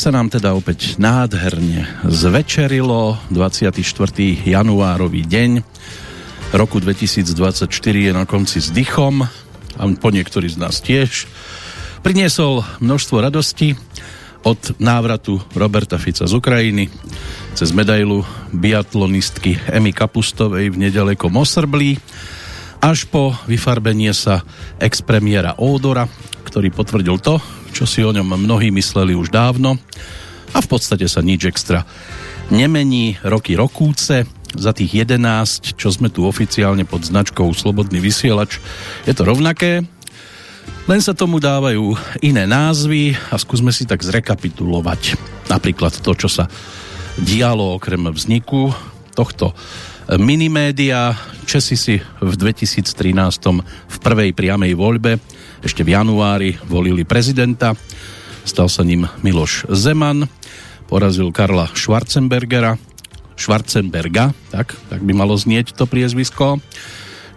Tak sa nám teda opäť nádherne zvečerilo 24. januárový deň roku 2024 je na konci s dychom a po niektorí z nás tiež. Priniesol množstvo radosti od návratu Roberta Fica z Ukrajiny cez medailu biatlonistky Emy Kapustovej v nedalekom Osrblí až po vyfarbenie sa ex-premiéra Ódora, ktorý potvrdil to, čo si o ňom mnohí mysleli už dávno a v podstate sa nič extra nemení roky rokúce za tých 11, čo sme tu oficiálne pod značkou Slobodný vysielač. Je to rovnaké, len sa tomu dávajú iné názvy a skúsme si tak zrekapitulovať napríklad to, čo sa dialo okrem vzniku tohto minimédia. Česi si v 2013 v prvej priamej voľbe ešte v januári volili prezidenta. Stal sa ním Miloš Zeman, porazil Karla Schwarzenbergera, Schwarzenberga, tak, tak by malo znieť to priezvisko,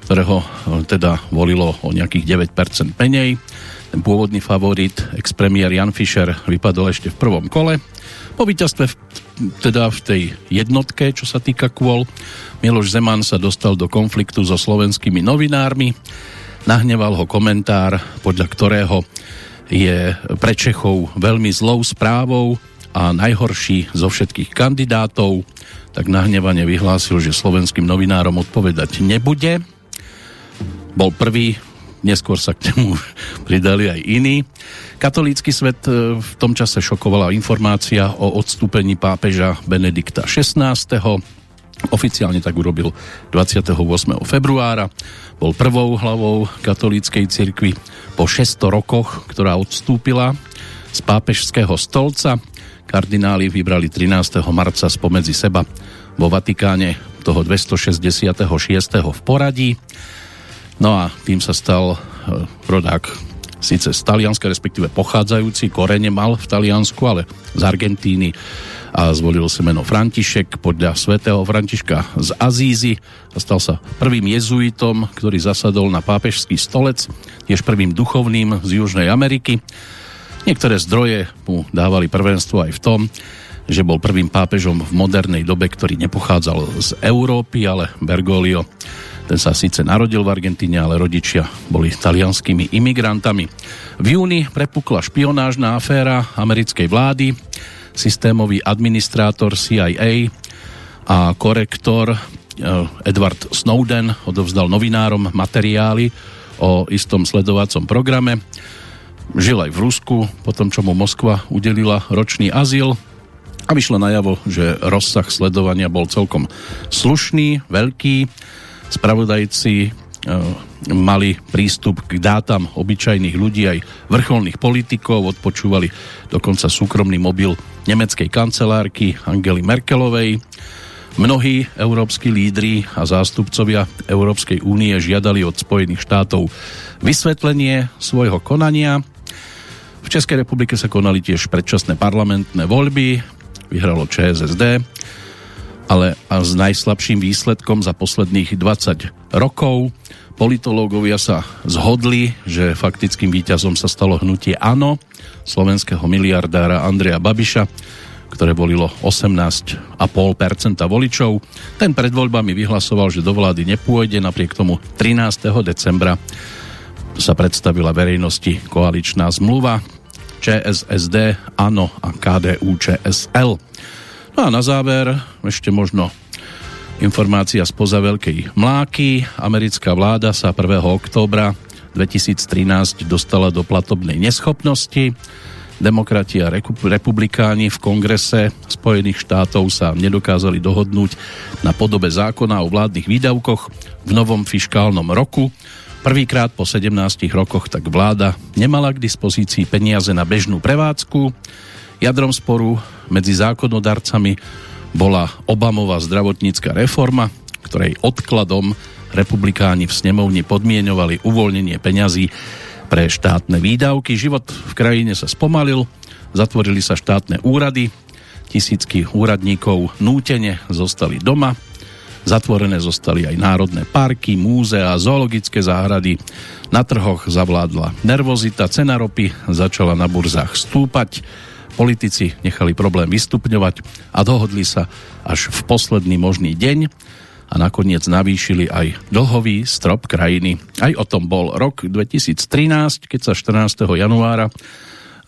ktorého e, teda volilo o nejakých 9% menej. Ten pôvodný favorit, ex-premiér Jan Fischer, vypadol ešte v prvom kole. Po víťazstve v, teda v tej jednotke, čo sa týka kôl, Miloš Zeman sa dostal do konfliktu so slovenskými novinármi, Nahneval ho komentár, podľa ktorého je pre Čechov veľmi zlou správou a najhorší zo všetkých kandidátov, tak nahnevane vyhlásil, že slovenským novinárom odpovedať nebude. Bol prvý, neskôr sa k nemu pridali aj iní. Katolícky svet e, v tom čase šokovala informácia o odstúpení pápeža Benedikta XVI. Oficiálne tak urobil 28. februára bol prvou hlavou katolíckej cirkvi po 600 rokoch, ktorá odstúpila z pápežského stolca. Kardináli vybrali 13. marca spomedzi seba vo Vatikáne toho 266. v poradí. No a tým sa stal eh, rodák síce z Talianska, respektíve pochádzajúci, korene mal v Taliansku, ale z Argentíny. A zvolil si meno František podľa svätého Františka z Azízy. A stal sa prvým jezuitom, ktorý zasadol na pápežský stolec, tiež prvým duchovným z Južnej Ameriky. Niektoré zdroje mu dávali prvenstvo aj v tom, že bol prvým pápežom v modernej dobe, ktorý nepochádzal z Európy, ale Bergoglio ten sa síce narodil v Argentíne, ale rodičia boli talianskými imigrantami. V júni prepukla špionážna aféra americkej vlády systémový administrátor CIA a korektor eh, Edward Snowden odovzdal novinárom materiály o istom sledovacom programe. Žil aj v Rusku, potom čo mu Moskva udelila ročný azyl a vyšlo najavo, že rozsah sledovania bol celkom slušný, veľký. Spravodajci eh, mali prístup k dátam obyčajných ľudí aj vrcholných politikov, odpočúvali dokonca súkromný mobil nemeckej kancelárky Angely Merkelovej. Mnohí európsky lídry a zástupcovia Európskej únie žiadali od Spojených štátov vysvetlenie svojho konania. V Českej republike sa konali tiež predčasné parlamentné voľby, vyhralo ČSSD, ale a s najslabším výsledkom za posledných 20 rokov Politológovia sa zhodli, že faktickým víťazom sa stalo hnutie ANO slovenského miliardára Andreja Babiša, ktoré volilo 18,5% voličov. Ten pred voľbami vyhlasoval, že do vlády nepôjde, napriek tomu 13. decembra sa predstavila verejnosti koaličná zmluva ČSSD, ANO a KDU ČSL. No a na záver ešte možno Informácia spoza Veľkej Mláky. Americká vláda sa 1. októbra 2013 dostala do platobnej neschopnosti. Demokrati a republikáni v kongrese Spojených štátov sa nedokázali dohodnúť na podobe zákona o vládnych výdavkoch v novom fiškálnom roku. Prvýkrát po 17 rokoch tak vláda nemala k dispozícii peniaze na bežnú prevádzku. Jadrom sporu medzi zákonodarcami bola Obamová zdravotnícka reforma, ktorej odkladom republikáni v snemovni podmienovali uvoľnenie peňazí pre štátne výdavky. Život v krajine sa spomalil, zatvorili sa štátne úrady, tisícky úradníkov nútene zostali doma, zatvorené zostali aj národné parky, múzea, zoologické záhrady. Na trhoch zavládla nervozita, cena ropy začala na burzách stúpať, politici nechali problém vystupňovať a dohodli sa až v posledný možný deň a nakoniec navýšili aj dlhový strop krajiny. Aj o tom bol rok 2013, keď sa 14. januára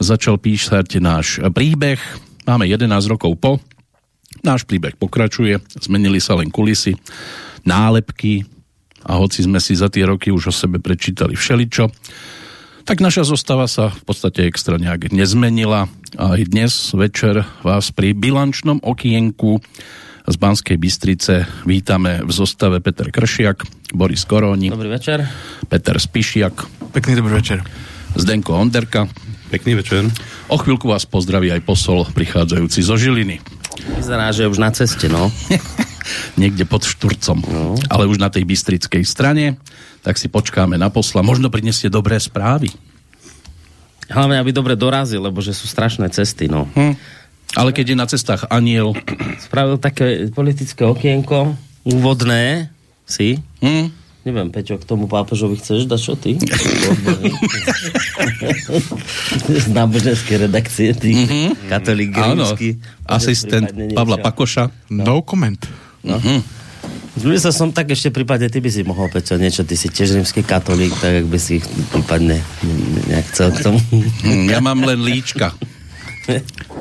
začal písať náš príbeh. Máme 11 rokov po. Náš príbeh pokračuje, zmenili sa len kulisy, nálepky a hoci sme si za tie roky už o sebe prečítali všeličo, tak naša zostava sa v podstate extra nejak nezmenila a aj dnes večer vás pri bilančnom okienku z Banskej Bystrice vítame v zostave Peter Kršiak, Boris Koróni. Dobrý večer. Peter Spišiak. Pekný dobrý večer. Zdenko Onderka. Pekný večer. O chvíľku vás pozdraví aj posol prichádzajúci zo Žiliny. Vyzerá, že už na ceste, no. Niekde pod Šturcom, no. ale už na tej bystrickej strane tak si počkáme na posla. Možno prinesie dobré správy. Hlavne, aby dobre dorazil, lebo že sú strašné cesty, no. Hm. Ale keď je na cestách aniel... Spravil také politické okienko, úvodné, si. Hm. Neviem, Peťo, k tomu pápežovi chceš dať čo ty? Z náboženskej redakcie, ty mm-hmm. katolík Áno, asistent Pavla Pakoša. No, no comment. No. Mm-hmm. Sa som tak ešte prípade, ty by si mohol, Peťo, niečo, ty si tiež rímsky katolík, tak ak by si prípadne nejak chcel k tomu. Hm, ja mám len líčka.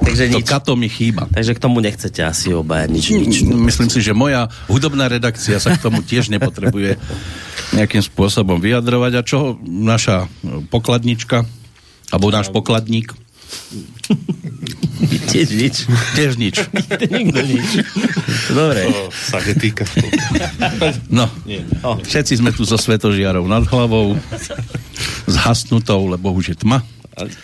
Takže to nič. kato mi chýba. Takže k tomu nechcete asi obaja nič, nič. Myslím si, že moja hudobná redakcia sa k tomu tiež nepotrebuje nejakým spôsobom vyjadrovať. A čo naša pokladnička, alebo náš pokladník? Tiež nič. Tiež nič. Nikto nič. Dobre. To sa netýka. No, oh. všetci sme tu so svetožiarou nad hlavou, zhasnutou, lebo už je tma.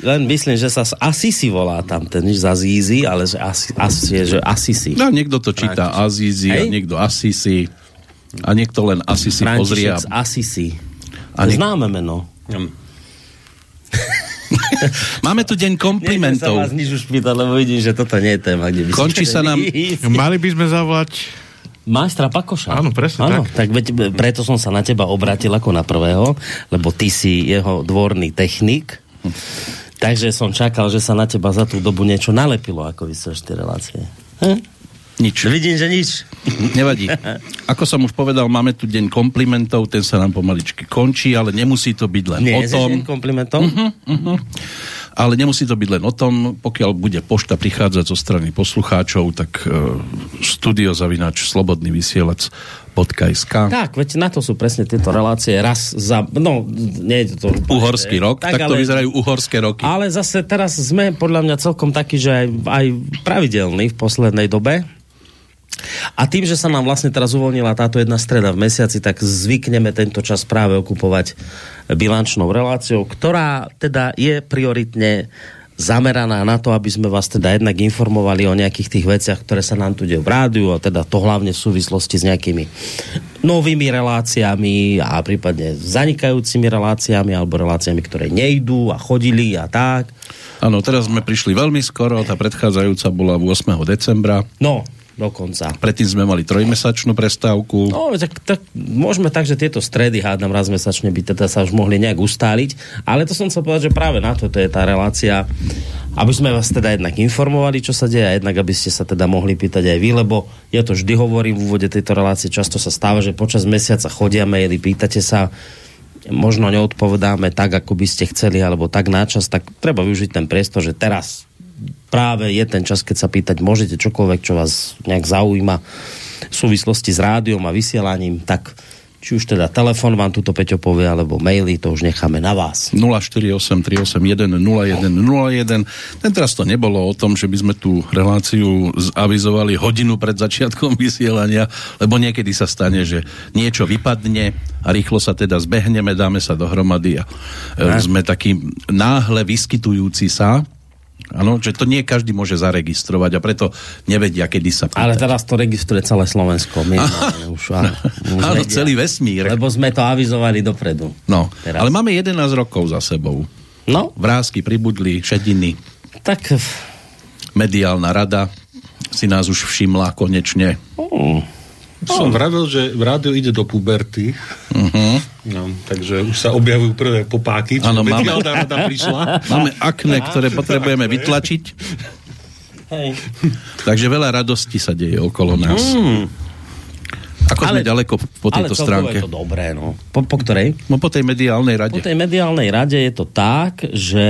Len myslím, že sa Asisi volá tam ten, nič za Zízy, ale že, asi, asi, že Asisi. No, niekto to číta Azízi a niekto Asisi. A niekto len Asisi pozrie. Asisi. A niek- Známe meno. Máme tu deň komplimentov. Nechcem sa vás nič už pýtať, lebo vidím, že toto nie je téma, kde by Končí sa nám... Mali by sme zavolať Majstra Pakoša. Áno, presne Áno, tak. tak veď, preto som sa na teba obratil ako na prvého, lebo ty si jeho dvorný technik. Takže som čakal, že sa na teba za tú dobu niečo nalepilo, ako vysielaš tie relácie. Hm? Nič. Vidím, že nič. Nevadí. Ako som už povedal, máme tu deň komplimentov, ten sa nám pomaličky končí, ale nemusí to byť len Nie, o tom. komplimentov? Uh-huh, uh-huh. Ale nemusí to byť len o tom, pokiaľ bude pošta prichádzať zo strany poslucháčov, tak uh, studio zavinač slobodný vysielač .sk. Tak, veď na to sú presne tieto relácie raz za, no, nie je to... Uhorský rok, tak, tak to ale, vyzerajú uhorské roky. Ale zase teraz sme podľa mňa celkom takí, že aj, aj pravidelní v poslednej dobe, a tým, že sa nám vlastne teraz uvoľnila táto jedna streda v mesiaci, tak zvykneme tento čas práve okupovať bilančnou reláciou, ktorá teda je prioritne zameraná na to, aby sme vás teda jednak informovali o nejakých tých veciach, ktoré sa nám tu dejú v rádiu a teda to hlavne v súvislosti s nejakými novými reláciami a prípadne zanikajúcimi reláciami alebo reláciami, ktoré nejdú a chodili a tak. Áno, teraz sme prišli veľmi skoro, tá predchádzajúca bola 8. decembra. No, dokonca. Predtým sme mali trojmesačnú prestávku. No, tak, tak môžeme tak, že tieto stredy, hádam, raz mesačne by teda sa už mohli nejak ustáliť, ale to som chcel povedať, že práve na to, to je tá relácia, aby sme vás teda jednak informovali, čo sa deje a jednak, aby ste sa teda mohli pýtať aj vy, lebo ja to vždy hovorím v úvode tejto relácie, často sa stáva, že počas mesiaca chodia maily, pýtate sa, možno neodpovedáme tak, ako by ste chceli, alebo tak načas, tak treba využiť ten priestor, že teraz práve je ten čas, keď sa pýtať môžete čokoľvek, čo vás nejak zaujíma v súvislosti s rádiom a vysielaním, tak či už teda telefon vám túto Peťo povie, alebo maily, to už necháme na vás. 0483810101. Tentoraz to nebolo o tom, že by sme tú reláciu zavizovali hodinu pred začiatkom vysielania, lebo niekedy sa stane, že niečo vypadne a rýchlo sa teda zbehneme, dáme sa dohromady a ne? sme taký náhle vyskytujúci sa Áno, že to nie každý môže zaregistrovať a preto nevedia, kedy sa pýtať. Ale teraz to registruje celé Slovensko. My, už, áno, už áno celý vesmír. Lebo sme to avizovali dopredu. No, teraz. ale máme 11 rokov za sebou. No. Vrázky pribudli, šediny. Tak... Mediálna rada si nás už všimla konečne. Mm. Som vravil, že v rádiu ide do puberty. Uh-huh. No, takže už sa objavujú prvé popáky, ano, máme, rada prišla. Máme akne, ktoré potrebujeme vytlačiť. Hej. Takže veľa radosti sa deje okolo nás. Mm. Ako ale, sme ďaleko po tejto ale stránke? je to dobré, no. Po, po ktorej? No po tej mediálnej rade. Po tej mediálnej rade je to tak, že...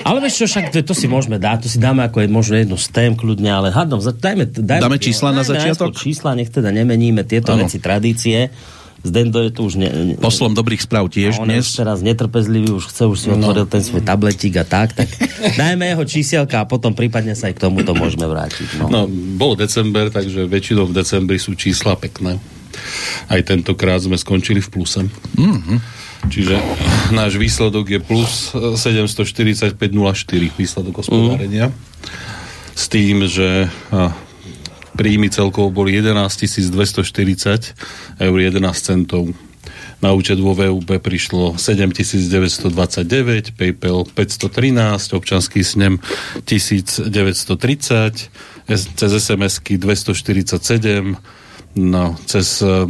Ale vieš čo, však to, to si môžeme dať, to si dáme ako je, možno jednu z tém kľudne, ale hádam, za- dajme, dajme, Dáme čísla na začiatok? Čísla, nech teda nemeníme tieto Áno. veci, tradície. Zdendo je tu už... Ne, ne, Poslom dobrých správ tiež on je dnes. už teraz netrpezlivý, už chce, už si No. otvoril ten svoj tabletík a tak, tak dajme jeho čísielka a potom prípadne sa aj k tomuto môžeme vrátiť. No. No, bol december, takže väčšinou v decembri sú čísla pekné. Aj tentokrát sme skončili v pluse. Mm-hmm. Čiže náš výsledok je plus eh, 745,04 výsledok hospodárenia. S tým, že a, príjmy celkovo boli 11 240 eur 11 centov. Na účet vo VUB prišlo 7929, PayPal 513, občanský snem 1930, S- cez SMS-ky 247, no, cez eh,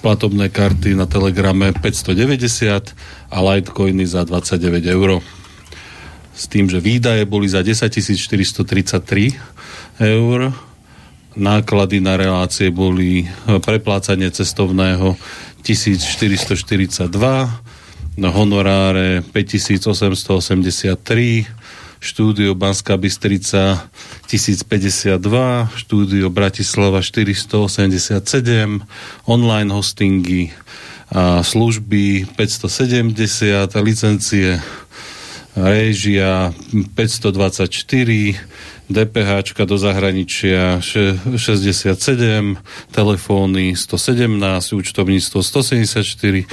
platobné karty na Telegrame 590 a Litecoiny za 29 eur. S tým, že výdaje boli za 10 433 eur, náklady na relácie boli eh, preplácanie cestovného 1442, no honoráre 5883, štúdio Banská Bystrica 1052, štúdio Bratislava 487, online hostingy a služby 570, licencie réžia 524, DPH do zahraničia še- 67, telefóny 117, účtovníctvo 174,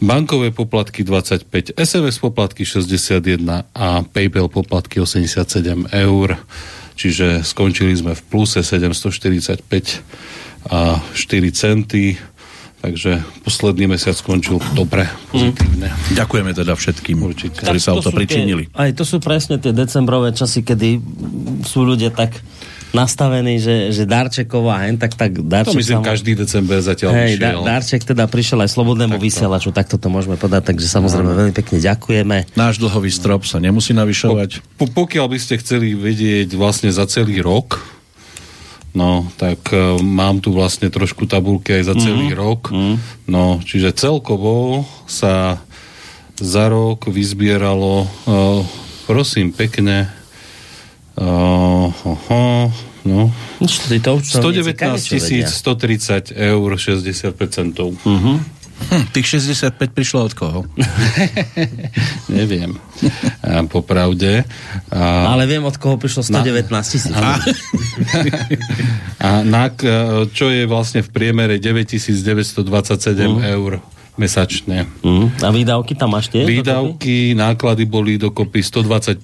bankové poplatky 25, SMS poplatky 61 a PayPal poplatky 87 eur. Čiže skončili sme v pluse 745 a 4 centy. Takže posledný mesiac skončil dobre, pozitívne. Ďakujeme teda všetkým, Určite. ktorí sa o to sú pričinili. Tie, aj to sú presne tie decembrové časy, kedy sú ľudia tak nastavení, že, že Darčekova a hen tak, tak To Darček myslím, samo- každý december zatiaľ Hej, da. Darček teda prišiel aj slobodnému vysielaču, takto to môžeme podať, takže samozrejme veľmi pekne ďakujeme. Náš dlhový strop sa nemusí navyšovať. Po, pokiaľ by ste chceli vedieť vlastne za celý rok, no, tak uh, mám tu vlastne trošku tabulky aj za celý Mhm. rok. No, čiže celkovo sa za rok vyzbieralo, uh, prosím pekne, uh, uh, no, Čo ty to už 119 130 eur 65 centov. Hm, tých 65 prišlo od koho? Neviem. A, popravde. A, Ale viem, od koho prišlo 119 tisíc. A na, čo je vlastne v priemere 9927 uh. eur mesačne. Mm. A výdavky tam máš tie? Výdavky, náklady boli dokopy 125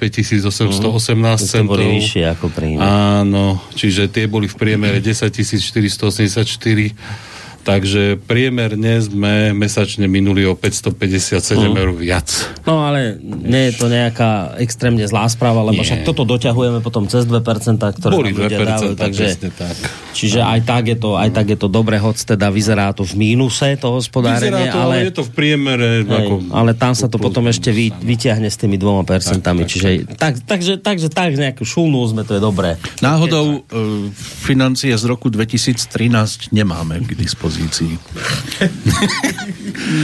818 To centov. boli vyššie ako príjmy. Áno, čiže tie boli v priemere 10 484 Takže priemerne sme mesačne minuli o 557 Mhm. eur viac. No ale nie je to nejaká extrémne zlá správa, lebo Nie. však toto doťahujeme potom cez 2%, ktoré Boli nám ľudia 2%, dávajú, takže, tak. čiže aj tak, je to, aj tak je to dobre, hoď teda vyzerá to v mínuse, to hospodárenie, Vyzerá to, ale, je to v priemere. hej, ako, ale tam sa to potom ešte vy, vyťahne s tými dvoma percentami, tak, čiže tak, takže, takže tak nejakú šulnú sme, to je dobré. Náhodou e, financie z roku 2013 nemáme k dispozícii.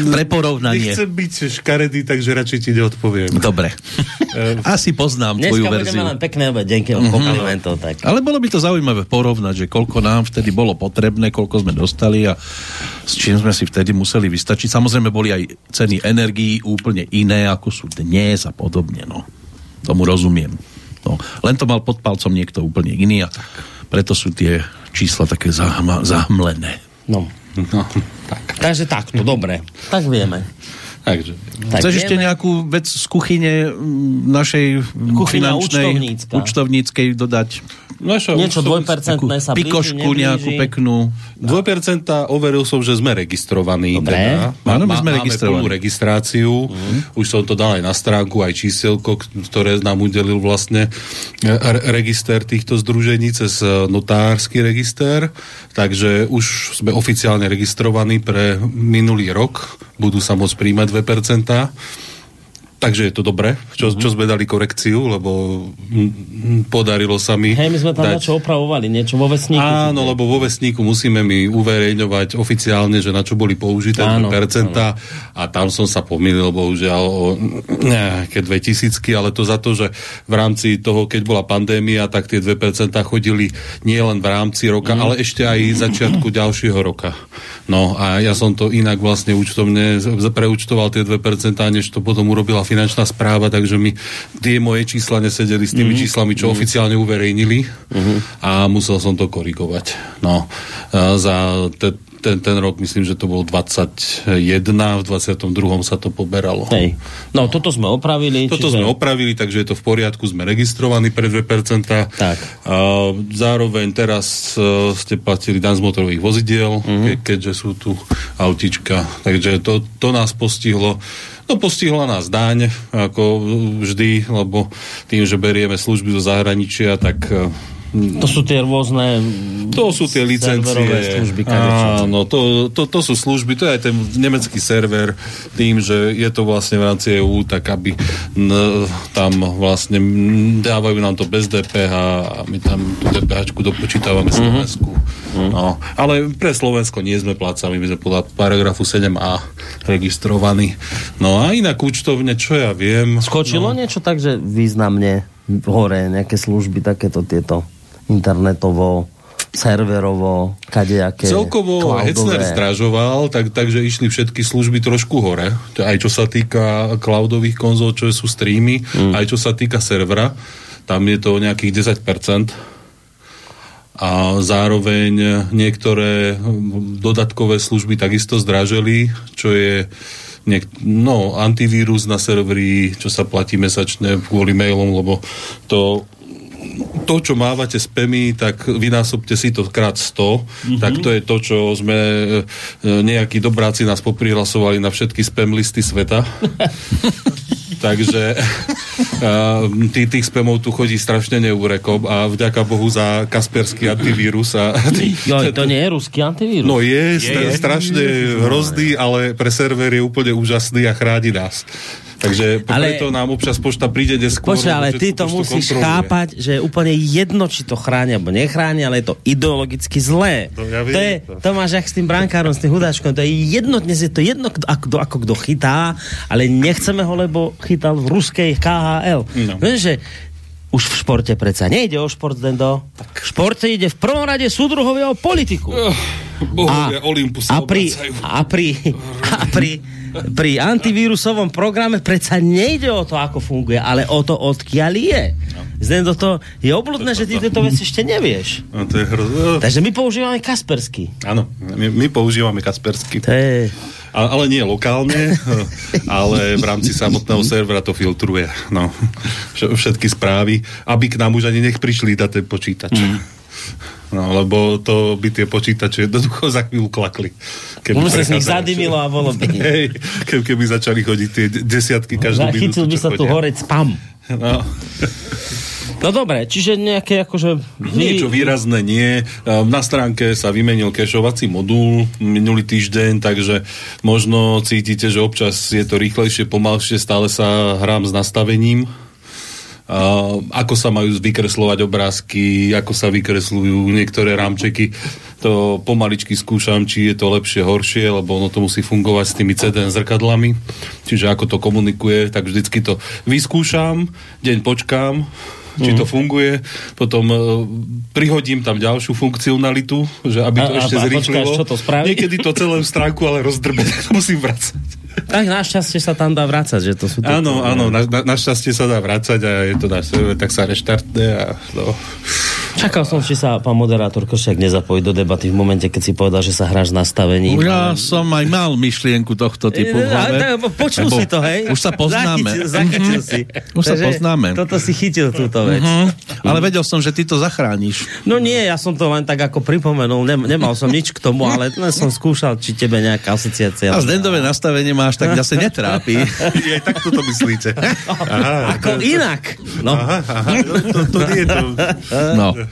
Pre porovnanie. Nechcem byť škaredý, takže radšej ti neodpoviem. Dobre. Asi poznám Dneska tvoju budeme verziu. len pekné obedenky Mhm. mm-hmm. komplimentov, tak. Ale bolo by to zaujímavé porovnať, že koľko nám vtedy bolo potrebné, koľko sme dostali a s čím sme si vtedy museli vystačiť. Samozrejme boli aj ceny energií úplne iné, ako sú dnes a podobne. No. Tomu rozumiem. No. Len to mal pod palcom niekto úplne iný a preto sú tie čísla také zahma, zahmlené. No. No, tak. Takže takto, dobre. Tak vieme. Takže. Tak Chceš vieme. ešte nejakú vec z kuchyne mm, našej mm, Kuchyňa finančnej, účtovnícka. účtovníckej dodať? Naša Niečo účtovná- dvojpercentné sa blíži, Pikošku neblíži. nejakú peknú. 2% overil som, že sme registrovaní. Dobre. Teda. Áno, my sme máme registrovaní. plnú registráciu. Už som to dal aj na stránku, aj číselko, ktoré nám udelil vlastne e, re- register týchto združení cez e, notársky register. Takže už sme oficiálne registrovaní pre minulý rok. Budú sa môcť príjmať 2%. Takže je to dobre, čo, čo sme dali korekciu, lebo mm, podarilo sa mi... Hej, my sme tam dať... niečo opravovali, niečo vo vesníku. Áno, lebo vo vesníku musíme mi uverejňovať oficiálne, že na čo boli použité Áno, percentá a tam som sa pomýlil, bohužiaľ, o nejaké 2000 ale to za to, že v rámci toho, keď bola pandémia, tak tie 2% chodili nie len v rámci roka, Mhm. ale ešte aj začiatku ďalšieho roka. No a ja som to inak vlastne účtovne preúčtoval tie 2%, než to potom urobila finančná správa, takže mi tie moje čísla nesedeli s tými Mhm. číslami, čo oficiálne uverejnili a musel som to korigovať. No, za te, ten, ten rok myslím, že to bol 21, v 22. sa to poberalo. Hej. No, toto sme opravili. Toto sme opravili, takže je to v poriadku, sme registrovaní pre 2%. Tak. A zároveň teraz uh, ste platili dan z motorových vozidiel, Mhm. mm-hmm. ke, keďže sú tu autička. Takže to, to nás postihlo. No postihla nás daň, ako vždy, lebo tým, že berieme služby zo zahraničia, tak uh, To sú tie rôzne... to sú tie licencie. služby. Áno, to, to, to sú služby, to je aj ten nemecký server, tým, že je to vlastne v rámci EU, tak aby n, tam vlastne dávajú nám to bez DPH a my tam tú DPH dopočítavame Slovensku. No, ale pre Slovensko nie sme plácami, my sme podľa paragrafu 7a registrovaní. No a inak účtovne, čo ja viem... Skočilo no. niečo tak, že významne hore nejaké služby, takéto tieto internetovo, serverovo, kadejaké, Celkovo. Hecner zdražoval, tak, takže išli všetky služby trošku hore. Aj čo sa týka cloudových konzol, čo sú streamy, mm. aj čo sa týka servera. Tam je to nejakých 10%. A zároveň niektoré dodatkové služby takisto zdraželi, čo je niek- no, antivírus na serveri, čo sa platí mesačne kvôli mailom, lebo to to, čo mávate spamy, tak vynásobte si to krát 100, mm-hmm. tak to je to, čo sme e, nejakí dobráci nás poprihlasovali na všetky spam listy sveta. Takže uh, tý, tých spamov tu chodí strašne neúrekom a vďaka Bohu za kasperský antivírus. A, Jo, to nie je ruský antivírus. No je, je, je. strašne hrozný, ale pre server je úplne úžasný a chráni nás. Takže Ale- preto nám občas pošta príde neskôr. Počkaj, ale ty to musíš kontroluje. chápať, že je úplne jedno, či to chráni alebo nechráni, ale je to ideologicky zlé. No, ja viem to, je, to. to máš jak s tým brankárom, s tým hudáčkom, to je jedno, dnes je to jedno, kto, ako, ako kto chytá, ale nechceme ho, lebo chytal v ruskej KHL. No. Vieš, že už v športe predsa nejde o šport, Dendo. V športe ide v prvom rade súdruhovia o politiku. Bohovia Olympus sa a pri, a pri, a pri, pri antivírusovom programe predsa nejde o to, ako funguje, ale o to, odkiaľ je. Zdem do to, je obludné, že ty tieto veci ešte nevieš. No, to je hrozné. Takže my používame Kaspersky. Áno, my, my používame Kaspersky. To je... A, ale nie lokálne, ale v rámci samotného servera to filtruje. No, Vš- všetky správy, aby k nám už ani nech prišli dať ten počítač. Mm. No, lebo to by tie počítače jednoducho za chvíľu klakli. Keby sa z nich zadymilo a bolo by. Hej, keby, začali chodiť tie de- desiatky každú minútu, Zachytil by sa tu horeť spam. No. No dobre, čiže nejaké akože... Niečo výrazné nie. Na stránke sa vymenil kešovací modul minulý týždeň, takže možno cítite, že občas je to rýchlejšie, pomalšie, stále sa hrám s nastavením. Ako sa majú vykreslovať obrázky, ako sa vykresľujú niektoré rámčeky. To pomaličky skúšam, či je to lepšie, horšie, lebo ono to musí fungovať s tými CD zrkadlami. Čiže ako to komunikuje, tak vždycky to vyskúšam, deň počkám, či to funguje, potom uh, prihodím tam ďalšiu funkcionalitu, že aby to A- ešte a počkáš, zrýchlilo. čo to spraví? Niekedy to celé stránku, ale rozdrbe, musím vracať. Tak našťastie sa tam dá vrácať, že to sú... tie- Áno, áno, na, na, našťastie sa dá vrácať a je to na server, tak sa reštartne a no. Čakal som, či sa pán moderátor Kršiak nezapojí do debaty v momente, keď si povedal, že sa hráš nastavením. Ja som aj mal myšlienku tohto typu. E, Počul si to, hej? Už sa poznáme. Zachytil, zachytil si. Už sa Takže poznáme. Toto si chytil, túto vec. Hm, ale vedel som, že ty to zachrániš. No nie, ja som to len tak ako pripomenul, Nem, nemal som nič k tomu, ale len som skúšal, či tebe nejaká asociácia. A zdendové nastavenie máš, tak zase netrápi. Je, tak to myslíte. Aha, Ako inak. No, aha, aha, to, to nie je to. No.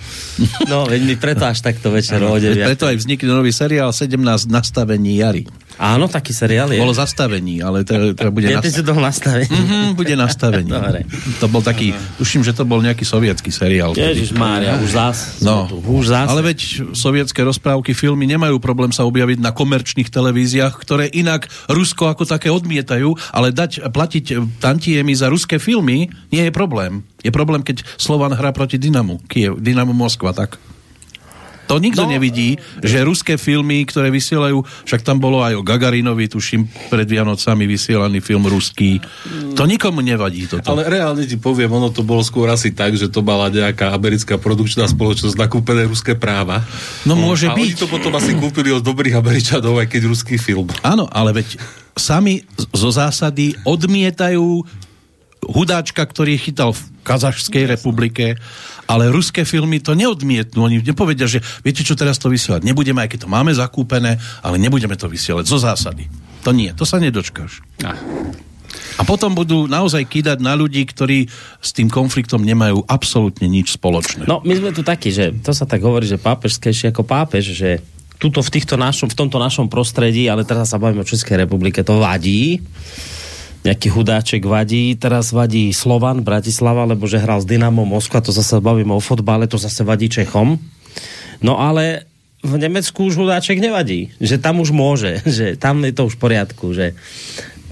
no veď mi preto až takto večer o 9. Preto aj vznikne nový seriál 17 nastavení jary. Áno, taký seriál je. Bolo zastavení, ale teda, teda bude Ja si toho nastavení. Mhm, bude nastavení. Dobre. To bol taký, tuším, že to bol nejaký sovietský seriál. Ježiš Mária, už zás. No, už zás. ale veď sovietské rozprávky, filmy nemajú problém sa objaviť na komerčných televíziách, ktoré inak Rusko ako také odmietajú, ale dať platiť tantiemy za ruské filmy nie je problém. Je problém, keď Slovan hrá proti Dynamu, Kiev, Dynamo Moskva, tak. To nikto no, nevidí, že ruské filmy, ktoré vysielajú, však tam bolo aj o Gagarinovi, tuším, pred Vianocami vysielaný film ruský. To nikomu nevadí toto. Ale reálne ti poviem, ono to bolo skôr asi tak, že to mala nejaká americká produkčná spoločnosť nakúpené ruské práva. No môže a byť. oni to potom asi kúpili od dobrých Američanov, aj keď ruský film. Áno, ale veď sami zo zásady odmietajú hudáčka, ktorý chytal v Kazašskej republike, ale ruské filmy to neodmietnú. Oni nepovedia, že viete čo, teraz to vysielať nebudeme, aj keď to máme zakúpené, ale nebudeme to vysielať zo zásady. To nie, to sa nedočkáš. A potom budú naozaj kýdať na ľudí, ktorí s tým konfliktom nemajú absolútne nič spoločné. No, my sme tu takí, že to sa tak hovorí, že pápežskejšie ako pápež, že tuto v, týchto našom, v tomto našom prostredí, ale teraz sa bavíme o Českej republike, to vadí. Nejaký hudáček vadí, teraz vadí Slovan Bratislava, lebo že hral s Dynamo Moskva, to zase bavíme o fotbale, to zase vadí Čechom. No ale v Nemecku už hudáček nevadí, že tam už môže, že tam je to už v poriadku, že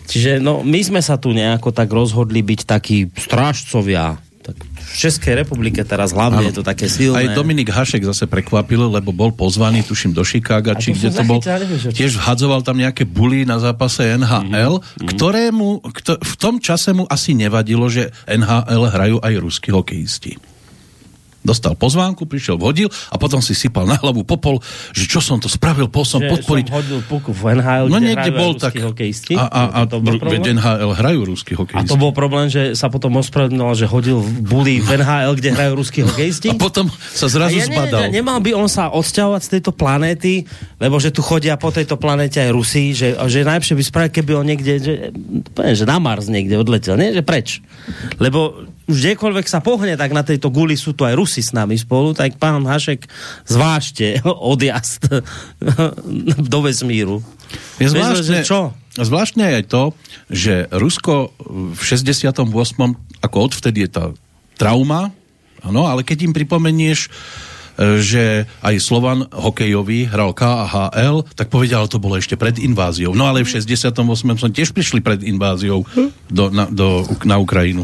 Čiže no, my sme sa tu nejako tak rozhodli byť takí strážcovia. Tak v Českej republike teraz hlavne Áno. je to také silné. Aj Dominik Hašek zase prekvapil, lebo bol pozvaný, tuším, do Chicaga, či kde to bol. Tiež hadzoval tam nejaké buly na zápase NHL, Mhm, ktorému, kto, v tom čase mu asi nevadilo, že NHL hrajú aj ruskí hokejisti. Dostal pozvánku, prišiel, vodil a potom si sypal na hlavu popol, že čo som to spravil, pol som že podporiť. som hodil puku v NHL, No kde niekde bol tak. hokejisti. A, a, a to bol veď? NHL hrajú ruskí A hokejisti. to bol problém, že sa potom ospravedlnil, že hodil v buli v NHL, kde hrajú ruskí hokejisti. A potom sa A zrazu ja zbadal. Ne, ne, nemal by on sa odsťahovať z tejto planéty, lebo že tu chodia po tejto planéte aj Rusi, že, že najlepšie by spravil, keby on niekde, že, poviem, že na Mars niekde odletel, nie? Že preč. Lebo už kdekoľvek sa pohne, tak na tejto guli sú tu aj Rusi s nami spolu, tak pán Hašek zvážte odjazd do vesmíru. Je zvláštne, že čo? zvláštne je to, že Rusko v 68. ako odvtedy je tá trauma, áno, ale keď im pripomenieš, e, že aj Slovan hokejový hral KHL, tak povedia, ale to bolo ešte pred inváziou. No ale v 68. som tiež prišli pred inváziou do, na, do, na Ukrajinu.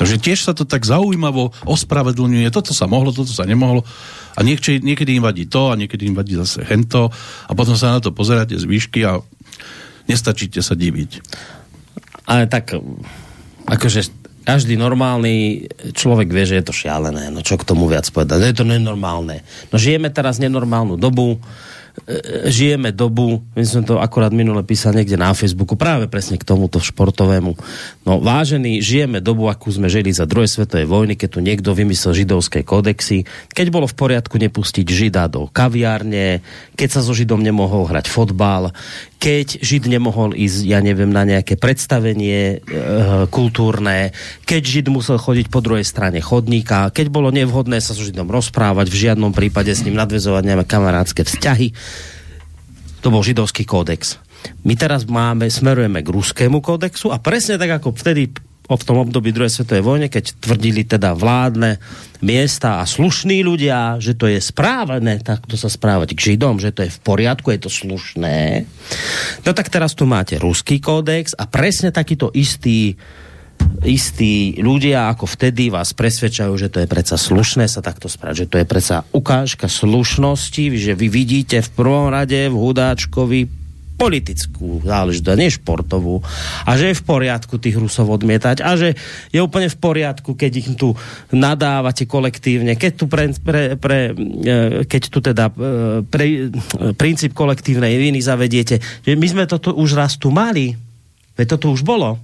Takže tiež sa to tak zaujímavo ospravedlňuje. Toto sa mohlo, toto sa nemohlo. A niekedy, niekedy im vadí to a niekedy im vadí zase hento. A potom sa na to pozeráte z výšky a nestačíte sa diviť. Ale tak, akože každý normálny človek vie, že je to šialené. No čo k tomu viac povedať? Je to nenormálne. No žijeme teraz nenormálnu dobu, žijeme dobu, my sme to akorát minule písali niekde na Facebooku, práve presne k tomuto športovému. No vážení, žijeme dobu, akú sme žili za druhej svetovej vojny, keď tu niekto vymyslel židovské kodexy, keď bolo v poriadku nepustiť žida do kaviárne, keď sa so židom nemohol hrať fotbal, keď žid nemohol ísť, ja neviem, na nejaké predstavenie e, kultúrne, keď žid musel chodiť po druhej strane chodníka, keď bolo nevhodné sa so židom rozprávať, v žiadnom prípade s ním nadvezovať nejaké kamarádske vzťahy. To bol židovský kódex. My teraz máme, smerujeme k ruskému kódexu a presne tak ako vtedy v tom období druhej svetovej vojne, keď tvrdili teda vládne miesta a slušní ľudia, že to je správne takto sa správať k Židom, že to je v poriadku, je to slušné. No tak teraz tu máte ruský kódex a presne takýto istý istí ľudia ako vtedy vás presvedčajú, že to je predsa slušné sa takto správať, že to je predsa ukážka slušnosti, že vy vidíte v prvom rade v Hudáčkovi politickú záležitosť, nie športovú. A že je v poriadku tých Rusov odmietať a že je úplne v poriadku, keď ich tu nadávate kolektívne, keď tu, pre, pre, pre, e, keď tu teda e, pre, e, princíp kolektívnej viny zavediete. Že my sme toto už raz tu mali. Veď to už bolo.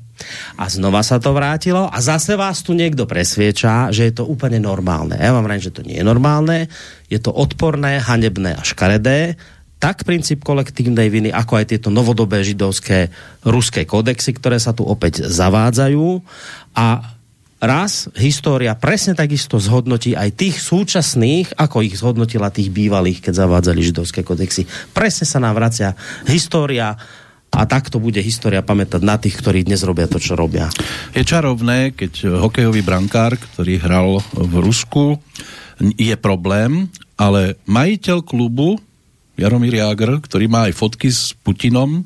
A znova sa to vrátilo a zase vás tu niekto presvieča, že je to úplne normálne. Ja vám vrajím, že to nie je normálne, je to odporné, hanebné a škaredé tak princíp kolektívnej viny, ako aj tieto novodobé židovské ruské kodexy, ktoré sa tu opäť zavádzajú a raz história presne takisto zhodnotí aj tých súčasných, ako ich zhodnotila tých bývalých, keď zavádzali židovské kodexy. Presne sa nám vracia história a takto bude história pamätať na tých, ktorí dnes robia to, čo robia. Je čarovné, keď hokejový brankár, ktorý hral v Rusku, je problém, ale majiteľ klubu Jaromír Jágr, ktorý má aj fotky s Putinom,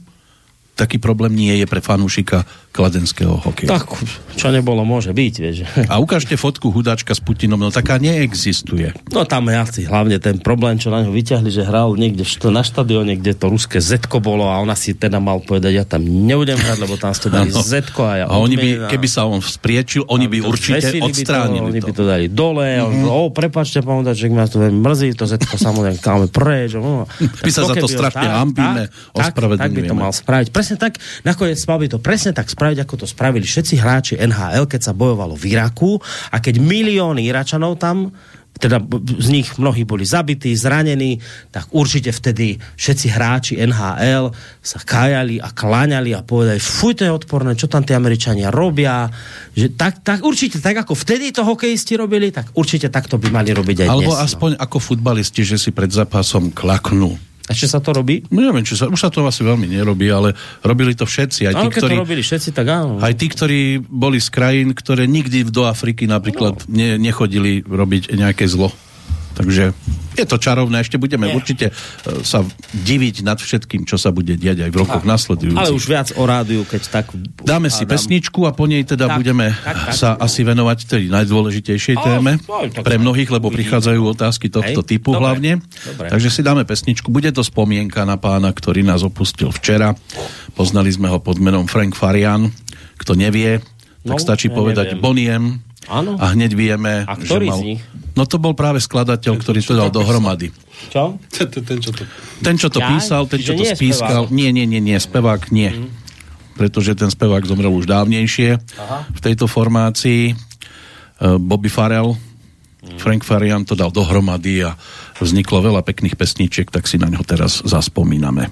taký problém nie je pre fanúšika kladenského hokeja. Tak, čo nebolo, môže byť, vieš. A ukážte fotku hudáčka s Putinom, no taká neexistuje. No tam je asi hlavne ten problém, čo na ňo vyťahli, že hral niekde na štadióne, kde to ruské Z bolo a ona si teda mal povedať, ja tam nebudem hrať, lebo tam ste dali no. Z a ja A oni by, keby sa on spriečil, oni by určite odstránili by to, Oni by to dali dole, mm-hmm. o, prepačte, pán že ma to mrzí, to Z samozrejme káme preč. No. My sa za to strašne hambíme, ospravedlňujeme. Tak by to mal spraviť. Presne tak, nakoniec mal by to presne tak spraviť, ako to spravili všetci hráči NHL, keď sa bojovalo v Iraku a keď milióny Iračanov tam teda z nich mnohí boli zabití, zranení, tak určite vtedy všetci hráči NHL sa kajali a kláňali a povedali, fuj, to je odporné, čo tam tí Američania robia. Že tak, tak, určite tak, ako vtedy to hokejisti robili, tak určite takto by mali robiť aj Alebo dnes. Alebo aspoň no. ako futbalisti, že si pred zápasom klaknú ešte sa to robí? No, neviem, či sa, už sa to asi veľmi nerobí, ale robili to všetci. Aj tí, ktorí, to robili všetci, tak áno. Aj tí, ktorí boli z krajín, ktoré nikdy do Afriky napríklad no. ne, nechodili robiť nejaké zlo. Takže je to čarovné, ešte budeme Nie. určite e, sa diviť nad všetkým, čo sa bude diať aj v rokoch a, nasledujúcich. Ale už viac o rádiu, keď tak... Dáme si pesničku a po nej teda tak, budeme tak, tak, sa tak. asi venovať tej najdôležitejšej o, téme o, tak, pre mnohých, lebo prichádzajú otázky tohto Hej, typu dobre, hlavne. Dobre. Takže si dáme pesničku. Bude to spomienka na pána, ktorý nás opustil včera. Poznali sme ho pod menom Frank Farian. Kto nevie, tak no, stačí ja povedať neviem. Boniem Áno. A hneď vieme, a že mal... z nich? No to bol práve skladateľ, ten, ktorý to dal dohromady. Čo? Ten, ten, čo to... Ten, čo to ja? písal, ten, čo to spískal. Nie, nie, nie, nie, spevák nie. Mm. Pretože ten spevák zomrel už dávnejšie Aha. v tejto formácii. Uh, Bobby Farrell, mm. Frank Farian to dal dohromady a vzniklo veľa pekných pesničiek, tak si na ňo teraz zaspomíname.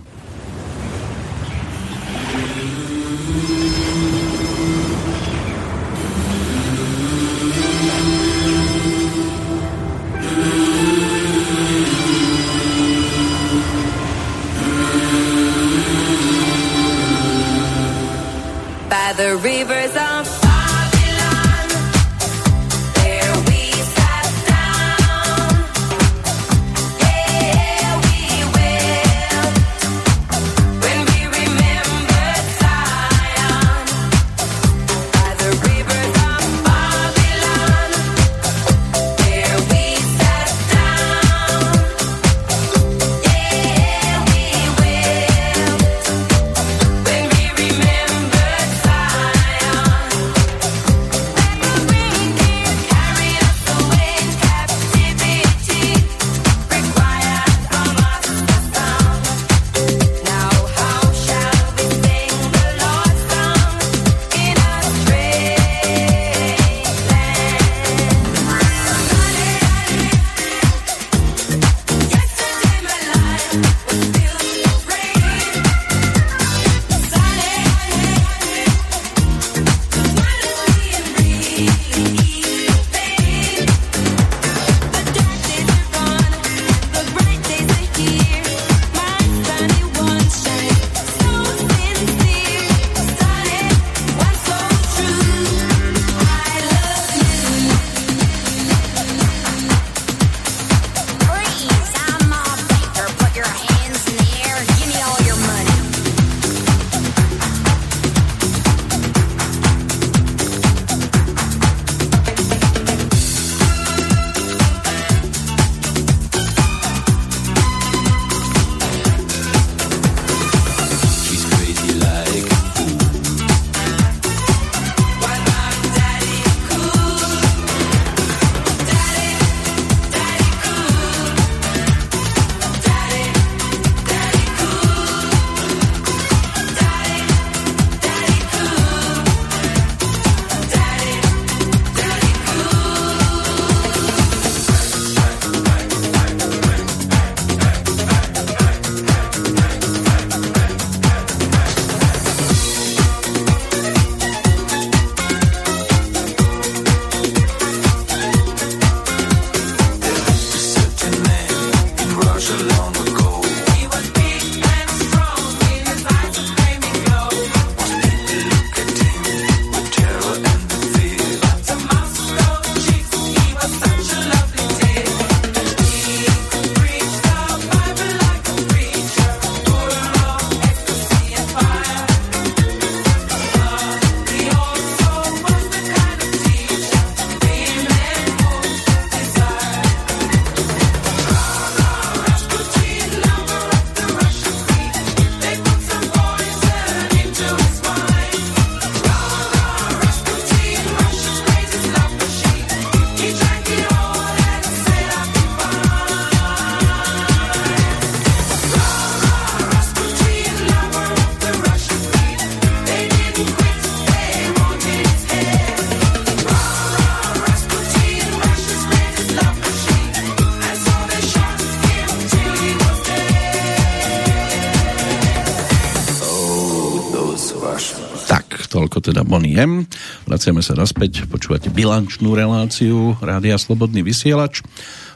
Teda Bonnie M. Vraciame sa naspäť, počúvate bilančnú reláciu Rádia Slobodný vysielač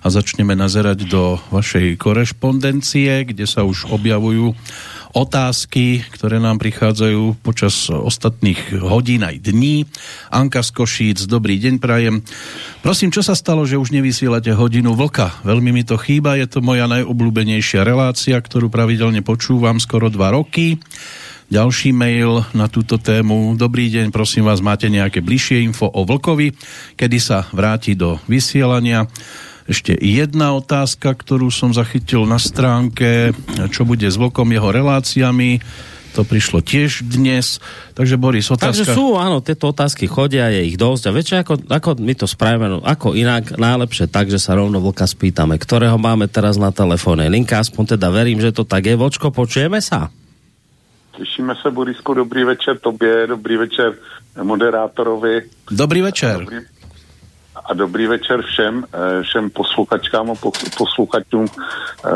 a začneme nazerať do vašej korešpondencie, kde sa už objavujú otázky, ktoré nám prichádzajú počas ostatných hodín aj dní. Anka z Košíc, dobrý deň prajem. Prosím, čo sa stalo, že už nevysielate hodinu vlka? Veľmi mi to chýba, je to moja najobľúbenejšia relácia, ktorú pravidelne počúvam skoro dva roky. Ďalší mail na túto tému. Dobrý deň, prosím vás, máte nejaké bližšie info o Vlkovi, kedy sa vráti do vysielania. Ešte jedna otázka, ktorú som zachytil na stránke, čo bude s Vlkom jeho reláciami. To prišlo tiež dnes. Takže Boris, otázka... Takže sú, áno, tieto otázky chodia, je ich dosť. A viete, ako, ako my to spravíme, no, ako inak, najlepšie tak, že sa rovno Vlka spýtame, ktorého máme teraz na telefóne. Linka, aspoň teda verím, že to tak je. Vočko, počujeme sa? Těšíme se, Borisku, dobrý večer tobě, dobrý večer moderátorovi. Dobrý večer. Dobrý, a dobrý večer všem, eh, všem posluchačkám a posluchačům eh,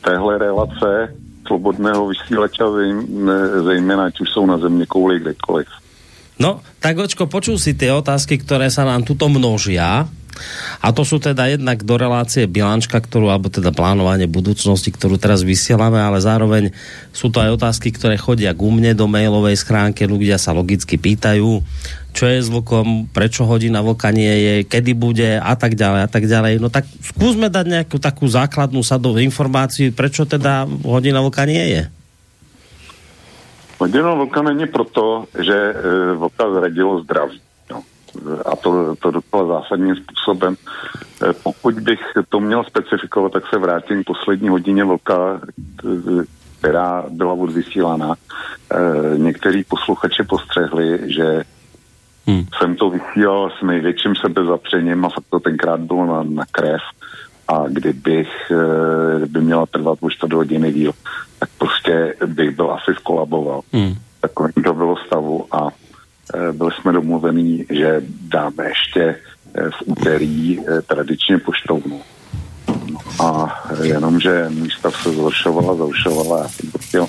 téhle relace slobodného vysílača, zejména ať už jsou na země kouli kdekoliv. No, tak očko, počul si tie otázky, ktoré sa nám tuto množia. A to sú teda jednak do relácie bilančka, ktorú, alebo teda plánovanie budúcnosti, ktorú teraz vysielame, ale zároveň sú to aj otázky, ktoré chodia ku mne do mailovej schránke, ľudia sa logicky pýtajú, čo je s prečo hodina vlka nie je, kedy bude a tak ďalej a tak ďalej. No tak skúsme dať nejakú takú základnú sadu informácií, prečo teda hodina vlka nie je. Hodina vlka není proto, že e, vlka zradilo zdraví. A to, to docela zásadním způsobem. E, pokud bych to měl specifikovat, tak se vrátím k poslední hodině vlka, která byla odvysílána. E, některý posluchači postřehli, že Hmm. Jsem to vysílal s největším sebezapřením a fakt to tenkrát bylo na, na krev. A kdybych, kdyby měla trvat už to do hodiny díl, tak prostě bych byl asi skolaboval. Hmm. Takovým to bylo stavu a e, byli jsme domluvení, že dáme ještě e, v úterý e, tradičně poštovnu. A jenomže můj stav se zhoršoval a zhoršoval a já jsem to chtěl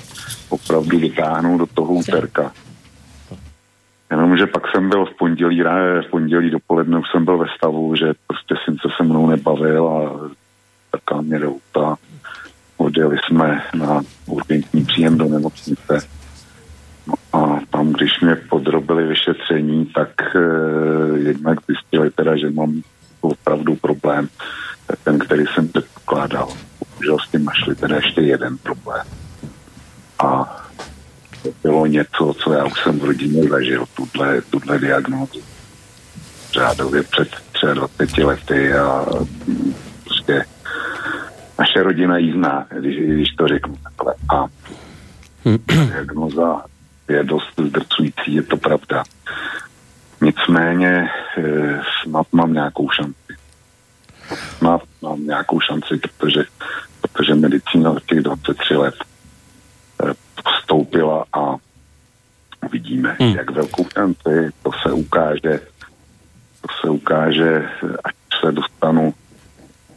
opravdu vytáhnout do toho úterka. Jenomže pak jsem byl v pondělí, ne, v pondělí dopoledne už jsem byl ve stavu, že prostě syn se mnou nebavil a taká mě do auta. Odjeli jsme na urgentní příjem do nemocnice. A tam, když mě podrobili vyšetření, tak eh, jednak zjistili teda, že mám opravdu problém, ten, který jsem předpokládal. Bohužel s tím našli teda ještě jeden problém. A to bylo něco, co já už jsem v rodině zažil, tuhle, tuhle diagnózu. Řádově před 23 lety a prostě naše rodina ji zná, když, když to řeknu takhle. A diagnoza je dost zdrcující, je to pravda. Nicméně e, snad mám nějakou šanci. Snad mám nějakou šanci, protože, protože medicína za těch 23 let vstoupila a vidíme, hmm. jak velkou šanci to se ukáže, to se ukáže, až se dostanu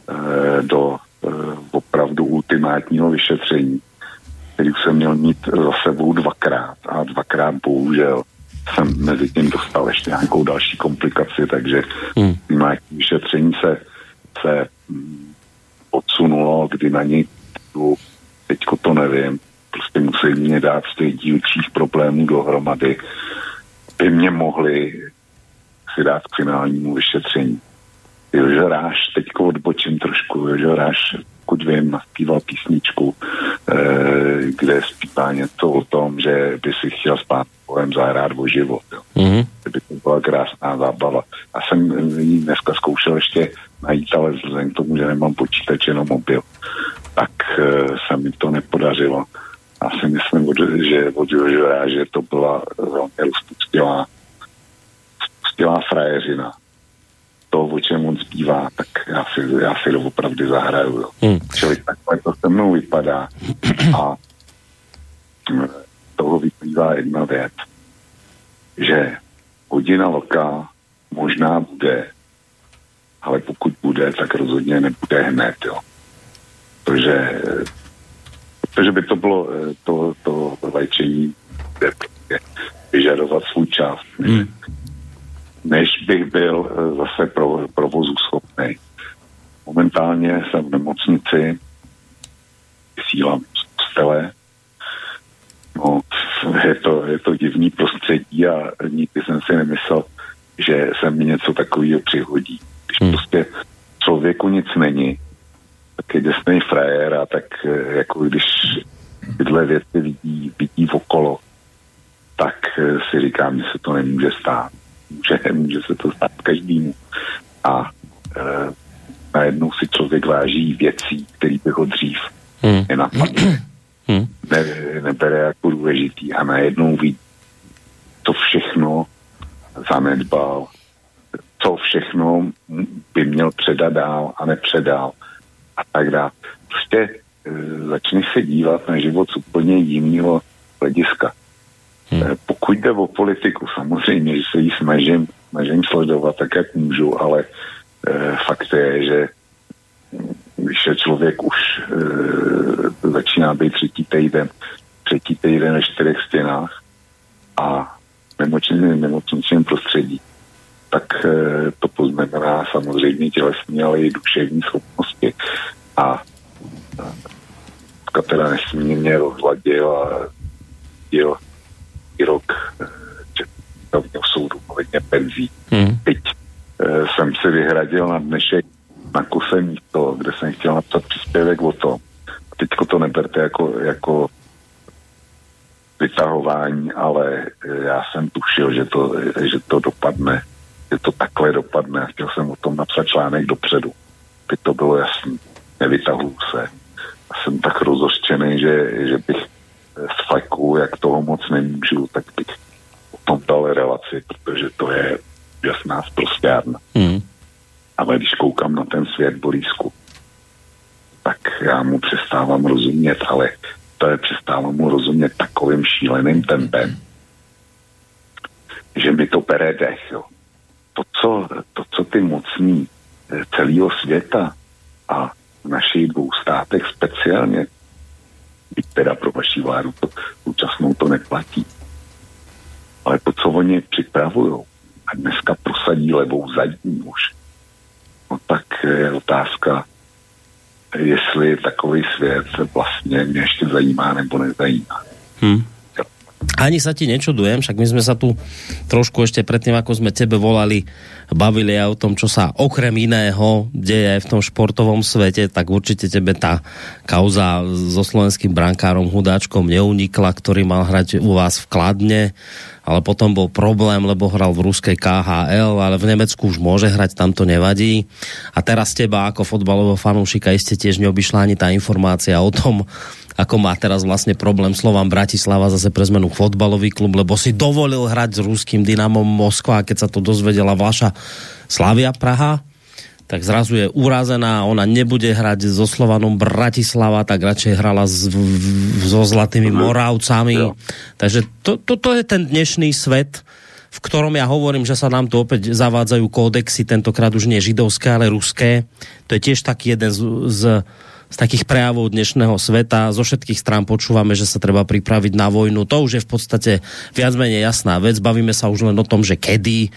e, do e, opravdu ultimátního vyšetření, který jsem měl mít za sebou dvakrát a dvakrát bohužel jsem mezi tím dostal ještě nějakou další komplikaci, takže hmm. vyšetření se, se mm, odsunulo, kdy na něj teďko to nevím, prostě musí mě dát z těch dílčích problémů dohromady, by mě mohli si dát k finálnímu vyšetření. Jožo Ráš, teďko odbočím trošku, Jožo Ráš, pokud vím, naspíval písničku, eh, kde zpívá něco o tom, že by si chtěl spát pojem zahrát o život. Jo. Mm-hmm. By to byla krásná zábava. A jsem ji dneska zkoušel ještě najít, ale vzhledem k tomu, že nemám počítač, jenom mobil, tak eh, se mi to nepodařilo a si myslím, že od že to byla velmi rozpustilá, rozpustilá frajeřina. To, o čem on zpívá, tak já si, já si to opravdu zahraju. Jo. Hmm. Čili takhle to se mnou vypadá. A toho vyplývá jedna věc, že hodina vlka možná bude, ale pokud bude, tak rozhodně nebude hned, jo. Protože protože by to bylo eh, to, to léčení, kde vyžadovat svůj čas, než, než bych byl eh, zase pro, provozu schopný. Momentálně jsem v nemocnici, vysílám z postele, no, je to, je to divný prostředí a nikdy jsem si nemyslel, že se mi něco takového přihodí. Když Hmm. prostě člověku nic není, tak je děsný frajer a tak eh, jako když tyhle věci vidí, vidí okolo, tak eh, si říkám, že se to nemůže stát. Může, může se to stát každému. A e, najednou si člověk váží věcí, které by ho dřív Hmm. nenapadly. Hmm. Ne, nebere jako důležitý a najednou vidí, to všechno zanedbal, co všechno by měl předat dál a nepředal a tak dále. Prostě e, začne se dívat na život z úplně jiného hlediska. Hmm. Pokud jde o politiku, samozřejmě, že se jí snažím, snažím sledovat tak, jak můžu, ale e, fakt je, že když je člověk už e, začíná být třetí týden, třetí týden ve čtyřech stěnách a nemocničním, nemocničním prostředí, tak e, to poznamená samozřejmě tělesní, ale i duševní schopnosti. A e, teda nesmírně rozladil a děl i rok e, Českého soudu ohledně penzí. Hmm. Teď e, jsem si vyhradil na dnešek na kuse místo, kde jsem chtěl napsat příspěvek o tom. Teďko to neberte jako, jako vytahování, ale e, já jsem tušil, že to, že to dopadne, že to takhle dopadne a chtěl jsem o tom napsat článek dopředu. Teď to bylo jasný, nevytahuju se. A jsem tak rozořčený, že, že bych z fleku, jak toho moc nemůžu, tak bych o tom dal relaci, protože to je jasná zprostárna. Hmm. Ale když koukám na ten svět Borisku, tak já mu přestávám rozumět, ale to je přestávám mu rozumět takovým šíleným tempem, že mi to bere dech. Jo. To, co, to, co ty mocní eh, celého světa a v našich dvou státech speciálně, byť teda pro vaši vládu to současnou to neplatí, ale to, co oni připravují a dneska prosadí levou zadní už, no tak je otázka, jestli takový svět vlastně mě ještě zajímá nebo nezajímá. Hmm. Ani sa ti nečudujem, však my sme sa tu trošku ešte predtým, ako sme tebe volali, bavili aj o tom, čo sa okrem iného deje v tom športovom svete, tak určite tebe tá kauza so slovenským brankárom Hudáčkom neunikla, ktorý mal hrať u vás v Kladne, ale potom bol problém, lebo hral v ruskej KHL, ale v Nemecku už môže hrať, tam to nevadí. A teraz teba ako fotbalového fanúšika iste tiež neobyšla ani tá informácia o tom, ako má teraz vlastne problém Slovám Bratislava zase pre zmenu fotbalový klub, lebo si dovolil hrať s ruským Dynamom Moskva a keď sa to dozvedela vaša Slavia Praha, tak zrazu je urazená, ona nebude hrať so Slovanom Bratislava, tak radšej hrala s, so Zlatými Moravcami. Jo. Takže to, toto je ten dnešný svet, v ktorom ja hovorím, že sa nám tu opäť zavádzajú kódexy, tentokrát už nie židovské, ale ruské. To je tiež taký jeden z, z, z takých prejavov dnešného sveta. Zo všetkých strán počúvame, že sa treba pripraviť na vojnu. To už je v podstate viac menej jasná vec. Bavíme sa už len o tom, že kedy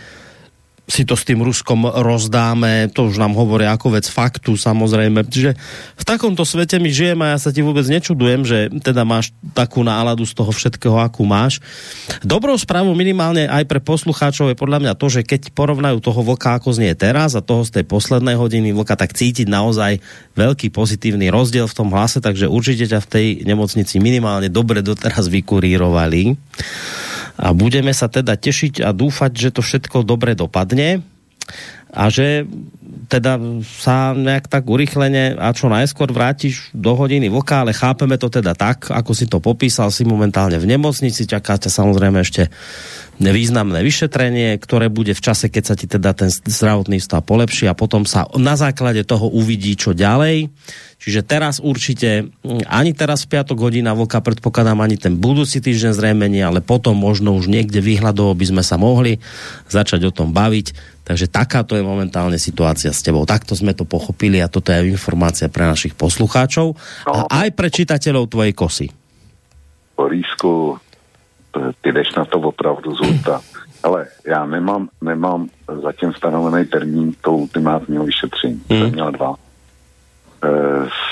si to s tým Ruskom rozdáme, to už nám hovoria ako vec faktu samozrejme. Čiže v takomto svete my žijeme a ja sa ti vôbec nečudujem, že teda máš takú náladu z toho všetkého, akú máš. Dobrou správou minimálne aj pre poslucháčov je podľa mňa to, že keď porovnajú toho vlka, ako znie teraz a toho z tej poslednej hodiny vlka, tak cítiť naozaj veľký pozitívny rozdiel v tom hlase, takže určite ťa v tej nemocnici minimálne dobre doteraz vykurírovali a budeme sa teda tešiť a dúfať, že to všetko dobre dopadne a že teda sa nejak tak urychlene a čo najskôr vrátiš do hodiny vlka, ale chápeme to teda tak, ako si to popísal, si momentálne v nemocnici, čaká samozrejme ešte významné vyšetrenie, ktoré bude v čase, keď sa ti teda ten zdravotný stav polepší a potom sa na základe toho uvidí, čo ďalej. Čiže teraz určite, mm, ani teraz v piatok hodina vlka predpokladám, ani ten budúci týždeň zrejme nie, ale potom možno už niekde výhľadovo by sme sa mohli začať o tom baviť. Takže takáto je momentálne situácia s tebou. Takto sme to pochopili a toto je informácia pre našich poslucháčov a aj pre čitateľov tvojej kosy. T- ty jdeš na to opravdu z hurta. Ale já nemám, nemám zatím stanovený termín toho ultimátního vyšetření. Hmm. Jsem měl dva.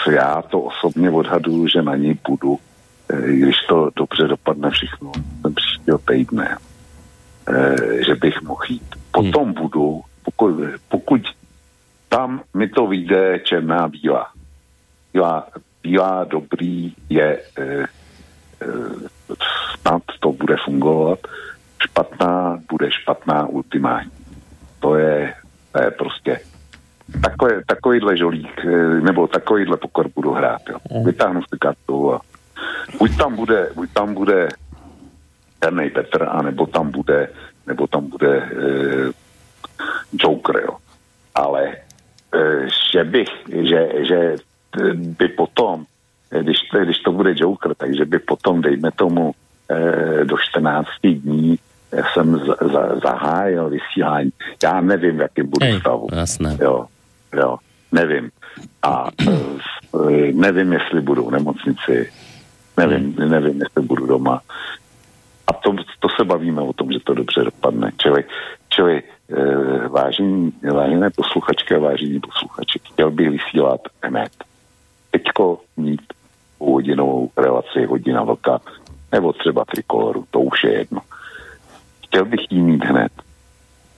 E, já to osobně odhaduju, že na něj půjdu, e, když to dobře dopadne všechno ten příštího týdne, e, že bych mohl jít. Potom budu, pokud, pokud tam mi to vyjde černá bílá. Bílá, bílá dobrý je e, e, snad to bude fungovat, špatná bude špatná ultimátní. To je, to je prostě takové, takovýhle žolík, e, nebo takovýhle pokor budu hrát. Jo. Vytáhnu si kartu a buď tam bude, buď tam bude Černý Petr, anebo tam bude, nebo tam bude e, Joker, jo. Ale e, že bych, že, že by potom, když, když to bude Joker, takže by potom, dejme tomu, e, do 14 dní jsem z, za, zahájil vysílání. Já nevím, v jakém budu Hej, stavu. jasné. Jo, jo, nevím. A e, nevím, jestli budu v nemocnici, nevím, nevím, jestli budu doma. A to, to se bavíme o tom, že to dobře dopadne. Čili, čili e, vážení, vážené posluchačky a vážení posluchači, chtěl bych vysílat hned. Teďko mít hodinovou relaci hodina vlka, nebo třeba trikoloru, to už je jedno. Chtěl bych jí mít hned,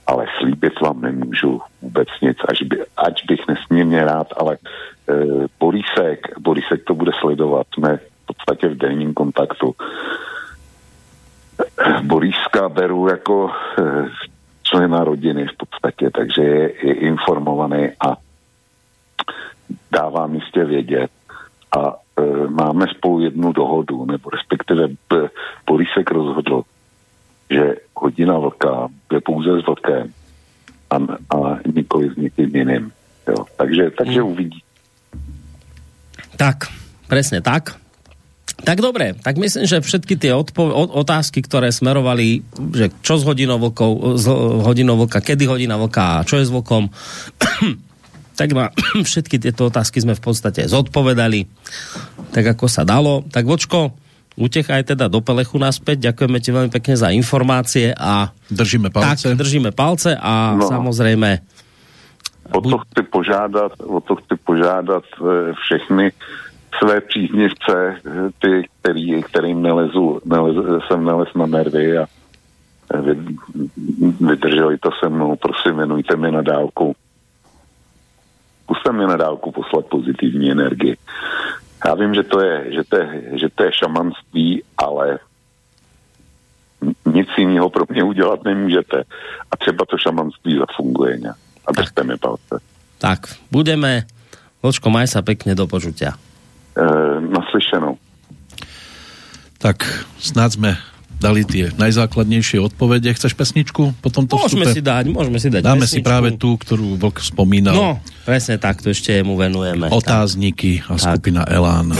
ale slíbit vám nemůžu vůbec nic, až by, ať bych nesmírně rád, ale e, Borisek, Borisek to bude sledovat, jsme v podstatě v denním kontaktu. Boriska beru jako e, člena rodiny v podstatě, takže je, je informovaný a dává místě vědět. A e, máme spolu jednu dohodu, nebo respektive b, Borisek rozhodl, že hodina vlka je pouze s vlkem a, a nikoli s někým jiným. Jo. Takže, takže Mm. uvidí. Tak, presne tak. Tak dobre, tak myslím, že všetky tie otázky, ktoré smerovali, že čo s hodinou vlkou, s hodinou vlka, kedy hodina vlka a čo je s vlkom, tak na všetky tieto otázky sme v podstate zodpovedali, tak ako sa dalo. Tak vočko, utechaj teda do Pelechu naspäť, ďakujeme ti veľmi pekne za informácie a Držíme palce. tak držíme palce a No. samozrejme O to chci požádat, o to chci požádat e, všechny své příznivce, ty, který, kterým nelezu, nelez, jsem nelez na nervy a e, vy, vydrželi to se mnou, prosím, věnujte mi na dálku. Zkuste mi na dálku poslat pozitivní energii. Já vím, že to je, že to je, že to je šamanství, ale nic jiného pro mě udělat nemůžete. A třeba to šamanství zafunguje nějak. A držte mi palce. tak, budeme. Vočko, maj sa pekne do počutia. E, naslyšenou. Tak snáď sme dali tie najzákladnejšie odpovede. Chceš pesničku po tomto Môžeme vstupe? si dať, môžeme si dať Dáme si pesničku. práve tú, ktorú Vlk spomínal. No, presne tak, to ešte mu venujeme. Otázniky a Tak. skupina Elán.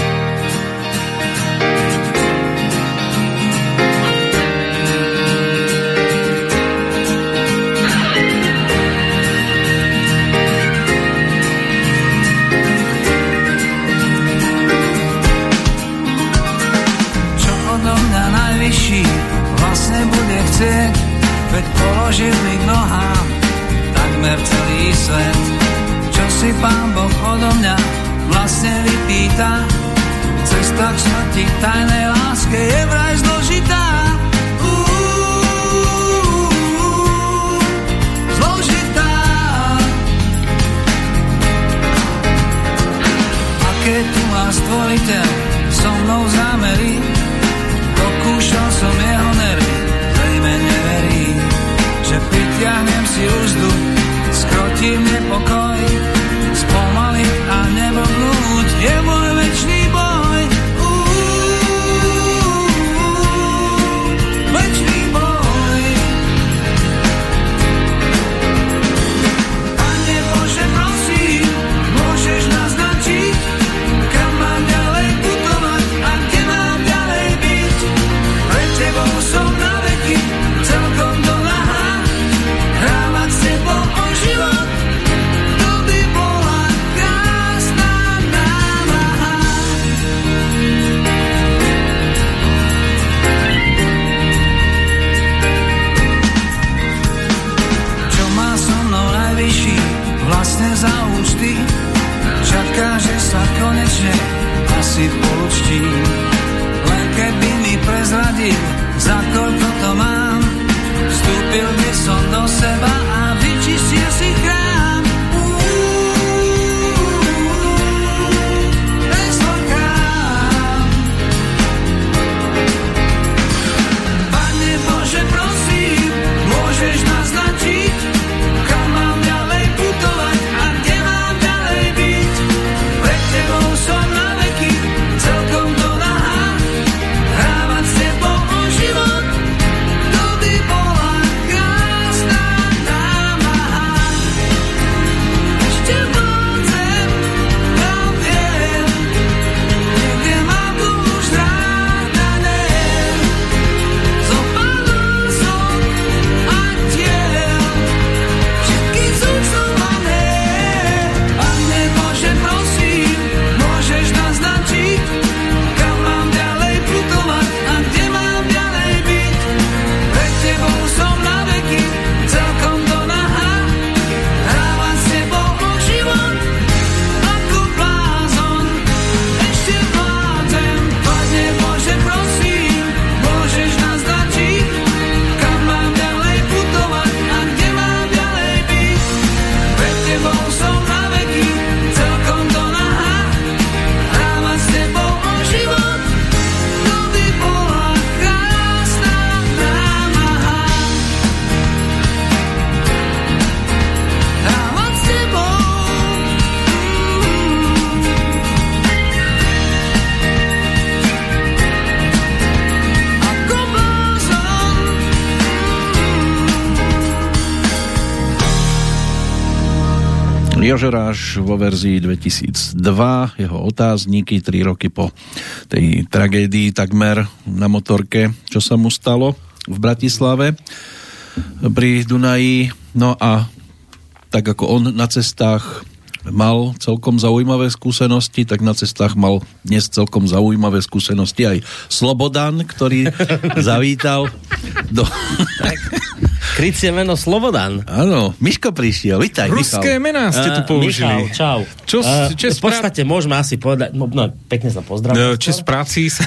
Jožeráš vo verzii 2002, jeho otázniky 3 roky po tej tragédii takmer na motorke, čo sa mu stalo v Bratislave pri Dunaji. No a tak ako on na cestách mal celkom zaujímavé skúsenosti, tak na cestách mal dnes celkom zaujímavé skúsenosti aj Slobodan, ktorý zavítal do... Krycie meno Slobodan. Áno, Miško prišiel, vitaj Ruské Michal. mená ste tu použili. Michal, čau. Čo Eh, čo v podstate môžeme asi povedať, no, no pekne sa No, pozdravím. Čes práci sa...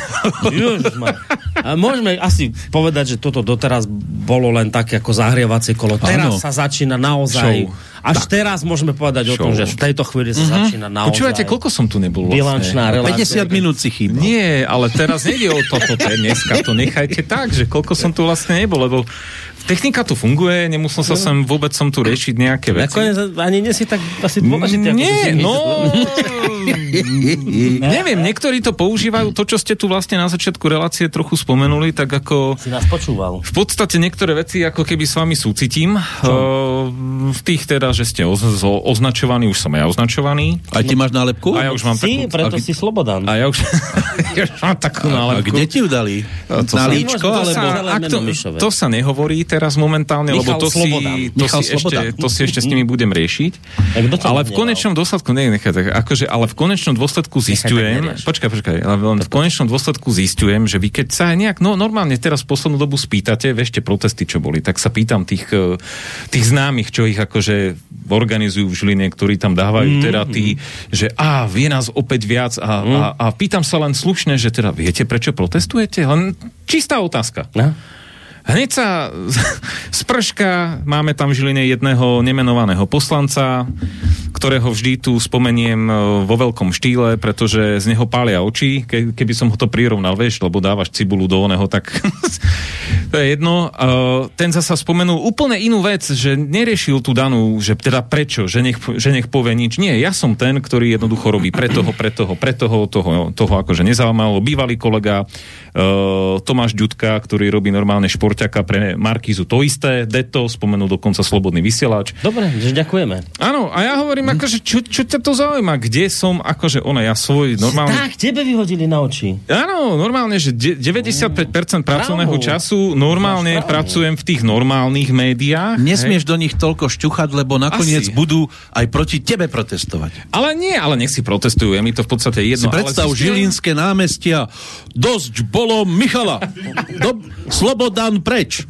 Môžeme asi povedať, že toto doteraz bolo len také ako zahrievacie kolo. Teraz Áno. sa začína naozaj... Show. Až teraz môžeme povedať o tom, Show. že v tejto chvíli sa začína naozaj... Počúvajte, koľko som tu nebol vlastne? Bilančná relácia. 50 minút si chýba. Nie, ale teraz nejde o toto, dneska to nechajte tak, že koľko som tu vlastne nebol, lebo technika tu funguje, nemusel sa sem vôbec som tu riešiť nejaké veci. Nakoniec ani nie si tak asi dôležitý. ako si Nie, no... neviem, niektorí to používajú, to, čo ste tu vlastne na začiatku relácie trochu spomenuli, tak ako... Si nás počúval. V podstate niektoré veci ako keby s vami súcitím. Uh, v tých teda, že ste oz, zo, označovaní, už som ja označovaný. A ty máš nálepku? A ja už mám Si, takú... preto a- si Slobodan. A ja už, ja už mám takú A nálepku. kde ti ju dali? No, to Na sa- líčko, to sa, to sa nehovorí teraz momentálne, Michal lebo to si, Slobodan. to, Michal si ešte, to si ešte s nimi budem riešiť. Ale v konečnom dôsledku, nie, nechaj tak, akože, ale v konečnom dôsledku zistujem, počkaj, počkaj, ale len v konečnom dôsledku zistujem, že vy keď sa aj nejak, no normálne teraz v poslednú dobu spýtate, vešte protesty, čo boli, tak sa pýtam tých, eh, tých známych, čo ich akože organizujú v Žiline, ktorí tam dávajú Mm-hmm. teda tí, že a vie nás opäť viac a, Mm. a, a pýtam sa len slušne, že teda viete, prečo protestujete? Len čistá otázka. No? Hneď sa sprška, máme tam v Žiline jedného nemenovaného poslanca, ktorého vždy tu spomeniem e, vo veľkom štýle, pretože z neho pália oči, ke, keby som ho to prirovnal, vieš, lebo dávaš cibulu do oného, tak to je jedno. Uh, ten zasa spomenul úplne inú vec, že neriešil tú danú, že teda prečo, že nech, že nech povie nič. Nie, ja som ten, ktorý jednoducho robí pre toho, pre toho, pre toho, toho, toho akože nezaujímalo. Bývalý kolega uh, Tomáš Ďudka, ktorý robí normálne šporťaka pre Markízu, to isté, Deto, spomenul dokonca Slobodný vysielač. Dobre, že ďakujeme. Áno, a ja hovorím, akože, čo, čo ťa to zaujíma? Kde som, akože ona, ja svoj normálne... Tak, tebe vyhodili na oči. Áno, normálne, že de- 95% pracovného Pravdu. času normálne pracujem v tých normálnych médiách. Nesmieš do nich toľko šťuchať, lebo nakoniec Asi. budú aj proti tebe protestovať. Ale nie, ale nech si protestujú, je mi to v podstate jedno. Si predstav ale zistujem- Žilinské námestia. Dosť bolo Michala. Do, Slobodan preč.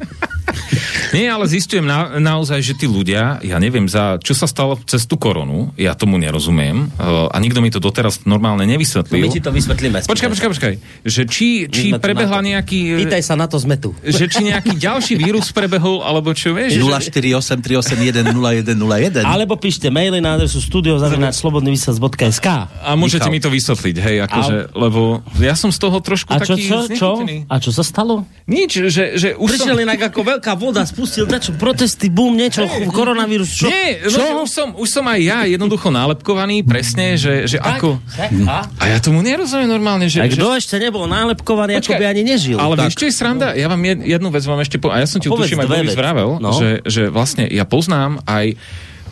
Nie, ale zistujem na, naozaj, že tí ľudia, ja neviem, za čo sa stalo cez tú koronu, ja tomu nerozumiem uh, a nikto mi to doteraz normálne nevysvetlil. My ti to vysvetlíme. Počkaj, počkaj, počkaj. Že či, či prebehla nejaký... Pýtaj sa na to, sme tu. Že či nejaký ďalší vírus prebehol, alebo čo vieš? že- 0483810101. Alebo píšte maily na adresu studiozavináčslobodnyvysielac.sk A môžete Michal. mi to vysvetliť, hej, akože, lebo ja som z toho trošku A čo, taký čo, čo? A čo sa stalo? Nič, že, že už som... Prišiel inak ako veľká voda, spustil dačo, protesty, bum, niečo, koronavírus, čo? Nie, čo? že už, som, už som aj ja jednoducho nálepkovaný, presne, že, že Tak, ako... tak, a? A ja tomu nerozumiem normálne, že... A že kto ešte nebol nálepkovaný, ako by ani nežil. Ale tak. čo je sranda? Ja vám jed, jednu vec vám ešte po... A ja som ti tuším aj dve Boris veci. vravel, No. že, že vlastne ja poznám aj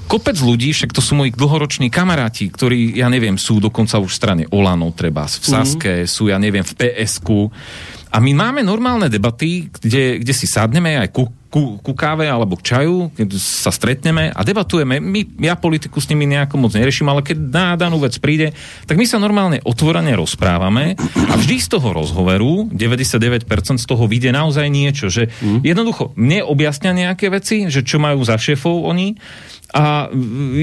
kopec ľudí, však to sú moji dlhoroční kamaráti, ktorí, ja neviem, sú dokonca už v strane Olano, treba, v Saske, Mhm. sú, ja neviem, v PSK. A my máme normálne debaty, kde, kde si sadneme aj ku, ku, ku káve alebo k čaju, keď sa stretneme a debatujeme. My, ja politiku s nimi nejako moc neriešim, ale keď na danú vec príde, tak my sa normálne otvorene rozprávame a vždy z toho rozhovoru, 99% z toho vyjde naozaj niečo, že jednoducho mne objasnia nejaké veci, že čo majú za šéfov oni a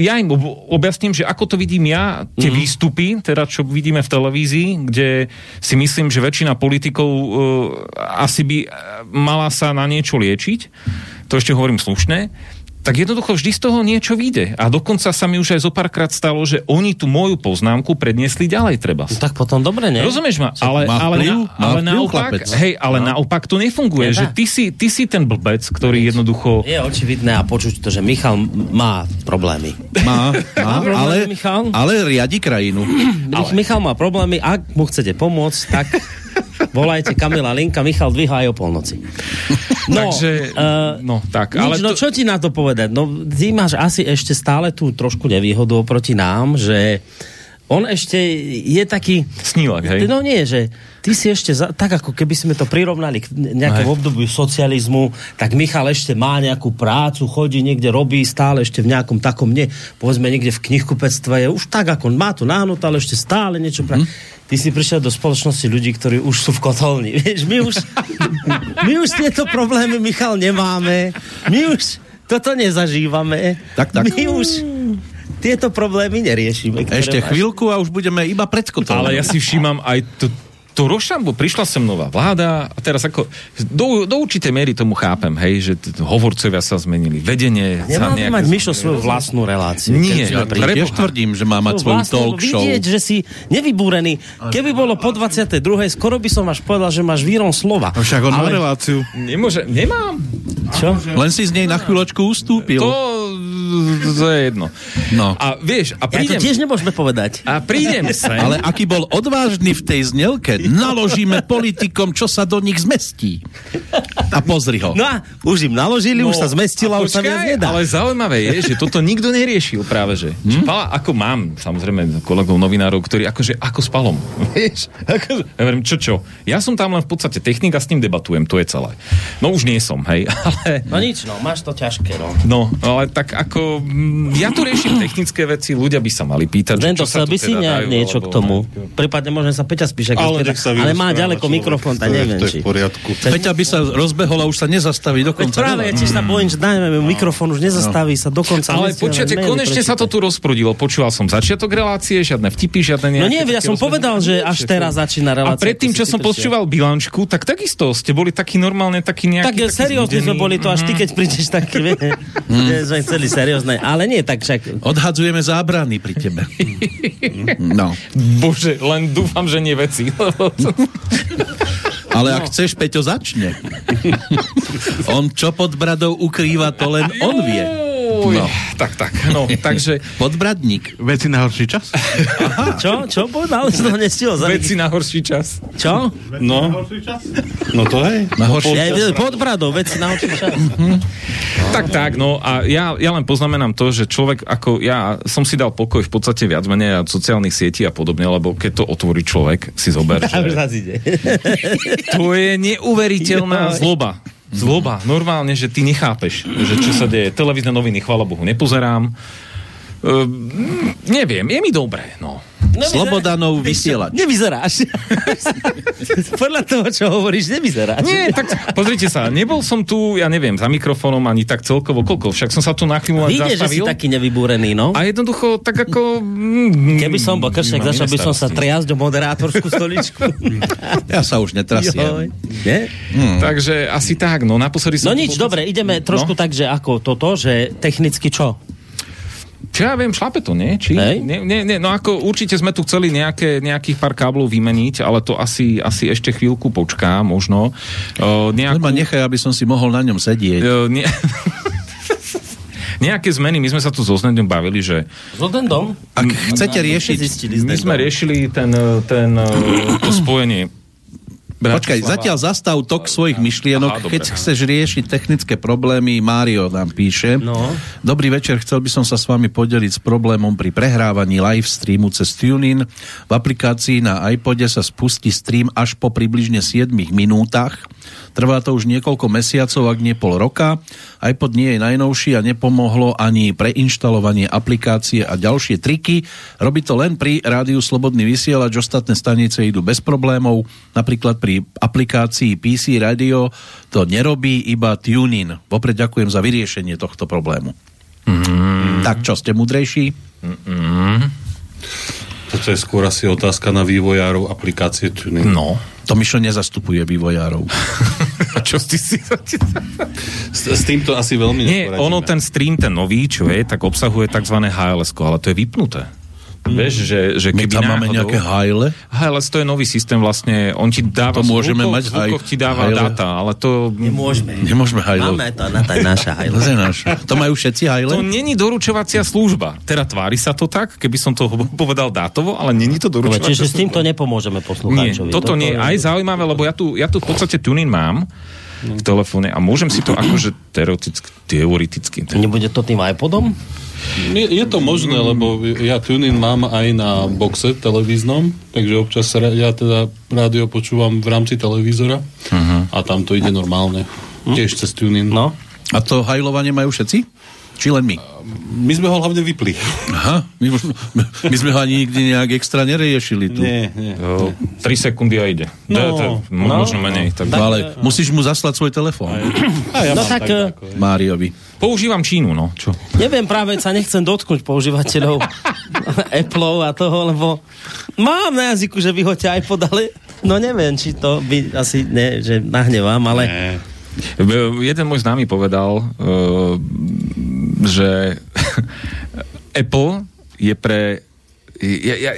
ja im ob- objasním, že ako to vidím ja, tie mm. výstupy, teda čo vidíme v televízii, kde si myslím, že väčšina politikov uh, asi by uh, mala sa na niečo liečiť, to ešte hovorím slušne, tak jednoducho vždy z toho niečo vyjde. A dokonca sa mi už aj zo párkrát stalo, že oni tú moju poznámku predniesli ďalej treba. No, tak potom dobre, ne? Rozumieš ma? Ale, má ale, vplyv, na, ale vplyv, naopak, chlapec. hej, ale naopak to nefunguje, Je že ty si, ty si ten blbec, ktorý jednoducho... Je očividné a počuť to, že Michal má problémy. Má, má, Má problém, ale, Michal? ale riadi krajinu. Ale... Michal má problémy, ak mu chcete pomôcť, tak volajte Kamila Linka, Michal dvíha aj o polnoci. No, Takže, eh, no tak, Nič, ale no to- čo ti na to povedať? No, ty máš asi ešte stále tú trošku nevýhodu oproti nám, že on ešte je taký... Snílak, hej? No nie, že ty si ešte, za, tak ako keby sme to prirovnali k nejakému obdobiu socializmu, tak Michal ešte má nejakú prácu, chodí niekde, robí stále ešte v nejakom takom, nie, povedzme niekde v knihkupectve, je už tak ako má to náhnuté, ale ešte stále niečo pra... Ty si prišiel do spoločnosti ľudí, ktorí už sú v kotolni. Vieš, my už, my už tieto problémy, Michal, nemáme. My už toto nezažívame. Tak, tak. My už tieto problémy neriešime. Ešte máš. chvíľku a už budeme iba pred skotolom. Ale ja si všímam aj to, to rošambo, prišla sem nová vláda a teraz ako do, do určitej miery tomu chápem, hej, že t- hovorcovia sa zmenili, vedenie by nejaké... mať Mišo svoju vlastnú reláciu. Nie, ja. Tiež tvrdím, že má mať Svoju talk show. Vidieť, že si nevybúrený. Keby bolo po 22. skoro by som až povedal, že máš vírom slova. Však on má reláciu. Nemôže, nemám. Čo? Len si z nej na chvíľočku ustúpil. To, to je jedno. No. A vieš, a Ja to prídem... tiež nemôžeme povedať. A prídem sem. Ale aký bol odvážny v tej znelke, naložíme politikom, čo sa do nich zmestí. A pozri ho. No a už im naložili, už sa zmestila, už sa viac nedá. Ale zaujímavé je, že toto nikto neriešil práve, že. Hm? Pala, ako mám, samozrejme, kolegov novinárov, ktorí akože, ako s palom. Vieš? Ako, ja verím, čo, čo? Ja som tam len v podstate technik a s ním debatujem, to je celé. No už nie som, hej, ale... No nič, no, máš to ťažké, no. No, ale tak ako... mm, Ja tu riešim technické veci, ľudia by sa mali pýtať, Vento, čo sa by si teda dajú, niečo alebo- k tomu. Prípadne možno sa Peťa spíše, Ale nech sa ale má ďaleko človek, mikrofón, tak neviem, to je v poriadku. Peťa by sa rozbehol a už sa nezastaví do Veď práve, ja tiež sa bojím, že dajme mi mikrofón, už nezastaví sa dokonca. Ale počujete, konečne sa to tu rozprudilo. Počúval som začiatok relácie, žiadne vtipy, žiadne No nejaké... nie, ja som povedal, že až teraz začína A relácia. predtým, ako čo som počúval bilančku, tak takisto ste boli takí normálne, takí nejakí... Tak takí seriózne sme boli to, až ty keď prídeš taký, vie, že sme chceli seriózne. Ale nie, tak však... Odhadzujeme zábrany pri tebe. No. Bože, len dúfam, že nie veci. Ale ak chceš, Peťo začne. On čo pod bradou ukrýva, to len on vie. Uj, No. Tak, tak, no, takže Podbradník. Veci na horší čas? Čo? Čo povedal? Som to nestihol veci na horší čas. Čo? No. No to hej. Na horší Ja, pod bradou, veci na oči čas. Tak, tak, no a ja, ja len poznamenám to, že človek ako ja som si dal pokoj v podstate viac menej od sociálnych sietí a podobne, lebo keď to otvorí človek, si zober, že to je neuveriteľná zloba. Zloba. Normálne, že ty nechápeš, že čo sa deje. Televízne noviny, chvála Bohu, nepozerám. Ehm, neviem, je mi dobre, no. Slobodanov vysielač. Nevyzeráš. Podľa toho, čo hovoríš, nevyzeráš. Nie, tak pozrite sa, nebol som tu, ja neviem, za mikrofónom ani tak celkovo, koľko, však som sa tu na chvíľu len Vidíš, že si taký nevybúrený, no. A jednoducho, tak ako... mm, Keby som bol kršek, začal by som sa triasť do moderátorskú stoličku. Ja sa už Joj. netrasiem. Nie? Takže asi tak, no naposledy som... No nič, dobre, ideme trošku No. tak, že ako toto, že technicky čo? Čo ja viem, šlape to, nie? Či? Hej. Nie, nie, nie, no ako určite sme tu chceli nejaké, nejakých pár káblov vymeniť, ale to asi, asi ešte chvíľku počká, možno. Uh, Len ma nechaj, aby som si mohol na ňom sedieť. Uh, nie... Nejaké zmeny, my sme sa tu so Znedom bavili, že Zodendom? Ak chcete riešiť... My sme riešili ten, ten, to spojenie Počkaj, Bratislava- zatiaľ zastav tok svojich myšlienok. Aha, dobre. Keď chceš riešiť technické problémy, Mário nám píše. No. Dobrý večer, chcel by som sa s vami podeliť s problémom pri prehrávaní live streamu cez TuneIn. V aplikácii na iPode sa spustí stream až po približne 7 minútach. Trvá to už niekoľko mesiacov, ak nie pol roka. iPod nie je najnovší a nepomohlo ani preinštalovanie aplikácie a ďalšie triky. Robí to len pri rádiu Slobodný vysielač, ostatné stanice idú bez problémov. Napríklad pri aplikácii PC Radio to nerobí iba TuneIn. Vopred ďakujem za vyriešenie tohto problému. Mm. Tak čo, ste mudrejší? Toto je skôr asi otázka na vývojárov aplikácie Tuning. No. To Mišo nezastupuje vývojárov. A čo ty si... S, s týmto asi veľmi Nie, ono ten stream, ten nový, čo je, tak obsahuje tzv. HLS, ale to je vypnuté. Vieš, že, že My keby tam máme náhodou- nejaké hajle. HLS to je nový systém vlastne, on ti dáva To môžeme zvukoch, mať zvukoch ti dáva hajle. dáta, ale to... Nemôžeme. Nemôžeme hajlo. Máme to, na to je naša To hajla. je naše. To majú všetci hajle? To není doručovacia služba. Teda tvári sa to tak, keby som to povedal dátovo, ale není to doručovacia Čiže s týmto nepomôžeme Nie, poslucháčovi. toto nie. je- Aj zaujímavé, lebo ja tu, ja tu v podstate tuning mám v telefóne a môžem si to akože teoreticky, teoreticky Nebude to tým iPodom? Je, je to možné, lebo ja TuneIn mám aj na boxe televíznom, takže občas ja teda rádio počúvam v rámci televízora a tam to ide normálne. Tiež cez TuneIn. No. A to hajlovanie majú všetci? Či len my? My sme ho hlavne vypli. Aha, my, už, my sme ho ani nikdy nejak extra neriešili tu. Nie, nie. 3 sekundy a ide. No, to, mo- no. možno menej. Tak, No, ale musíš mu zaslať svoj telefón. A ja No tak, tak, ako, Máriovi. Používam Čínu, no. Čo? Neviem, práve sa nechcem dotknúť používateľov Apple a toho, lebo mám na jazyku, že vyhoďte iPod, ale no neviem, či to by asi ne, že nahnevám, ale Nie. V- Jeden môj známy povedal, uh, že Apple je pre ja, ja,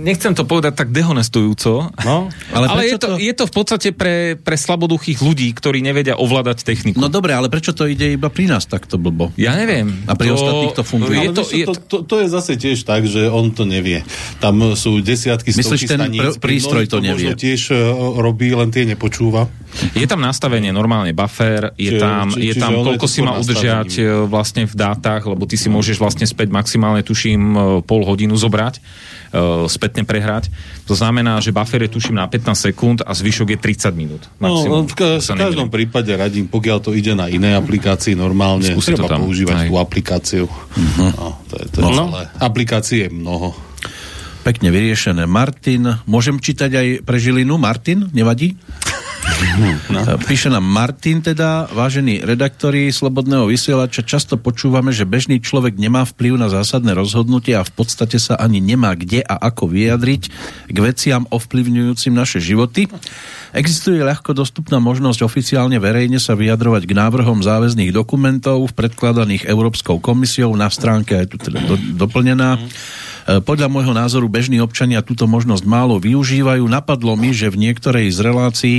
nechcem to povedať tak dehonestujúco, no, Ale ale, je, to, to- je to v podstate pre, pre slaboduchých ľudí, ktorí nevedia ovládať techniku. No dobre, ale prečo to ide iba pri nás takto blbo? ja neviem. A pri ostatných to funguje. Je to, je to, to, to, to je zase tiež tak, že on to nevie. Tam sú desiatky, Myslíš, stovky ten staníc. pr- prístroj to nevie? možno tiež uh, robí, len tie nepočúva. je tam nastavenie normálne buffer, je Čiže- tam, či- je tam koľko to si má udržať e, vlastne v dátach, lebo ty si môžeš vlastne späť maximálne, tuším, e, pol hodinu zobrať, e, spätne prehrať. To znamená, že buffer je tuším na 15 sekúnd a zvyšok je 30 minút. No, Maximum, v, ka- v každom nemýlim. prípade radím, pokiaľ to ide na inej aplikácii normálne, Skúsi to treba tam. používať Aj. tú aplikáciu. No, to je, to je No. celé. Aplikácií je mnoho. Pekne vyriešené. Martin, môžem čítať aj pre Žilinu? Martin, nevadí? No. Píše nám Martin teda, vážení redaktori Slobodného vysielača, často počúvame, že bežný človek nemá vplyv na zásadné rozhodnutie a v podstate sa ani nemá kde a ako vyjadriť k veciam ovplyvňujúcim naše životy. Existuje ľahko dostupná možnosť oficiálne verejne sa vyjadrovať k návrhom záväzných dokumentov predkladaných Európskou komisiou na stránke je tu teda do, doplnená. E, Podľa môjho názoru bežní občania túto možnosť málo využívajú. Napadlo mi, že v niektorej z relácií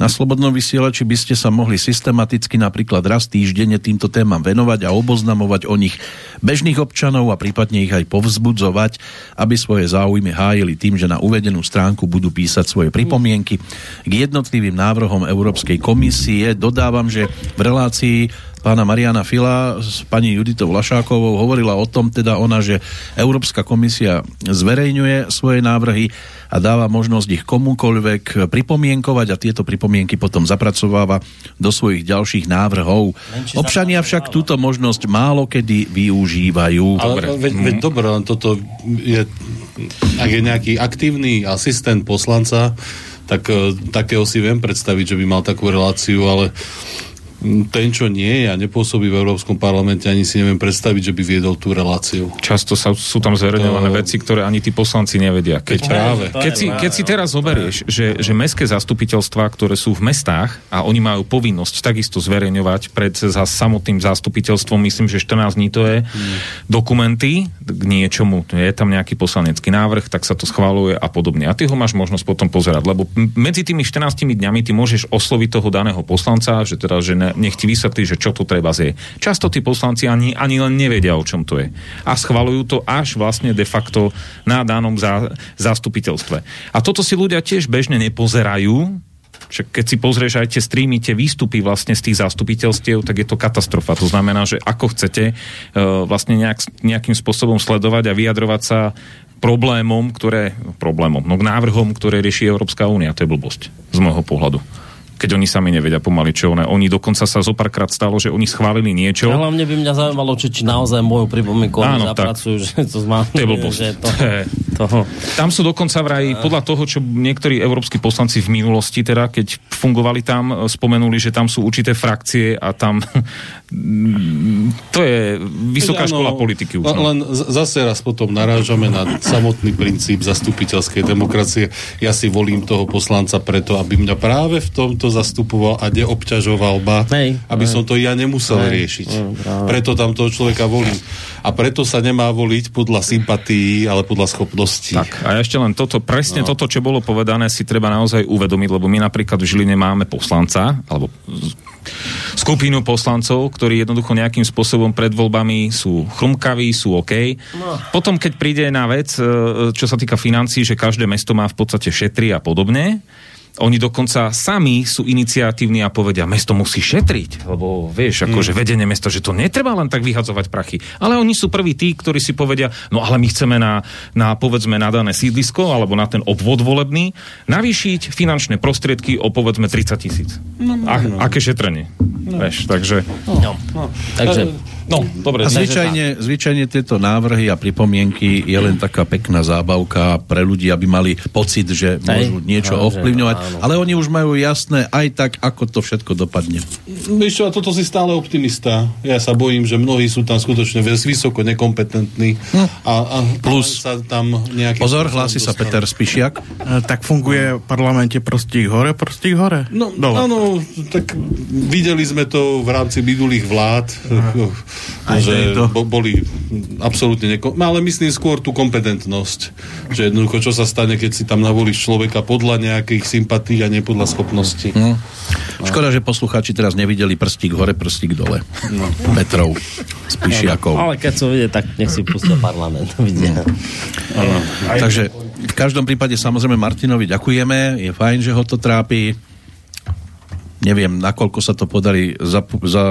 na Slobodnom vysielači by ste sa mohli systematicky napríklad raz týždenne týmto témam venovať a oboznamovať o nich bežných občanov a prípadne ich aj povzbudzovať, aby svoje záujmy hájili tým, že na uvedenú stránku budú písať svoje pripomienky k jednotlivým návrhom Európskej komisie. Dodávam, že v relácii pána Mariana Fila s pani Juditou Vlašákovou hovorila o tom, teda ona, že Európska komisia zverejňuje svoje návrhy a dáva možnosť ich komukoľvek pripomienkovať a tieto pripomienky potom zapracováva do svojich ďalších návrhov. Občania však túto možnosť málo kedy využívajú. Ale veď, veď dobre, len toto je, ak je nejaký aktívny asistent poslanca, tak e, takého si viem predstaviť, že by mal takú reláciu, ale ten, čo nie je a nepôsobí v Európskom parlamente, ani si neviem predstaviť, že by viedol tú reláciu. Často sa, sú tam zverejňované To- veci, ktoré ani tí poslanci nevedia. Keď, práve. Keď si, keď si teraz zoberieš, že, že mestské zastupiteľstvá, ktoré sú v mestách a oni majú povinnosť takisto zverejňovať pred za samotným zastupiteľstvom, myslím, že 14 dní to je, dokumenty k niečomu, je tam nejaký poslanecký návrh, tak sa to schváluje a podobne. A ty ho máš možnosť potom pozerať, lebo medzi tými 14 dňami ty môžeš osloviť toho daného poslanca, že teda, že ne, nech ti vysvetlí, že čo to treba zje. Často tí poslanci ani, ani len nevedia, o čom to je. A schvalujú to až vlastne de facto na danom zá, zastupiteľstve. A toto si ľudia tiež bežne nepozerajú, keď si pozrieš aj tie streamy, tie výstupy vlastne z tých zastupiteľstiev, tak je to katastrofa. To znamená, že ako chcete uh, vlastne nejak, nejakým spôsobom sledovať a vyjadrovať sa problémom, ktoré, problémom, no k návrhom, ktoré rieši Európska únia. To je blbosť z môjho pohľadu. Keď oni sami nevedia pomaly, čo one. Oni dokonca sa zopárkrát stalo, že oni schválili niečo. A hlavne by mňa zaujímalo, či, či naozaj moju pripomienku oni Áno, tak. zapracujú, že to zmá... To je blbosť. Že to, To je- toho. Tam sú dokonca vraj, podľa toho, čo niektorí európsky poslanci v minulosti, teda keď fungovali tam, e, spomenuli, že tam sú určité frakcie a tam to je vysoká škola politiky už. Len, No. len zase raz potom narážame na samotný princíp zastupiteľskej demokracie. Ja si volím toho poslanca preto, aby mňa práve v tomto zastupoval a neobťažoval ma, Hej, aby hej. som to ja nemusel Hej, riešiť. hej, práve. preto tam toho človeka volím. A preto sa nemá voliť podľa sympatí, ale podľa schopností. Tak, a ešte len toto, presne no. toto, čo bolo povedané, si treba naozaj uvedomiť, lebo my napríklad v Žiline máme poslanca, alebo skupinu poslancov, ktorí jednoducho nejakým spôsobom pred voľbami sú chrumkaví, sú OK. No. Potom, keď príde na vec, e, čo sa týka financí, že každé mesto má v podstate šetri a podobne, oni dokonca sami sú iniciatívni a povedia, mesto musí šetriť, lebo vieš, akože Mm. vedenie mesta, že to netreba len tak vyhadzovať prachy. Ale oni sú prví tí, ktorí si povedia, no ale my chceme na, na povedzme na dané sídlisko alebo na ten obvod volebný navýšiť finančné prostriedky o povedzme 30 tisíc. No, a, aké šetrenie? No. Vieš, takže... No. Takže, No, dobre. A zvyčajne, zvyčajne tieto návrhy a pripomienky je len taká pekná zábavka pre ľudí, aby mali pocit, že môžu niečo Áno, ovplyvňovať, áno. ale oni už majú jasné aj tak, ako to všetko dopadne. Vieš čo, a toto si stále optimista. Ja sa bojím, že mnohí sú tam skutočne vysoko nekompetentní a, a Plus- sa tam nejaký... Pozor, hlási sa Peter Spišiak. E, Tak funguje v parlamente prostík hore, prostík hore? No, Dole. áno, tak videli sme to v rámci minulých vlád, Aj že to. bo, boli absolútne neko... no, ale myslím skôr tú kompetentnosť, že jednoducho, čo sa stane, keď si tam navolíš človeka podľa nejakých sympatí a nie podľa schopností. Hm. Škoda, že poslucháči teraz nevideli prstík hore, prstík dole. No. Petrov, Spišiakov. ale keď sú vidieť, tak nech si pustia parlament. Vidia. Takže v každom prípade samozrejme Martinovi ďakujeme, je fajn, že ho to trápi. Neviem, nakoľko sa to podarí za, za,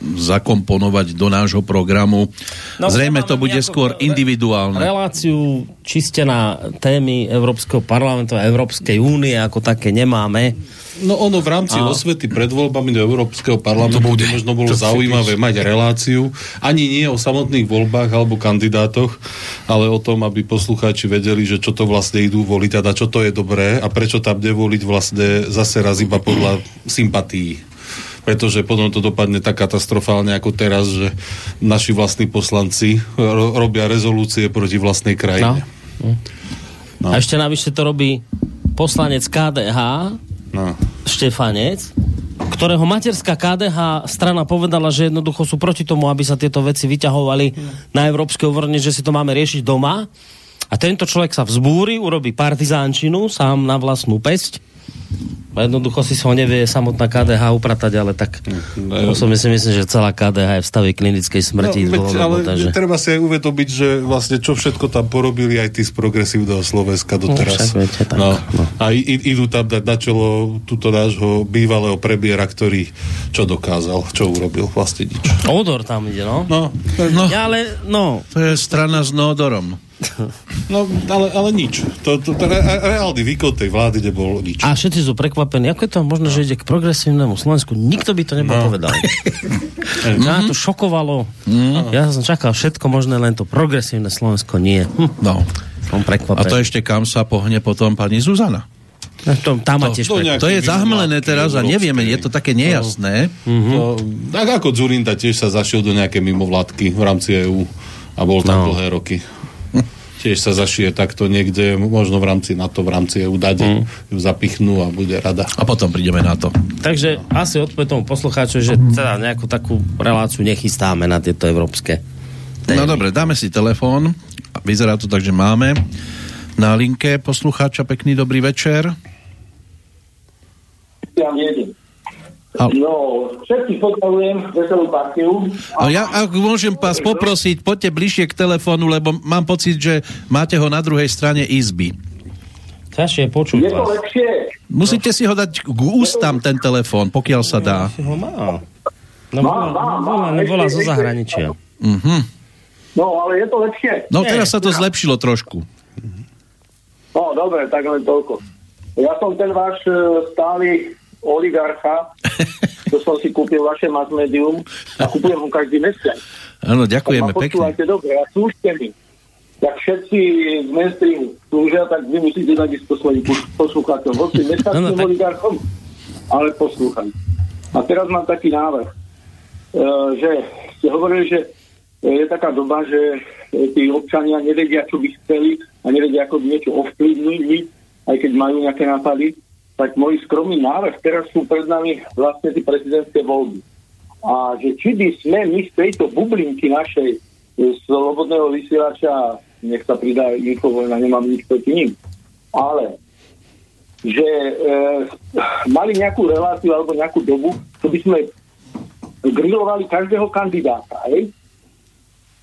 zakomponovať do nášho programu. No, Zrejme to bude skôr individuálne. Reláciu čiste na témy Európskeho parlamentu a Európskej únie ako také nemáme. No ono v rámci A- osvety pred voľbami do Európskeho parlamentu to bude. možno bolo zaujímavé mať reláciu, ani nie o samotných voľbách alebo kandidátoch, ale o tom, aby poslucháči vedeli, že čo to vlastne idú voliť a na čo to je dobré a prečo tam nevoliť vlastne zase raz iba podľa sympatí pretože potom to dopadne tak katastrofálne ako teraz, že naši vlastní poslanci ro- robia rezolúcie proti vlastnej krajine. No. A ešte navyše to robí poslanec KDH, No. Štefanec, ktorého materská KDH strana povedala, že jednoducho sú proti tomu, aby sa tieto veci vyťahovali na európske úrovni, že si to máme riešiť doma. A tento človek sa vzbúri, urobí partizánčinu sám na vlastnú pesť. A jednoducho si ho nevie samotná KDH upratať, ale tak No, som myslím, myslím, že celá KDH je v stave klinickej smrti. No, veď, ale dlhodobo, takže... treba si aj uvedomiť, že vlastne čo všetko tam porobili aj tí z progresívneho Slovenska doteraz. však viete, tak, no. no. A i- idú tam dať na čelo túto nášho bývalého premiéra, ktorý čo dokázal, čo urobil, vlastne nič. Odor tam ide, no. No, No, Ja, ale, no, to je strana s Nódorom. No, ale, ale nič. To, to, to re, reálny výkon tej vlády nebol nič. A všetci sú prekvapení. Ako je to možno, že ide k progresívnemu Slovensku? Nikto by to nebol No. povedal. Mňa to šokovalo. Ja som čakal všetko možné, len to progresívne Slovensko nie. Hm, No. som A prekvapený. to ešte kam sa pohne potom pani Zuzana? to, tam ma tiež to To je zahmlené teraz a nevieme, je to také nejasné. To, tak ako Zurinda tiež sa zašiel do nejaké mimovládky v rámci EÚ a bol tam No. dlhé roky. Tiež sa zašije takto niekde, možno v rámci NATO, v rámci EU dade, ju zapichnú a bude rada. A potom prídeme na to. Takže asi odpoveď tomu poslucháču, že teda nejakú takú reláciu nechystáme na tieto európske No témy. dobre, dáme si telefón. Vyzerá to tak, že máme na linke poslucháča. Pekný dobrý večer. Ja. Al- No, všetkých pozdravujem, veselú partiu. A ja, ak môžem vás poprosiť, poďte bližšie k telefónu, lebo mám pocit, že máte ho na druhej strane izby. Ťažšie počuť Je to vás. lepšie? Musíte si ho dať k ústam ten telefón, pokiaľ sa dá. Si ho má. No, Má, Ešte- zo zahraničia. Mhm. No, ale je to lepšie? No teraz sa to zlepšilo trošku. No, dobre, tak len toľko. Ja som ten váš e, stály oligarcha, to som si kúpil vaše mass medium a kúpujem ho každý mesiac. Áno, Tak ďakujeme pekne. počúvajte dobre a slúžte mi. Jak všetci z mainstreamu slúžia, tak vy musíte takisto svojim pos- poslucháčom. Hoci tak- oligarchom, ale poslúchaj. A teraz mám taký návrh, e, že ste hovorili, že e, je taká doba, že e, tí občania nevedia, čo by chceli a nevedia, ako by niečo ovplyvniť, aj keď majú nejaké nápady. Tak môj skromný návrh, teraz sú pred nami vlastne tie prezidentské voľby. A že či by sme my z tejto bublinky našej e, slobodného vysielača, nech sa pridá Infovojna, nemám nič proti ním, ale že e, mali nejakú reláciu alebo nejakú dobu, to by sme grilovali každého kandidáta, hej?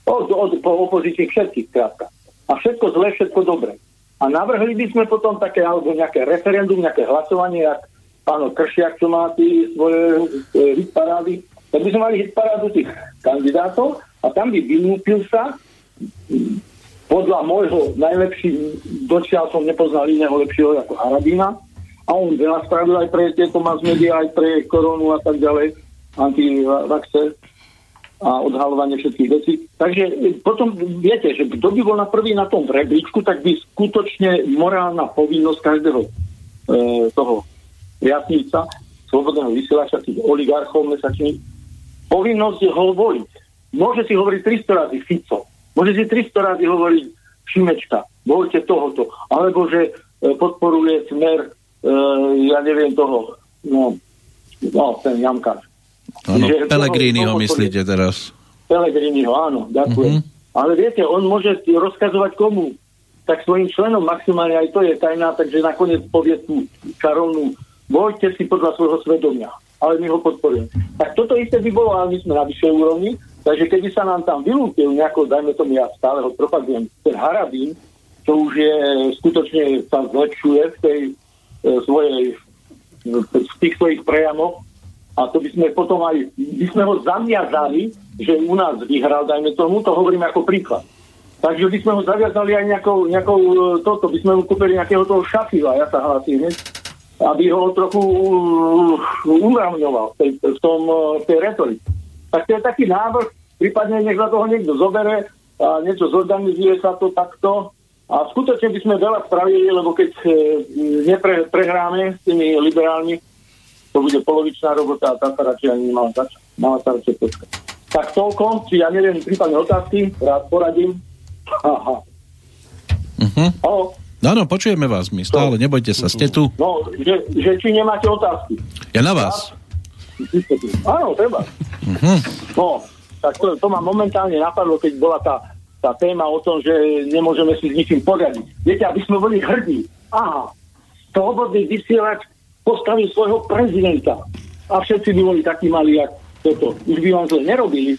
Od, od po opozičných všetkých, krátka. A všetko zlé, všetko dobré. A navrhli by sme potom také, alebo nejaké referendum, nejaké hlasovanie, jak páno Kršiak, čo má tí svoje e, hitparády, tak by sme mali hitparádu tých kandidátov a tam by vylúpil sa podľa môjho najlepší, dočiaľ som nepoznal iného lepšieho ako Harabina a on veľa spravil aj pre tieto mass media, aj pre koronu a tak ďalej, antivaxer a odhalovanie všetkých vecí. Takže e, potom viete, že kto by bol na prvý na tom rebríčku, tak by skutočne morálna povinnosť každého e, toho jasníca, slobodného vysielača, tých oligarchov mesačných, povinnosť je ho voliť. Môže si hovoriť 300 razy Fico, môže si 300 razy hovoriť Šimečka, voľte tohoto, alebo že e, podporuje smer, e, ja neviem toho, no, no ten Jamkar. Áno, Pelegriniho myslíte teraz. Pelegriniho, áno, ďakujem. Ale viete, on môže rozkazovať komu? Tak svojim členom maximálne aj to je tajná, takže nakoniec povie tú čarovnú, voľte si podľa svojho svedomia, ale my ho podporujeme. Tak toto isté by bolo, ale my sme na vyššej úrovni, takže keby sa nám tam vylúpil nejako, dajme tomu, ja stále ho propagujem, ten Harabín, čo už je skutočne sa zlepšuje v tej e, svojej v tých svojich prejamoch, a to by sme potom aj, by sme ho zamiazali, že u nás vyhral, dajme tomu, to hovorím ako príklad. Takže by sme ho zaviazali aj nejakou, nejakou e, toto, by sme mu kúpili nejakého toho šafila, ja sa hlasím hneď, aby ho trochu uh, umravňoval v, v, tom, uh, v tej retorike. Tak to je taký návrh, prípadne nech za toho niekto zobere a niečo zorganizuje sa to takto a skutočne by sme veľa spravili, lebo keď e, nepre, s tými liberálmi, to bude polovičná robota a tá sa radšej ani nemala začať. Mala sa radšej počkať. Tak toľko, či ja neviem, prípadne otázky, rád poradím. Aha. Uh-huh. Halo? Áno, počujeme vás my stále, nebojte sa, ste tu. No, že, že či nemáte otázky. Ja na vás. Áno, treba. Uh-huh. No, tak to, to ma momentálne napadlo, keď bola tá, tá téma o tom, že nemôžeme si s ničím poradiť. Viete, aby sme boli hrdí. Aha, slobodný vysielač postavil svojho prezidenta. A všetci by boli takí mali, jak toto. Už by vám zle nerobili.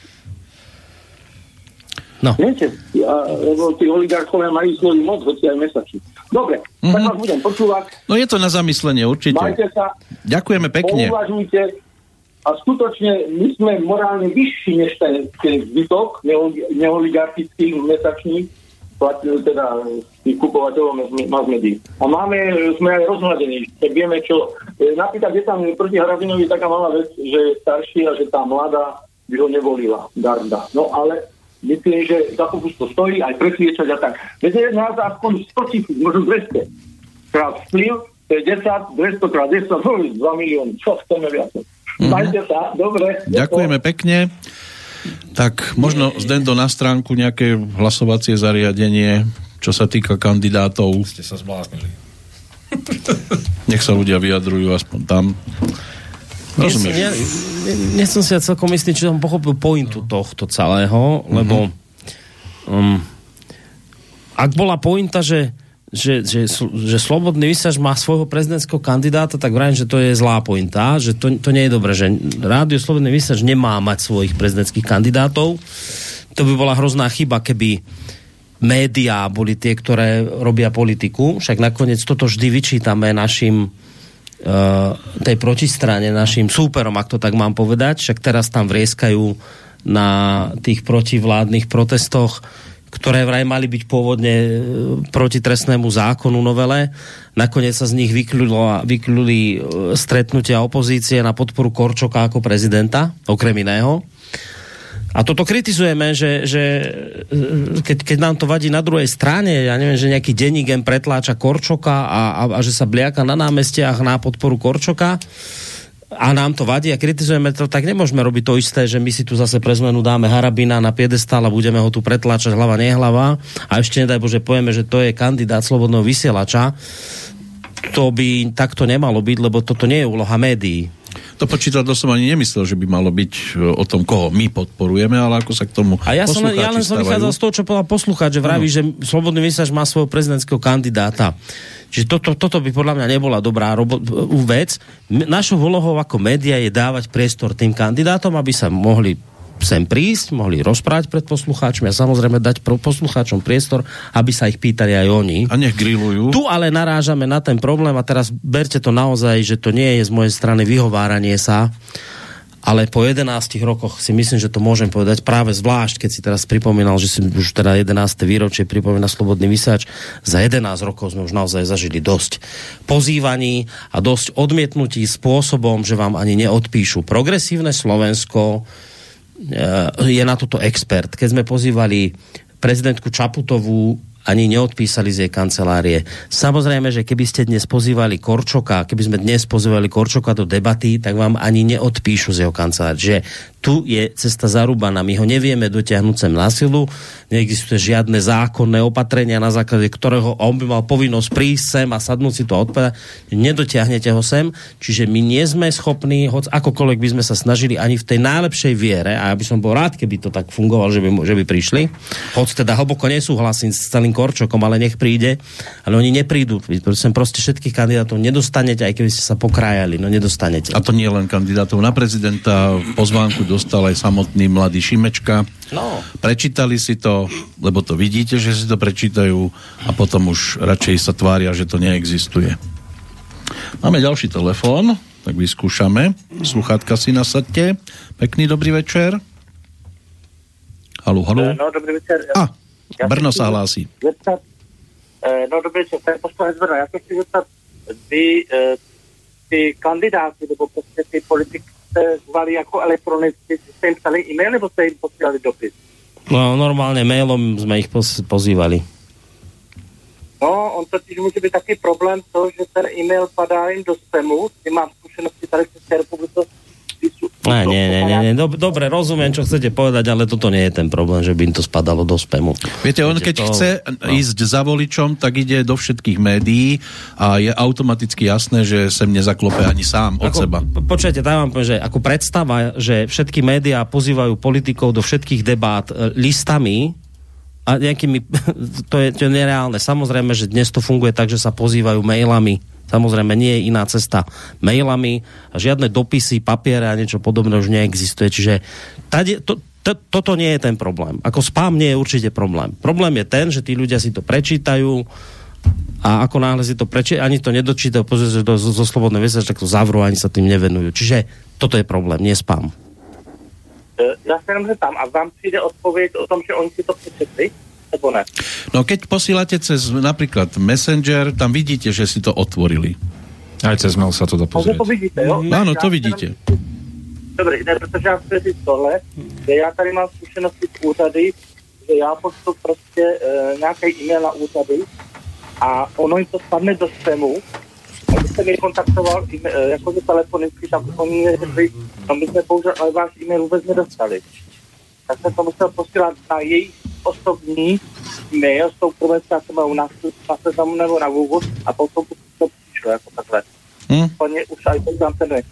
No. Viete, a, lebo tí oligarchovia majú svoju moc, hoci aj mesačí. Dobre, mm-hmm. tak vás budem počúvať. No je to na zamyslenie, určite. Majte sa, Ďakujeme pekne. pouvažujte a skutočne my sme morálne vyšší než ten, ten zbytok neoli- neoligarchických mesačných teda tých kupovateľov mass médií. A máme, sme aj rozhľadení, tak vieme čo. E, Napríklad je tam proti Harabinovi taká malá vec, že je starší a že tá mladá by ho nevolila, Garda. No ale myslím, že za to to stojí, aj presviečať a tak. Viete, nás aspoň 100 tisíc, možno 200 krát vplyv, to je 10, 200 krát 10, to je 2 milióny. Čo chceme viac? Mm-hmm. Majte sa, dobre. Ďakujeme pekne. Tak možno Zdendo na stránku nejaké hlasovacie zariadenie, čo sa týka kandidátov. Ste sa zbláznili. Nech sa ľudia vyjadrujú aspoň tam. Rozumieš? Nie, nie, nie som si ja celkom istý, či som pochopil pointu tohto celého, lebo um, ak bola pointa, že že, že, že Slobodný vysiač má svojho prezidentského kandidáta, tak vrajím, že to je zlá pointa, že to, to nie je dobré, že Rádio Slobodný vysiač nemá mať svojich prezidentských kandidátov. To by bola hrozná chyba, keby médiá boli tie, ktoré robia politiku. Však nakoniec toto vždy vyčítame našim uh, tej protistrane, našim súperom, ak to tak mám povedať. Však teraz tam vrieskajú na tých protivládnych protestoch ktoré vraj mali byť pôvodne e, proti trestnému zákonu novele. Nakoniec sa z nich vykluli e, stretnutia opozície na podporu Korčoka ako prezidenta, okrem iného. A toto kritizujeme, že, že e, keď, keď nám to vadí na druhej strane, ja neviem, že nejaký denník pretláča Korčoka a, a, a že sa bliaka na námestiach na podporu Korčoka, a nám to vadí a kritizujeme to, tak nemôžeme robiť to isté, že my si tu zase pre zmenu dáme Harabina na piedestál a budeme ho tu pretláčať hlava, nehlava a ešte nedaj Bože povieme, že to je kandidát slobodného vysielača. To by takto nemalo byť, lebo toto nie je úloha médií. To počítadlo som ani nemyslel, že by malo byť e, o tom, koho my podporujeme, ale ako sa k tomu A ja, som, ja len som vychádzal z toho, čo povedal poslucháč, že vraví, ano. že Slobodný vysielač má svojho prezidentského kandidáta. Čiže toto, toto by podľa mňa nebola dobrá robo- vec. Našou úlohou ako média je dávať priestor tým kandidátom, aby sa mohli sem prísť, mohli rozprávať pred poslucháčmi a samozrejme dať poslucháčom priestor, aby sa ich pýtali aj oni. A nech grillujú. Tu ale narážame na ten problém a teraz berte to naozaj, že to nie je z mojej strany vyhováranie sa, ale po 11 rokoch si myslím, že to môžem povedať práve zvlášť, keď si teraz pripomínal, že si už teda 11. výročie pripomína Slobodný vysáč, za 11 rokov sme už naozaj zažili dosť pozývaní a dosť odmietnutí spôsobom, že vám ani neodpíšu. Progresívne Slovensko je na toto expert. Keď sme pozývali prezidentku Čaputovú ani neodpísali z jej kancelárie. Samozrejme, že keby ste dnes pozývali Korčoka, keby sme dnes pozývali Korčoka do debaty, tak vám ani neodpíšu z jeho kancelárie. Že tu je cesta zarúbaná. My ho nevieme dotiahnuť sem na silu, neexistuje žiadne zákonné opatrenia, na základe ktorého on by mal povinnosť prísť sem a sadnúť si to a odpovedať. Nedotiahnete ho sem, čiže my nie sme schopní, hoď akokoľvek by sme sa snažili ani v tej najlepšej viere, a ja by som bol rád, keby to tak fungovalo, že by, že by prišli, hoď teda hlboko nesúhlasím s celým Korčokom, ale nech príde, ale oni neprídu. Vy sem proste všetkých kandidátov nedostanete, aj keby ste sa pokrájali, no nedostanete. A to nie len kandidátov na prezidenta, pozvánku dostal aj samotný mladý Šimečka. No. Prečítali si to, lebo to vidíte, že si to prečítajú a potom už radšej sa tvária, že to neexistuje. Máme ďalší telefón, tak vyskúšame. Sluchátka si nasadte. Pekný dobrý večer. Haló, haló. No, dobrý večer. A, Brno sa hlási. Zeptat, no dobrý večer, to je poslanec Brno. Ja sa chci zeptat, vy, ty kandidáty, nebo prostě ty politiky zvali jako elektronicky, jste jim psali e-mail, nebo jste jim posílali dopis? No normálne mailom sme ich poz, pozývali. No, on totiž může být taky problém to, že ten e-mail padá jim do spamu, ty mám zkušenosti tady v České republice, Ne, nie, nie, nie, nie. Dobre, rozumiem, čo chcete povedať, ale toto nie je ten problém, že by im to spadalo do spamu. Viete, on keď to... chce no. ísť za voličom, tak ide do všetkých médií a je automaticky jasné, že sem nezaklope ani sám od ako, seba. Počujete, tam vám poviem, že ako predstava, že všetky médiá pozývajú politikov do všetkých debát e, listami, a nejakými, to je, to je nereálne. Samozrejme, že dnes to funguje tak, že sa pozývajú mailami Samozrejme, nie je iná cesta mailami žiadne dopisy, papiere a niečo podobné už neexistuje. Čiže tade, to, to, toto nie je ten problém. Ako spam nie je určite problém. Problém je ten, že tí ľudia si to prečítajú a ako náhle si to prečítajú, ani to nedočítajú, pozrieť to zo, zo slobodnej veci, tak to zavrú, ani sa tým nevenujú. Čiže toto je problém, nie spam. Ja sa jenom zeptám, a vám přijde odpověď o tom, že oni si to přečetli? Nebo ne? No keď posílate cez napríklad Messenger, tam vidíte, že si to otvorili. Aj cez mail sa to dá Takže to vidíte, jo? Áno, Já to vidíte. Dobrý, ne, protože já chci říct tohle, že já tady mám zkušenosti z úřady, že já pošlu prostě e, nějaký e-mail na úřady a ono jim to spadne do spamu. A když jsem je kontaktoval e, jakože telefonicky, tak oni mi řekli, no my jsme bohužel ale váš e-mail vůbec nedostali. Tak jsem to musel posílat na jejich osobní e-mail, s tou u nás na seznamu nebo na Google a potom to přišlo jako takhle. Hm? Úplně už aj to tam ten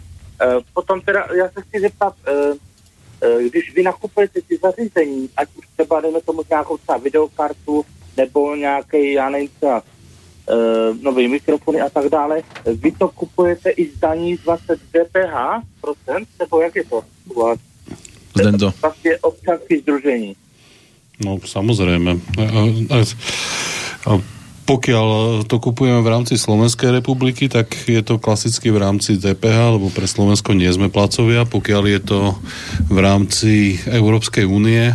potom teda, já se chci zeptat, uh, uh, když vy nakupujete ty zařízení, ať už třeba dejme tomu nějakou třeba videokartu, nebo nějaký, já nevím, třeba uh, nový mikrofony a tak dále, vy to kupujete i z daní z 20 DPH procent, nebo jak je to u vás? Zdendo. Vlastně občanské združení. No, samozrejme. Pokiaľ to kupujeme v rámci Slovenskej republiky, tak je to klasicky v rámci DPH, lebo pre Slovensko nie sme placovia. Pokiaľ je to v rámci Európskej únie,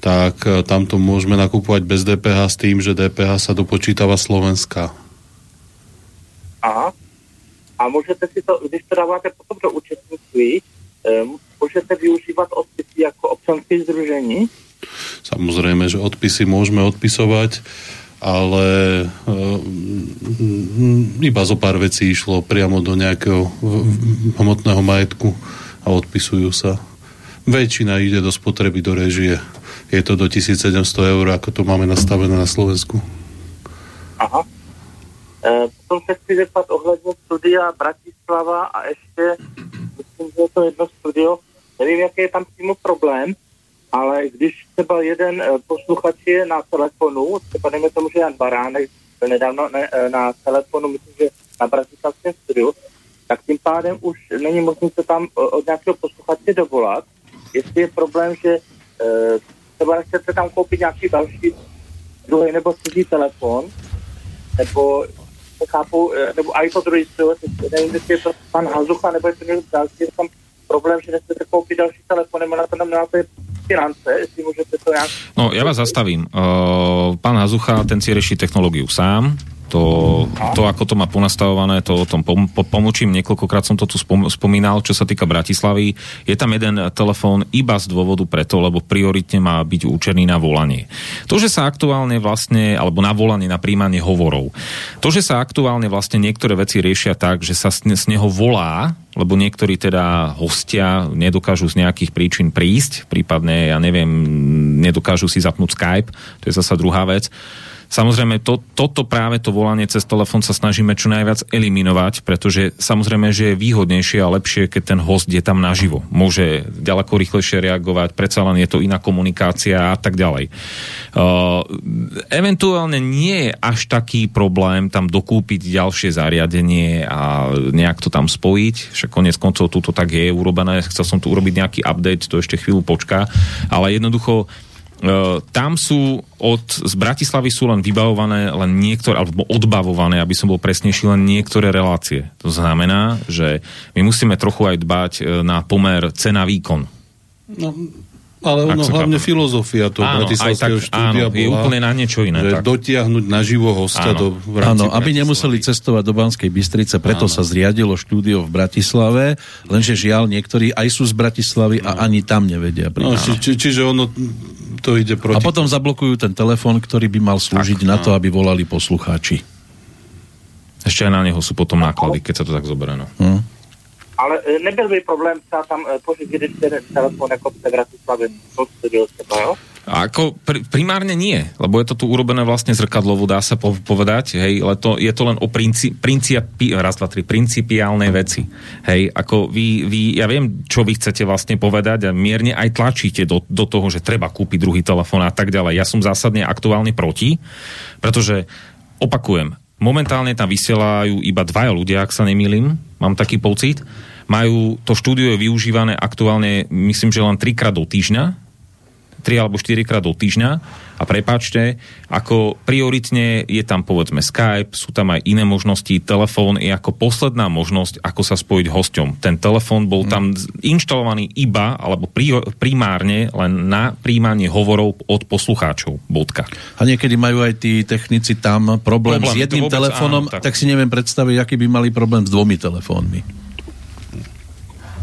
tak e, tam to môžeme nakupovať bez DPH s tým, že DPH sa dopočítava Slovenska. Aha. A můžete si to, když to dáváte potom do účetnictví, můžete využívat odpisy jako občanské združení? Samozrejme, že odpisy môžeme odpisovať, ale uh, iba zo pár vecí išlo priamo do nejakého hmotného majetku a odpisujú sa. Väčšina ide do spotreby, do režie. Je to do 1700 eur, ako to máme nastavené na Slovensku. Aha. E, potom se chci zeptat ohledně studia Bratislava a ještě, myslím, že je to jedno studio, nevím, jaký je tam přímo problém, ale když třeba jeden e, posluchač je na telefonu, třeba dejme tomu, že Jan Baránek byl nedávno ne, e, na telefonu, myslím, že na Bratislavském studiu, tak tím pádem už není možné se tam e, od nějakého posluchače dovolat. Jestli je problém, že třeba nechcete tam koupit nějaký další druhý nebo třetí telefon, nebo chápu, eh, nebo i to druhý studio, teď nevím, jestli je to pan Hazucha, nebo je to někdo další, tam problém, že nechcete koupit další telefon, nebo na to nám nemáte finance, jestli můžete to nějak... No, ja vás zastavím. Uh, pán Hazucha, ten si rieši technológiu sám. To, to, ako to má ponastavované, to o tom pom, po, pomôčím. Niekoľkokrát som to tu spom, spomínal, čo sa týka Bratislavy. Je tam jeden telefón iba z dôvodu preto, lebo prioritne má byť určený na volanie. To, že sa aktuálne vlastne, alebo na volanie, na príjmanie hovorov, to, že sa aktuálne vlastne niektoré veci riešia tak, že sa z neho volá, lebo niektorí teda hostia nedokážu z nejakých príčin prísť, prípadne, ja neviem, nedokážu si zapnúť Skype, to je zasa druhá vec. Samozrejme, to, toto práve to volanie cez telefón sa snažíme čo najviac eliminovať, pretože samozrejme, že je výhodnejšie a lepšie, keď ten host je tam naživo. Môže ďaleko rýchlejšie reagovať, predsa len je to iná komunikácia a tak ďalej. Uh, eventuálne nie je až taký problém tam dokúpiť ďalšie zariadenie a nejak to tam spojiť. Však konec koncov túto tak je urobené. Chcel som tu urobiť nejaký update, to ešte chvíľu počká, ale jednoducho Uh, tam sú od, z Bratislavy sú len vybavované len niektoré, alebo odbavované, aby som bol presnejší, len niektoré relácie. To znamená, že my musíme trochu aj dbať e, na pomer cena-výkon. No, ale ono, hlavne chápem. filozofia toho Áno, bratislavského tak, štúdia áno, je bola, úplne na niečo iné, Že tak. dotiahnuť na živo hostia Áno. do v Áno, aby nemuseli cestovať do Banskej Bystrice, preto Áno. sa zriadilo štúdio v Bratislave, lenže žiaľ, niektorí aj sú z Bratislavy a ani tam nevedia. No, či, či, čiže ono to ide A proti... potom zablokujú ten telefón, ktorý by mal slúžiť Tak, na no. to, aby volali poslucháči. Ešte aj na neho sú potom náklady, keď sa to tak zoberie. No. Hm? Ale e, nebyl by problém třeba tam e, pořídit jeden telefon jako v? A ako pr- primárne nie, lebo je to tu urobené vlastne zrkadlovo, dá sa po- povedať, hej, ale to, je to len o princi- principi- raz, dva, tri, principiálnej veci. Hej, ako vy, vy, ja viem, čo vy chcete vlastne povedať a mierne aj tlačíte do, do toho, že treba kúpiť druhý telefón a tak ďalej. Ja som zásadne aktuálne proti, pretože opakujem, momentálne tam vysielajú iba dvaja ľudia, ak sa nemýlim, mám taký pocit. Majú, to štúdio je využívané aktuálne, myslím, že len trikrát do týždňa, 3 alebo 4 krát do týždňa a prepáčte, ako prioritne je tam povedzme Skype, sú tam aj iné možnosti, telefón je ako posledná možnosť, ako sa spojiť hosťom. Ten telefón bol tam inštalovaný iba, alebo pri, primárne len na príjmanie hovorov od poslucháčov. Bodka. A niekedy majú aj tí technici tam problém, Problém, s jedným vôbec telefónom, áno, tak. tak. si neviem predstaviť, aký by mali problém s dvomi telefónmi.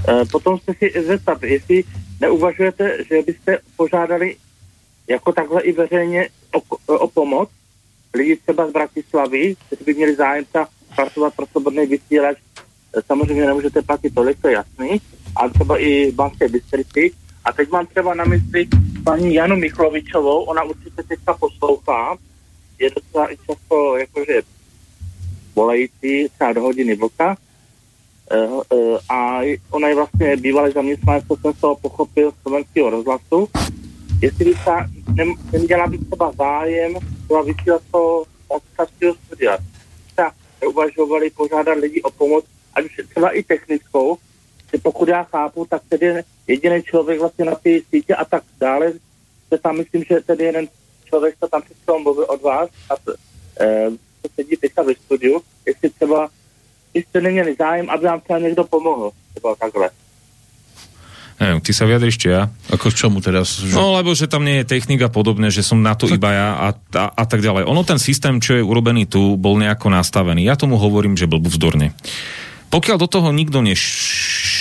E, Potom se si zeptat, jestli neuvažujete, že byste požádali jako takhle i veřejně o, o pomoc lidi třeba z Bratislavy, kteří by měli zájem pracovat pro svobodný vysílač. E, Samozřejmě nemůžete platit tolik, to je jasný, ale třeba i Banské Bystrici. A teď mám třeba na mysli paní Janu Michlovičovou, ona určitě teďka poslouchá, je docela i často jakože volající třeba do hodiny vlka. Eh, eh, a ona je vlastně bývalý zaměstnanec, co jsem z toho pochopil, slovenského rozhlasu. Jestli by sa nem, neměla být třeba zájem třeba vysílat to podcastu studia. Ta uvažovali požádat lidi o pomoc, ať už třeba i technickou, že pokud já chápu, tak tedy jediný člověk vlastně na té sítě a tak dále, že tam myslím, že tedy jeden člověk, co tam před mluvil od vás, a co sedí teďka ve studiu, jestli třeba byste neměli zájem, aby vám třeba někdo pomohl, třeba takhle. Neviem, ty sa vyjadriš, či ja? Ako k čomu teraz? Že... No, lebo že tam nie je technika podobné, že som na to iba ja a, a, a tak ďalej. Ono ten systém, čo je urobený tu, bol nejako nastavený. Ja tomu hovorím, že blbú vzdorne. Pokiaľ do toho nikto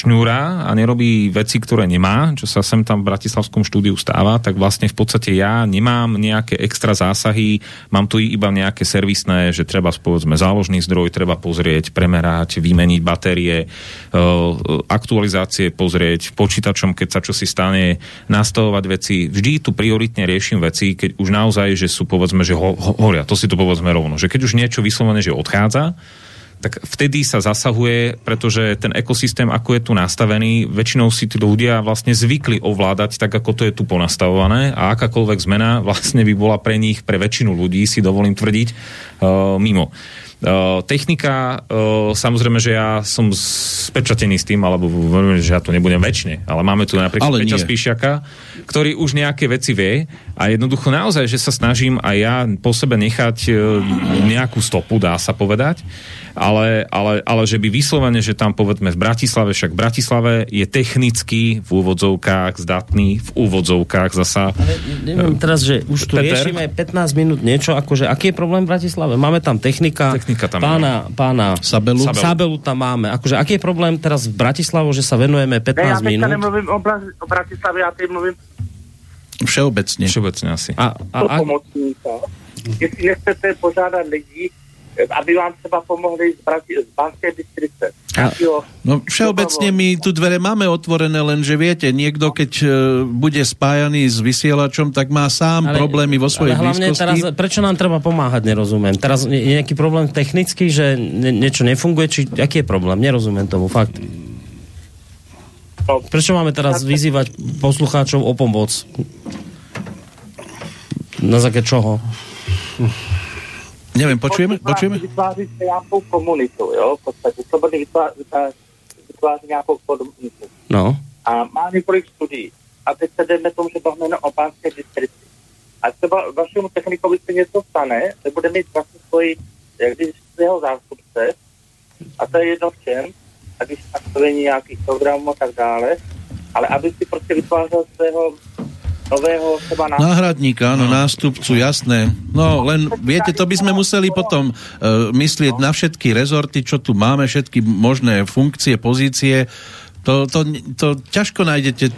nešňúra a nerobí veci, ktoré nemá, čo sa sem tam v Bratislavskom štúdiu stáva, tak vlastne v podstate ja nemám nejaké extra zásahy, mám tu iba nejaké servisné, že treba povedzme záložný zdroj, treba pozrieť, premerať, vymeniť batérie, e, aktualizácie pozrieť, počítačom, keď sa čosi stane, nastavovať veci. Vždy tu prioritne riešim veci, keď už naozaj, že sú povedzme, že ho, ho, horia, to si to povedzme rovno, že keď už niečo vyslovene, že odchádza, tak vtedy sa zasahuje, pretože ten ekosystém, ako je tu nastavený, väčšinou si tí ľudia vlastne zvykli ovládať tak, ako to je tu ponastavované a akákoľvek zmena vlastne by bola pre nich, pre väčšinu ľudí, si dovolím tvrdiť, uh, mimo. Technika, uh, samozrejme, že ja som spečatený s tým, alebo že ja to nebudem väčšine, ale máme tu napríklad Ale Peťa nie. Spíšaka, ktorý už nejaké veci vie a jednoducho naozaj, že sa snažím aj ja po sebe nechať e, nejakú stopu, dá sa povedať, ale, ale, ale že by vyslovene, že tam povedzme v Bratislave, však v Bratislave je technicky v úvodzovkách zdatný, v úvodzovkách zasa. Ale neviem teraz, že už tu Peter? riešime 15 minút niečo, akože aký je problém v Bratislave? Máme tam technika, Technika tam pána, pána Sabelu. Sabelu. Sabelu tam máme. Akože aký je problém teraz v Bratislave, že sa venujeme Ne, já 15 teďka minút? nemluvím o, Bra- o Bratislavě, já teď mluvím Všeobecne. Všeobecne asi. A, a, a, pomocníka. Jestli nechcete požádat lidí, aby vám třeba pomohli z, Brati- z Banské Bystrice. Nějakýho- No všeobecne my tu dvere máme otvorené, lenže viete, niekto keď e, bude spájaný s vysielačom, tak má sám problémy vo svojej ale blízkosti. teraz, prečo nám treba pomáhať, nerozumiem. Teraz je je nejaký problém technický, že ne, niečo nefunguje, či aký je problém? Nerozumiem tomu, fakt. No, Prečo máme teraz vyzývať poslucháčov o pomoc? Na základe čoho? Neviem, počujeme? počujeme? Vytváří se nějakou komunitu, jo, v podstatě. Svobodný vytváří, vytváří, nějakou komunitu. No. A má několik studií. A teď se jdeme tomu, že bavíme jenom o Banské Bystrici. A třeba vašemu technikovi se něco stane, nebude mít vlastně svoji, jak když jeho zástupce, a to je jedno v čem, a když nastavení nějakých programů a tak dále, ale aby si prostě vytvářel svého nového třeba nástupce. Náhradníka, áno, nástupcu, jasné. No, len, viete, to by sme museli potom uh, myslieť na všetky rezorty, čo tu máme, všetky možné funkcie, pozície. To, to, to ťažko nájdete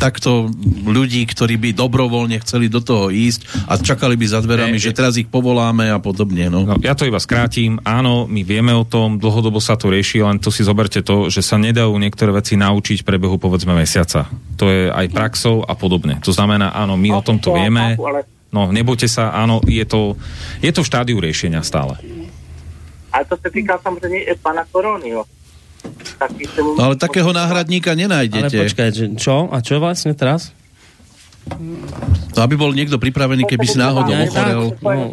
takto ľudí, ktorí by dobrovoľne chceli do toho ísť a čakali by za dverami, Ne, že teraz ich povoláme a podobne. No. No, ja to iba skrátim. Áno, my vieme o tom, dlhodobo sa to rieši, len to si zoberte to, že sa nedajú niektoré veci naučiť prebehu povedzme mesiaca. To je aj praxou a podobne. To znamená, áno, my o tom to vieme. No, nebojte sa, áno, je to, je to v štádiu riešenia stále. Ale to se týká samozřejmě i pana No, ale takého náhradníka Ale nenájdete. počkaj, že čo? A čo vlastne teraz? To aby bol niekto pripravený, keby si náhodou Aj tak. ochorel. No,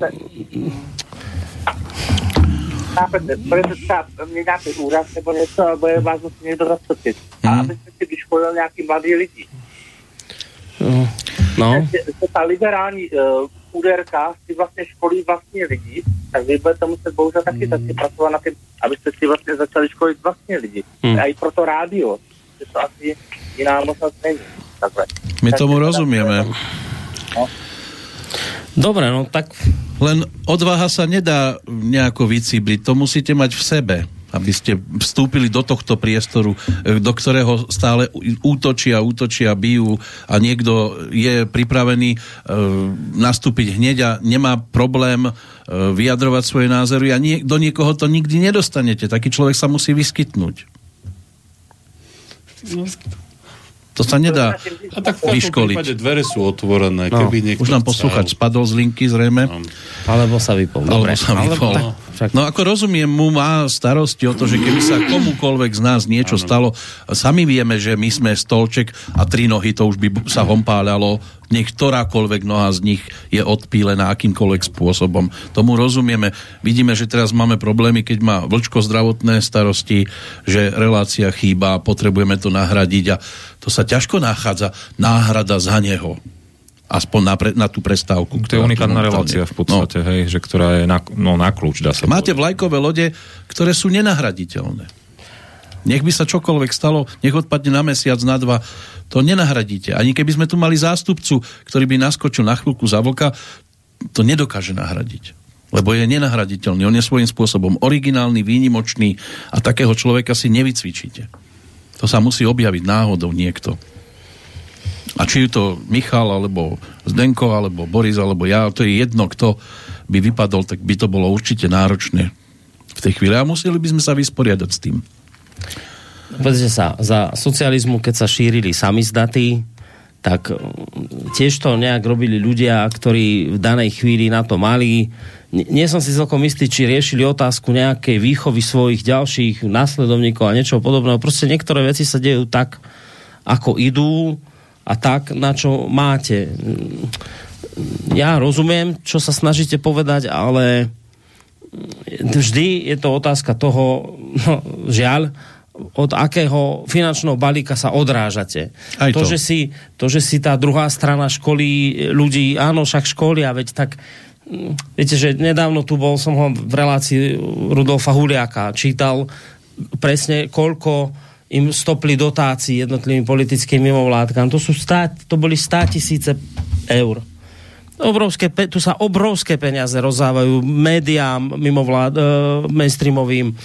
Chápete, budete třeba mít nějaký úraz nebo něco, alebo je vás musí někdo zaskočit. A Mhm. abyste si vyškolil nějaký mladý lidi. no. No. ta liberální uh, úderka si vlastně školí vlastní lidi, tak vy budete muset bohužel taky Hmm. začít pracovat na tím, abyste si vlastně začali školit vlastní lidi. Hmm. A i pro to rádio, že to asi jiná možnost není. Takhle. My tomu rozumieme. Dobre, no tak Len odvaha sa nedá nejako vycibliť, to musíte mať v sebe, aby ste vstúpili do tohto priestoru, e, do ktorého stále útočia, útočia, bijú a niekto je pripravený e, nastúpiť hneď a nemá problém e, vyjadrovať svoje názory a nie, do niekoho to nikdy nedostanete. Taký človek sa musí vyskytnúť. To sa nedá A tak v vyškoliť. prípade dvere sú otvorené. No, Keby Už nám chcel. poslúchať spadol z linky zrejme. alebo sa vypol. Alebo Dobre, sa vypol. tak, však, No ako rozumiem, mu má starosti o to, že keby sa komukolvek z nás niečo stalo, sami vieme, že my sme stolček a tri nohy, to už by sa hompáľalo, nech ktorákoľvek noha z nich je odpílená akýmkoľvek spôsobom. Tomu rozumieme. Vidíme, že teraz máme problémy, keď má vlčko zdravotné starosti, že relácia chýba, potrebujeme to nahradiť a to sa ťažko nachádza náhrada za neho. Aspoň na, pre, na tú prestávku. To je unikátna relácia v podstate, hej, že ktorá je na, no, na kľúč, dá sa Máte povedať. vlajkové lode, ktoré sú nenahraditeľné. Nech by sa čokoľvek stalo, nech odpadne na mesiac, na dva, to nenahradíte. Ani keby sme tu mali zástupcu, ktorý by naskočil na chvíľku za vlka, to nedokáže nahradiť. Lebo je nenahraditeľný. On je svojím spôsobom originálny, výnimočný a takého človeka si nevycvičíte. To sa musí objaviť náhodou niekto. A či je to Michal, alebo Zdenko, alebo Boris, alebo ja, to je jedno, kto by vypadol, tak by to bolo určite náročné v tej chvíli. A museli by sme sa vysporiadať s tým. Pozrite sa, za socializmu, keď sa šírili samizdaty, tak mm, tiež to nejak robili ľudia, ktorí v danej chvíli na to mali. Nie som si celkom istý, či riešili otázku nejakej výchovy svojich ďalších následovníkov a niečo podobného. Proste niektoré veci sa dejú tak, ako idú a tak, na čo máte. Ja rozumiem, čo sa snažíte povedať, ale vždy je to otázka toho, no, žiaľ, od akého finančného balíka sa odrážate. Aj to. že si, to, že si tá druhá strana školí ľudí, áno, však školia, veď tak viete, že nedávno tu bol som ho v relácii Rudolfa Huliaka čítal presne koľko im stopli dotácií jednotlivým politickým mimovládkam. To, sú stá, to boli 100 tisíce eur. Obrovské, tu sa obrovské peniaze rozdávajú médiám, mimovlád, uh, mainstreamovým,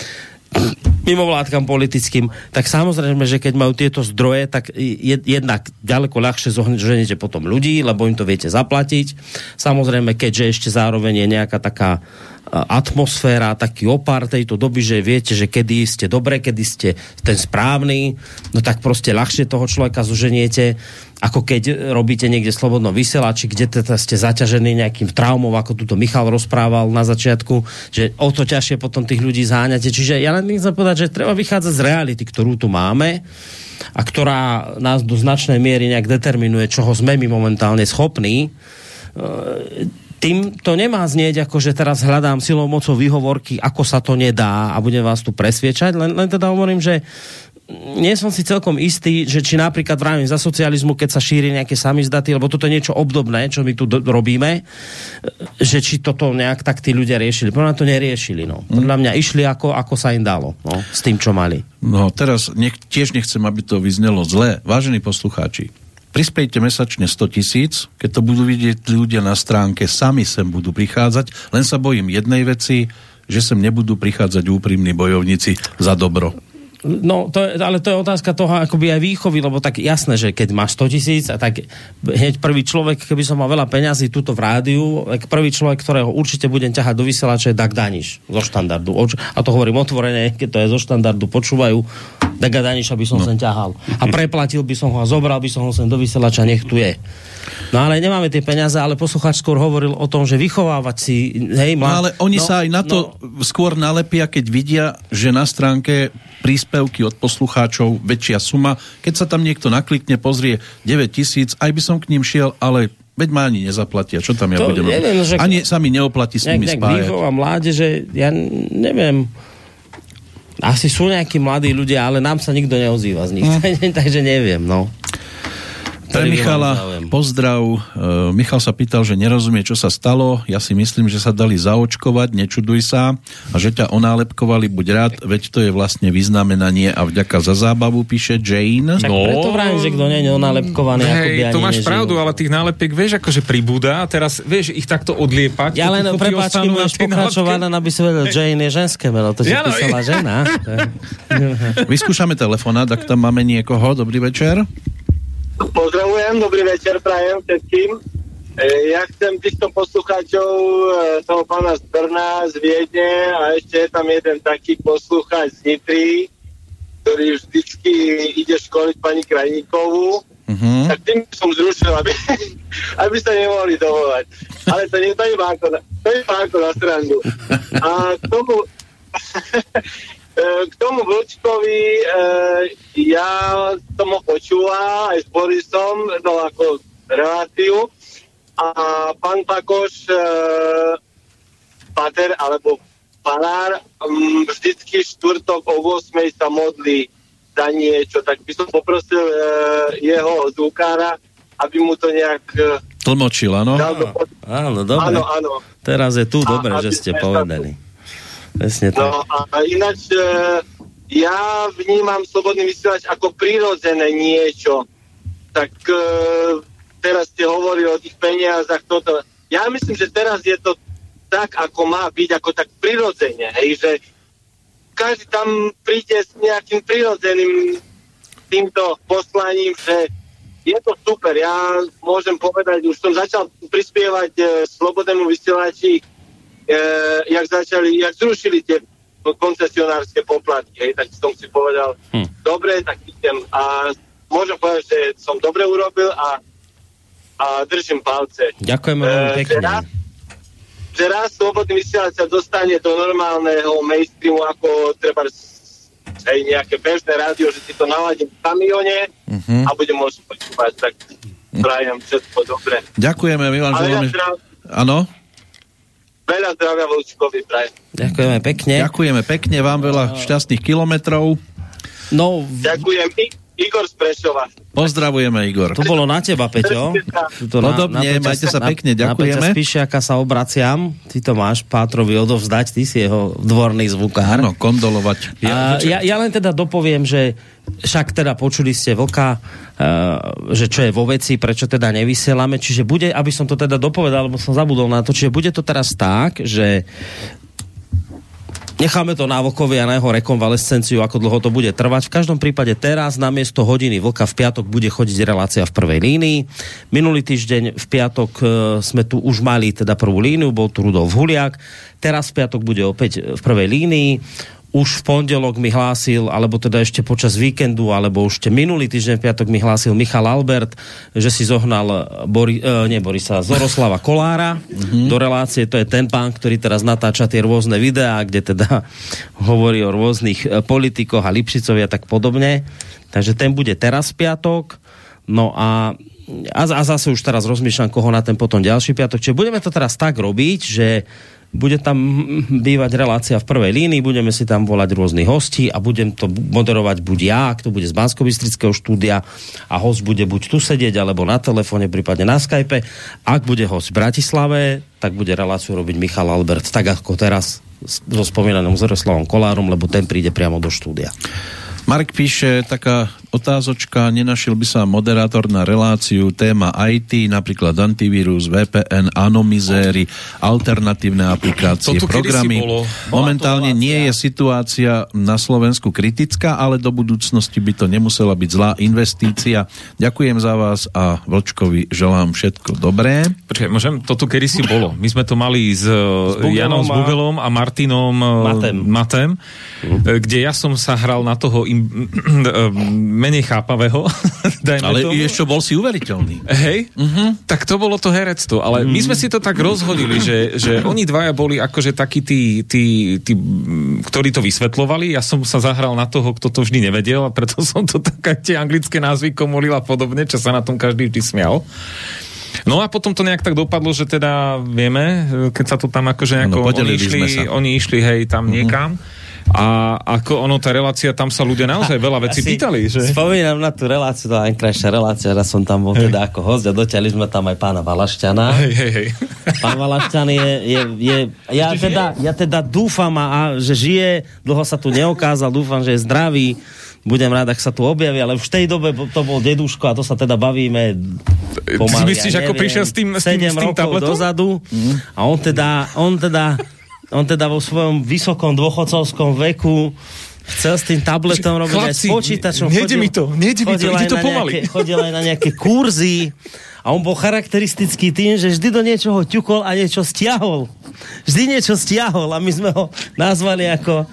mimovládkam politickým, tak samozrejme, že keď majú tieto zdroje, tak je, jednak ďaleko ľahšie zoženete potom ľudí, lebo im to viete zaplatiť. Samozrejme, keďže ešte zároveň je nejaká taká atmosféra, taký opár tejto doby, že viete, že kedy ste dobre, kedy ste ten správny, no tak proste ľahšie toho človeka zoženiete, ako keď robíte niekde slobodno vysielači, kde teda ste zaťažení nejakým traumom, ako tuto Michal rozprával na začiatku, že o to ťažšie potom tých ľudí záňate. Čiže ja len chcem povedať, že treba vychádzať z reality, ktorú tu máme a ktorá nás do značnej miery nejak determinuje, čoho sme my momentálne schopní tým to nemá znieť, ako že teraz hľadám silou mocou výhovorky, ako sa to nedá a budem vás tu presviečať, len, len teda hovorím, že nie som si celkom istý, že či napríklad vravím za socializmu, keď sa šíri nejaké samizdaty, lebo toto je niečo obdobné, čo my tu do, robíme, že či toto nejak tak tí ľudia riešili. Podľa mňa to neriešili. No. Podľa mňa išli ako, ako sa im dalo. No, s tým, čo mali. No teraz nech, tiež nechcem, aby to vyznelo zle. Vážení poslucháči, prispejte mesačne 100 tisíc, keď to budú vidieť ľudia na stránke, sami sem budú prichádzať, len sa bojím jednej veci, že sem nebudú prichádzať úprimní bojovníci za dobro. No, to je, ale to je otázka toho akoby aj výchovy, lebo tak jasné, že keď máš 100 tisíc a tak hneď prvý človek, keby som mal veľa peňazí tuto v rádiu, tak prvý človek, ktorého určite budem ťahať do vysielača je Dag Daniš zo štandardu. A to hovorím otvorene, keď to je zo štandardu, počúvajú, Daga Daniša by som no. sem ťahal. A preplatil by som ho a zobral by som ho sem do vysielača, nech tu je. No ale nemáme tie peniaze, ale posluchač skôr hovoril o tom, že vychovávať si, hej, No mlad... ale oni no, sa aj na to no. skôr nalepia, keď vidia, že na stránke príspevky od poslucháčov väčšia suma. Keď sa tam niekto naklikne, pozrie 9 tisíc, aj by som k ním šiel, ale veď ma ani nezaplatia. Čo tam ja To budem neviem, že- Ani sa mi neoplatí s nejak, nimi nejak spájať. výchova mládeže, ja neviem, asi sú nejakí mladí ľudia, ale nám sa nikto neozýva z nich, Hm. takže neviem, no. Pre Michala pozdrav. E, Michal sa pýtal, že nerozumie, čo sa stalo. Ja si myslím, že sa dali zaočkovať, nečuduj sa. A že ťa onálepkovali, buď rád, veď to je vlastne vyznamenanie a vďaka za zábavu, píše Jane. Tak no. preto vrajím, že kto nie je onálepkovaný, ako by Hej, ani to máš nežil. pravdu, ale tých nálepiek, vieš, akože pribúda a teraz, vieš, ich takto odliepať. Ja len, to ti prepáč, keď ostanú na budeš pokračovať, aby si vedel, Jane je ženské meno, to si Ja, no, písala žena. Vyskúšame telefonát, ak tam máme niekoho. Dobrý večer. Pozdravujem, dobrý večer prajem všetkým. E, Ja chcem týchto poslucháčov e, toho pána z Brna, z Viedne a ešte je tam jeden taký poslucháč z Nitry, ktorý vždycky ide školiť pani Krajníkovú. Uh-huh. Tak tým som zrušil, aby, aby sa nemohli dovolať. Ale to nie to iba ako na, to iba ako na srandu. A k tomu, k tomu Vlčkovi e, ja som ho počúval aj s Borisom, no ako reláciu a pán Pakoš e, Pater alebo Panár m, vždycky štvrtok o 8 sa modlí za niečo, tak by som poprosil e, jeho zvukára, aby mu to nejak e, Tlmočil, áno? pod... Áno, dobre. Áno, áno. Teraz je tu, dobre, že ste sa povedali. Presne tak. No a ináč e, ja vnímam slobodný vysielač ako prirodzené niečo. Tak e, teraz ste hovorili o tých peniazach, toto. Ja myslím, že teraz je to tak, ako má byť, ako tak prirodzene, hej, že každý tam príde s nejakým prirodzeným týmto poslaním, že je to super. Ja môžem povedať, už som začal prispievať e, slobodnému vysielači e, jak začali, jak zrušili tie koncesionárske poplatky, hej, tak som si povedal, Hm. dobre, tak idem a môžem povedať, že som dobre urobil a, a držím palce. Ďakujeme veľmi E, pekne. Že raz, že raz slobodný vysielač sa dostane do normálneho mainstreamu, ako treba aj nejaké bežné rádio, že si to naladím v kamione Mhm. a budem môcť počúvať, tak prajem všetko dobre. Ďakujeme, my vám A veľa, želáme... veľa zdravia Vlčkovi prajem. Ďakujeme pekne. Ďakujeme pekne, vám veľa šťastných kilometrov. No, Ďakujem. I- Igor z Prešova. Pozdravujeme, Igor. to bolo na teba, Peťo. Tuto Podobne, Peťa- majte sa pekne, Na ďakujeme. Peťa Spišiaka sa obraciam. Ty to máš Pátrovi odovzdať, ty si jeho dvorný zvukár. Áno, kondolovať. Ja, ja, ja len teda dopoviem, že však teda počuli ste Vlka, uh, že čo je vo veci, prečo teda nevysielame, čiže bude, aby som to teda dopovedal, lebo som zabudol na to, čiže bude to teraz tak, že necháme to na Vlkovi a na jeho rekonvalescenciu, ako dlho to bude trvať. V každom prípade teraz namiesto hodiny Vlka v piatok bude chodiť relácia v prvej línii. Minulý týždeň v piatok e, sme tu už mali teda prvú líniu, bol tu Rudolf Huliak. Teraz v piatok bude opäť v prvej línii už v pondelok mi hlásil, alebo teda ešte počas víkendu, alebo už ešte minulý týždeň v piatok mi hlásil Michal Albert, že si zohnal Bori, e, nie Borisa, Zoroslava Kolára mm-hmm. do relácie. To je ten pán, ktorý teraz natáča tie rôzne videá, kde teda hovorí o rôznych e, politikoch a Lipšicovi a tak podobne. Takže ten bude teraz v piatok. No a a, a zase už teraz rozmýšľam, koho na ten potom ďalší piatok. Čiže budeme to teraz tak robiť, že bude tam bývať relácia v prvej línii, budeme si tam volať rôznych hostí a budem to moderovať buď ja, ak to bude z bansko štúdia a host bude buď tu sedieť, alebo na telefóne, prípadne na Skype. Ak bude host v Bratislave, tak bude reláciu robiť Michal Albert, tak ako teraz so spomínaným Zoroslavom Kolárom, lebo ten príde priamo do štúdia. Mark píše, taká otázočka, nenašiel by sa moderátor na reláciu téma IT, napríklad antivírus, VPN, anomizéry, alternatívne aplikácie, To tu programy. bolo. Momentálne nie je situácia na Slovensku kritická, ale do budúcnosti by to nemusela byť zlá investícia. Ďakujem za vás a Vlčkovi želám všetko dobré. Počkaj, môžem, to tu kedysi bolo. My sme to mali s, s Bugelom Janom s a- Bugelom a Martinom e, Matem. Matem e, kde ja som sa hral na toho im, menej chápavého. dajme Ale tomu. ešte bol si uveriteľný. Hej, uh-huh. tak to bolo to herectvo. Ale my sme si to tak rozhodili, že, že oni dvaja boli akože takí tí, tí, tí, ktorí to vysvetlovali. Ja som sa zahral na toho, kto to vždy nevedel a preto som to také tie anglické názvy komolil a podobne, čo sa na tom každý vždy smial. No a potom to nejak tak dopadlo, že teda vieme, keď sa to tam akože nejako, Áno, oni išli, oni išli hej tam niekam. A ako ono, tá relácia, tam sa ľudia naozaj veľa vecí Ja pýtali, že? Spomínam na tú reláciu, to najkrajšia relácia, raz som tam bol teda ako host a doťali sme tam aj pána Valašťana. Hej, hej, hej. Pán Valašťan je, je, je ja, teda, ja teda dúfam, a, a, že žije, dlho sa tu neokázal, dúfam, že je zdravý, budem rád, ak sa tu objaví, ale už v tej dobe to bol deduško a to sa teda bavíme Ty si myslíš, ako prišiel s tým- s tým- 7 s tým tabletom? dozadu a on teda, on teda, on teda vo svojom vysokom dôchodcovskom veku chcel s tým tabletom robiť aj s Chlapci, počítačom. nejde mi to, nejde mi to, chodil ide to pomaly. Nejaké, chodil aj na nejaké kurzy a on bol charakteristický tým, že vždy do niečoho ťukol a niečo stiahol. Vždy niečo stiahol a my sme ho nazvali ako e,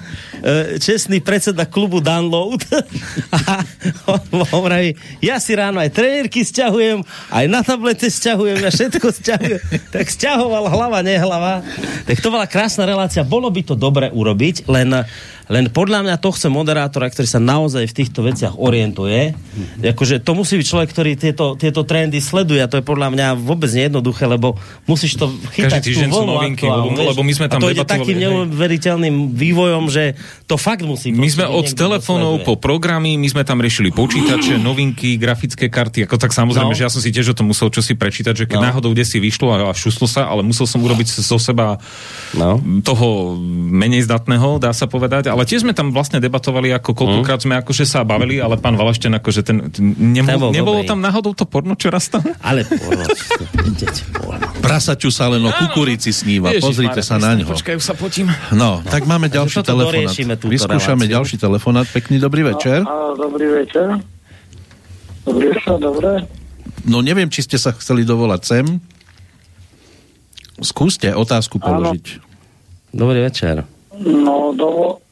čestný predseda klubu Download. a on, vraví, ja si ráno aj trenérky stiahujem, aj na tablete stiahujem, ja všetko stiahujem. tak stiahoval hlava, nehlava. Tak to bola krásna relácia. Bolo by to dobre urobiť, len len podľa mňa to chce moderátora, ktorý sa naozaj v týchto veciach orientuje. Akože to musí byť človek, ktorý tieto, tieto trendy sleduje a to je podľa mňa vôbec nejednoduché, lebo musíš to chytať Každý tú vlnu novinky, aktuálnu, lebo- lebo my sme tam a to ide takým neuveriteľným vývojom, že to fakt musí. My sme od telefónov po programy, my sme tam riešili počítače, novinky, grafické karty, ako tak samozrejme, No. že ja som si tiež o tom musel čosi prečítať, že keď No. náhodou kde si vyšlo a, a šuslo sa, ale musel som urobiť zo seba No. toho menej zdatného, dá sa povedať, ale tiež sme tam vlastne debatovali, ako koľkokrát sme akože sa bavili, ale pán Valašten akože ten, ten nebol, bol nebolo tam náhodou to porno, čo raz tam? Ale. Prasaťu sa len o kukurici sníva. Pozrite sa na ňo. Počkaj, už sa potím. No, tak máme ďalší toto telefonát. Vyskúšame reláciu. ďalší telefonát. Pekný dobrý večer. Áno, dobrý večer. Dobrý večer, dobre. No neviem, či ste sa chceli dovolať sem. Skúste otázku položiť. Dobrý večer. No, dovo...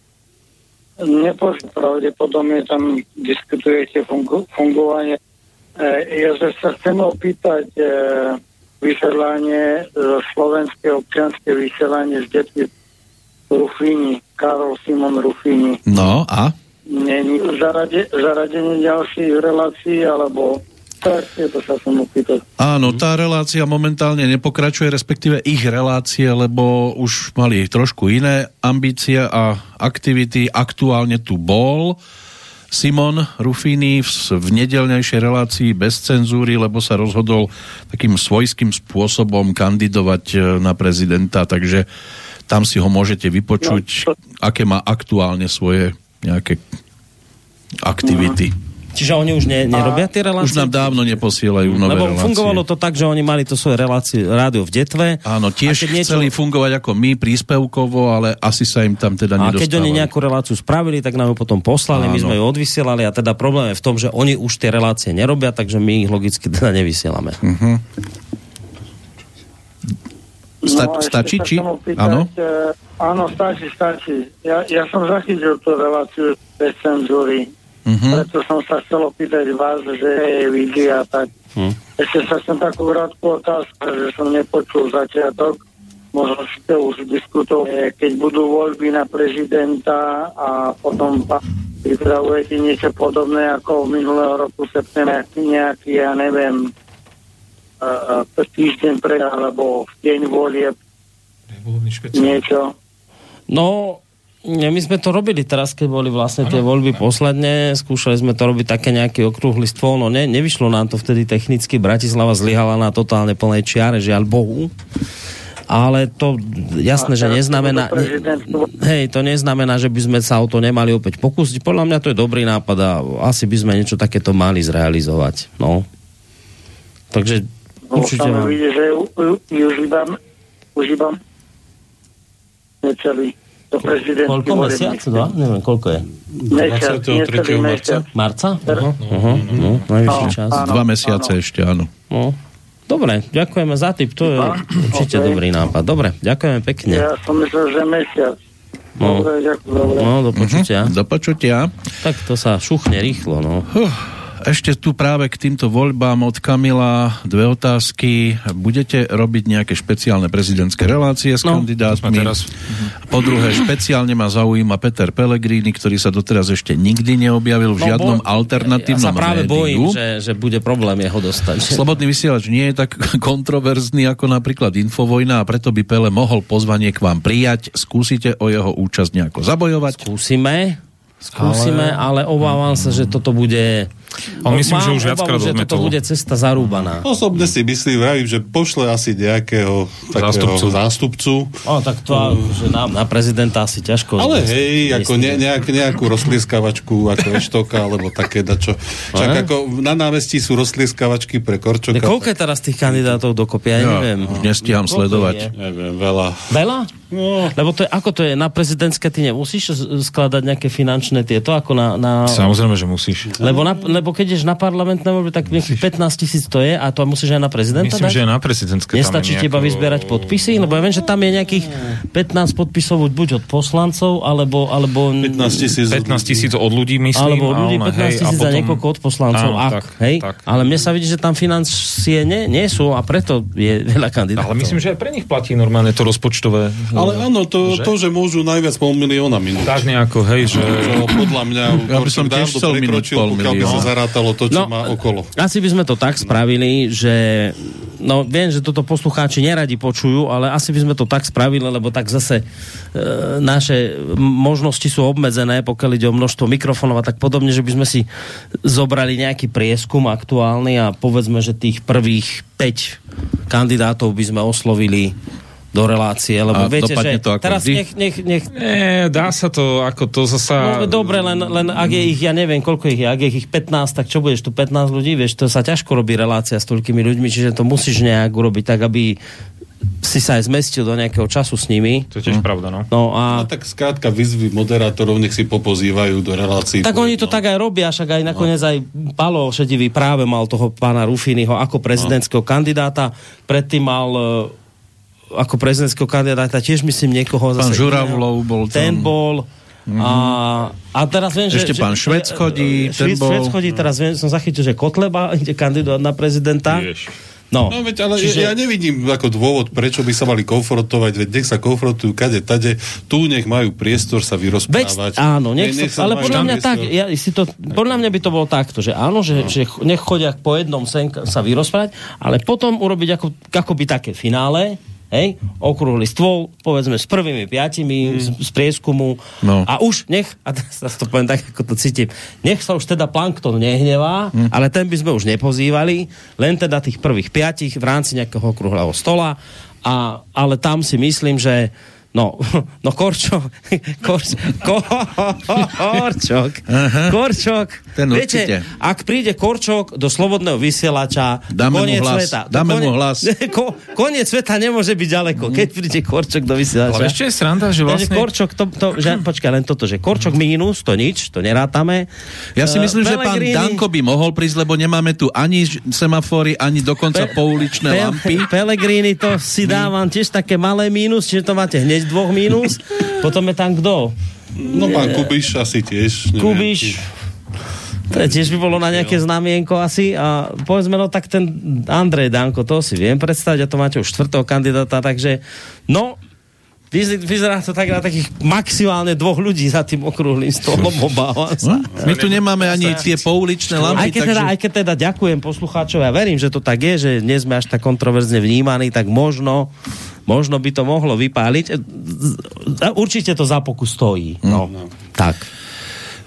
Nepočuť, pravdepodobne tam diskutujete fungu- fungovanie. E, ja sa sa chcem opýtať e, vysielanie, e, slovenské občianske vysielanie z detky Rufini, Karol Simon Rufini. No a? Není zarade, zaradenie ďalších relácií, alebo to sa som opýtať. Áno, tá relácia momentálne nepokračuje, respektíve ich relácie, lebo už mali trošku iné ambície a aktivity. Aktuálne tu bol Simon Rufini v, v nedelnejšej relácii bez cenzúry, lebo sa rozhodol takým svojským spôsobom kandidovať e, na prezidenta, takže tam si ho môžete vypočuť, aké má aktuálne svoje nejaké aktivity. Čiže oni už ne, nerobia tie relácie? Už nám dávno neposielajú nové Lebo relácie. fungovalo to tak, že oni mali to svoje relácie rádio v detve. Áno, tiež A niečo- chceli fungovať ako my, príspevkovo, ale asi sa im tam teda A nedostávali. keď oni nejakú reláciu spravili, tak nám ju potom poslali, my Áno. sme ju odvysielali a teda problém je v tom, že oni už tie relácie nerobia, takže my ich logicky teda nevysielame. Mhm. Sta- ešte stačí, či? Áno? e, áno, stačí, stačí. Ja, ja som zachytil tú reláciu bez cenzúry. Mhm. Preto som sa chcel opýtať vás, že je vidia tak. Hm. Ešte sa chcem takú krátku otázku, že som nepočul začiatok. Možno ste už diskutovali, keď budú voľby na prezidenta a potom pripravujete niečo podobné ako minulého roku septembra, nejaký, ja neviem, uh, týždeň pred alebo v deň volieb niečo. No, my sme to robili teraz, keď boli vlastne tie voľby posledné, skúšali sme to robiť také nejaký okrúhly stôl, no ne, nevyšlo nám to vtedy technicky, Bratislava zlyhala na totálne plnej čiare, žiaľ Bohu. Ale to jasné, že neznamená... Ne, hej, to neznamená, že by sme sa o to nemali opäť pokúsiť. Podľa mňa to je dobrý nápad a asi by sme niečo takéto mali zrealizovať. No. Takže No, určite tam mám. vidie, že už iba, už iba necelý do prezidentky Koľko mesiac? Dva? Neviem, koľko je. Mesiac, necelý mesiac. Marca? Uh-huh. Uh-huh. No, najvyšší čas. Dva mesiace ešte, áno. No. Dobre, ďakujeme za tip, to je určite Ok. dobrý nápad. Dobre, ďakujeme pekne. Ja som myslel, že mesiac. No. Dobre, ďakujem. Dobre. No, do počutia. Do počutia. Tak to sa šuchne rýchlo, no. Huh, Ešte tu práve k týmto voľbám od Kamila dve otázky. Budete robiť nejaké špeciálne prezidentské relácie s No, kandidátmi? teraz. Po druhé, špeciálne ma zaujíma Peter Pellegrini, ktorý sa doteraz ešte nikdy neobjavil v žiadnom bo- alternatívnom Ja sa práve médiu. bojím, že, že bude problém jeho dostať. Slobodný vysielač nie je tak kontroverzný ako napríklad Infovojna a preto by Pele mohol pozvanie k vám prijať. Skúsite o jeho účasť nejako zabojovať? Skúsime, skúsime, ale, ale obávam sa, že toto bude... On myslím, Mám že už viackrát obavu, že toto odmietol. bude cesta zarúbaná. Osobne si myslím, vravím, že pošle asi nejakého takého Zástupcu. zástupcu. O, tak to, že nám na prezidenta asi ťažko... Ale hej, ako ne, Myslím, nejak, nejakú rozlieskavačku ako Eštoka, alebo také dačo. Aha. ako na námestí sú rozlieskavačky pre Korčoka. Koľko je teraz tých kandidátov dokopy? Ja, Ja neviem. už nestíham Koľko sledovať. je? Neviem, veľa. Veľa? No. Lebo to je, ako to je, na prezidentské ty nemusíš skladať nejaké finančné tieto, ako na... na... Samozrejme, že musíš. Lebo, na, lebo keď ideš na parlamentné voľby, tak nejakých 15 tisíc to je a to musíš aj na prezidenta Myslím, dať? že aj na prezidentské tam je Nestačí nejako- teba vyzbierať podpisy? Lebo ja viem, že tam je nejakých 15 podpisov buď od poslancov, alebo... alebo 15 tisíc. 15 tisíc od ľudí, myslím. alebo od ľudí ale 15 hej, a tisíc za potom- niekoľko od poslancov. Áno, ak, tak, hej? tak. Ale mne sa vidí, že tam financie nie, nie sú a preto je veľa kandidátov. Ale myslím, že aj pre nich platí normálne to rozpočtové. Ale áno, to, Že? to, že môžu najviac pol milióna minúť. Tak nejako, hej, že... Čo podľa mňa Ja by som tiež chcel minúť prekročil, pol pokiaľ by sa zarátalo to, čo No. má okolo. Asi by sme to tak spravili, že no viem, že toto poslucháči neradi počujú, ale asi by sme to tak spravili, lebo tak zase e, naše možnosti sú obmedzené, pokiaľ ide o množstvo mikrofónov a tak podobne, že by sme si zobrali nejaký prieskum aktuálny a povedzme, že tých prvých 5 kandidátov by sme oslovili do relácie, lebo A viete, že to ako teraz vždy? nech, nech, nech Nie, dá sa to, ako to zasa... No, dobre, len, len ak je ich, ja neviem, koľko ich je, ak je ich 15, tak čo budeš tu 15 ľudí, vieš, to sa ťažko robí relácia s toľkými ľuďmi, čiže to musíš nejak urobiť tak, aby si sa aj zmestil do nejakého času s nimi. To je tiež pravda, no. No a No tak skrátka vyzvy moderátorov, nech si popozývajú do relácií. tak oni to tak aj robia, však aj nakoniec aj Palo Šedivý práve mal toho pána Rufiniho ako prezidentského kandidáta, predtým mal ako prezidentského kandidáta tiež myslím niekoho Pán zase Žuravlov bol tam. Ten bol. A, a teraz viem, že... Ešte že, pán Švec chodí, ten Švec, bol- Švec chodí, teraz viem, som zachytil, že Kotleba ide kandidovať na prezidenta. No, No veď, ale Čiže- ja nevidím ako dôvod, prečo by sa mali konfrontovať, veď nech sa konfrontujú kade, tade, tu nech majú priestor sa Veď, vyrozprávať. áno, nech Ne- sa, ale podľa mňa priestor. tak, ja si to, podľa mňa by to bolo takto, že áno, že, No. že ch- nech chodia po jednom sen sa vyrozprávať, ale potom urobiť ako, akoby také finále, hej, okrúhly stôl, povedzme s prvými piatimi z, z prieskumu. No. a už nech, a teraz to poviem tak, ako to cítim, nech sa už teda plankton nehnevá, ale ten by sme už nepozývali, len teda tých prvých piatich v rámci nejakého okrúhleho stola, a, ale tam si myslím, že No, no Korčok, Korč, Korčok, Korčok. Ten Viete, určite. ak príde Korčok do slobodného vysielača, Dáme mu koniec hlas. sveta. Dáme mu Koniec- hlas. Ko, koniec sveta nemôže byť ďaleko, keď príde Korčok do vysielača. Ale ešte je sranda, že vlastne... Korčok, to, to, že, počkaj, len toto, že Korčok mínus, to nič, to nerátame. Ja si Eh, myslím, že pán Danko by mohol prísť, lebo nemáme tu ani semafory, ani dokonca Pe- pouličné Pe- lampy. Pellegrini to si dávam tiež také malé mínus, čiže to máte hneď dvoch mínus. Potom je tam kto? No pán Kubiš asi tiež. neviem, Kubiš. tiež by bolo na nejaké znamienko asi a povedzme, no tak ten Andrej Danko, to si viem predstaviť a to máte už štvrtého kandidáta, takže no, vyzerá to tak na takých maximálne dvoch ľudí za tým okrúhlým stolom, obávam sa. Hm? My tu nemáme ani tie pouličné Aj lampy, keď, teda, takže... aj keď teda ďakujem poslucháčov, ja verím, že to tak je, že nie sme až tak kontroverzne vnímaní, tak možno, možno by to mohlo vypáliť. Určite to za pokus stojí. No, tak.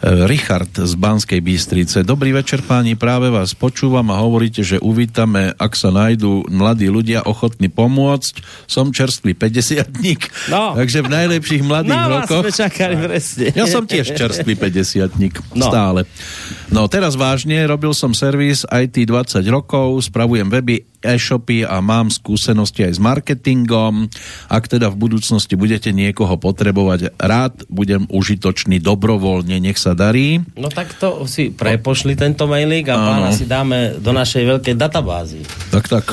Richard z Banskej Bystrice. Dobrý večer páni, práve vás počúvam a hovoríte, že uvítame, ak sa nájdú mladí ľudia ochotní pomôcť. Som čerstvý 50 No. takže v najlepších mladých vás rokoch... čakali presne. Ja som tiež čerstvý 50 No. stále. No teraz vážne, robil som servis IT 20 rokov, spravujem weby, e-shopy a mám skúsenosti aj s marketingom. Ak teda v budúcnosti budete niekoho potrebovať, rád budem užitočný dobrovoľne, nech sa darí. No tak to si prepošli tento mailík a pána Áno. si dáme do našej veľkej databázy. Tak, tak,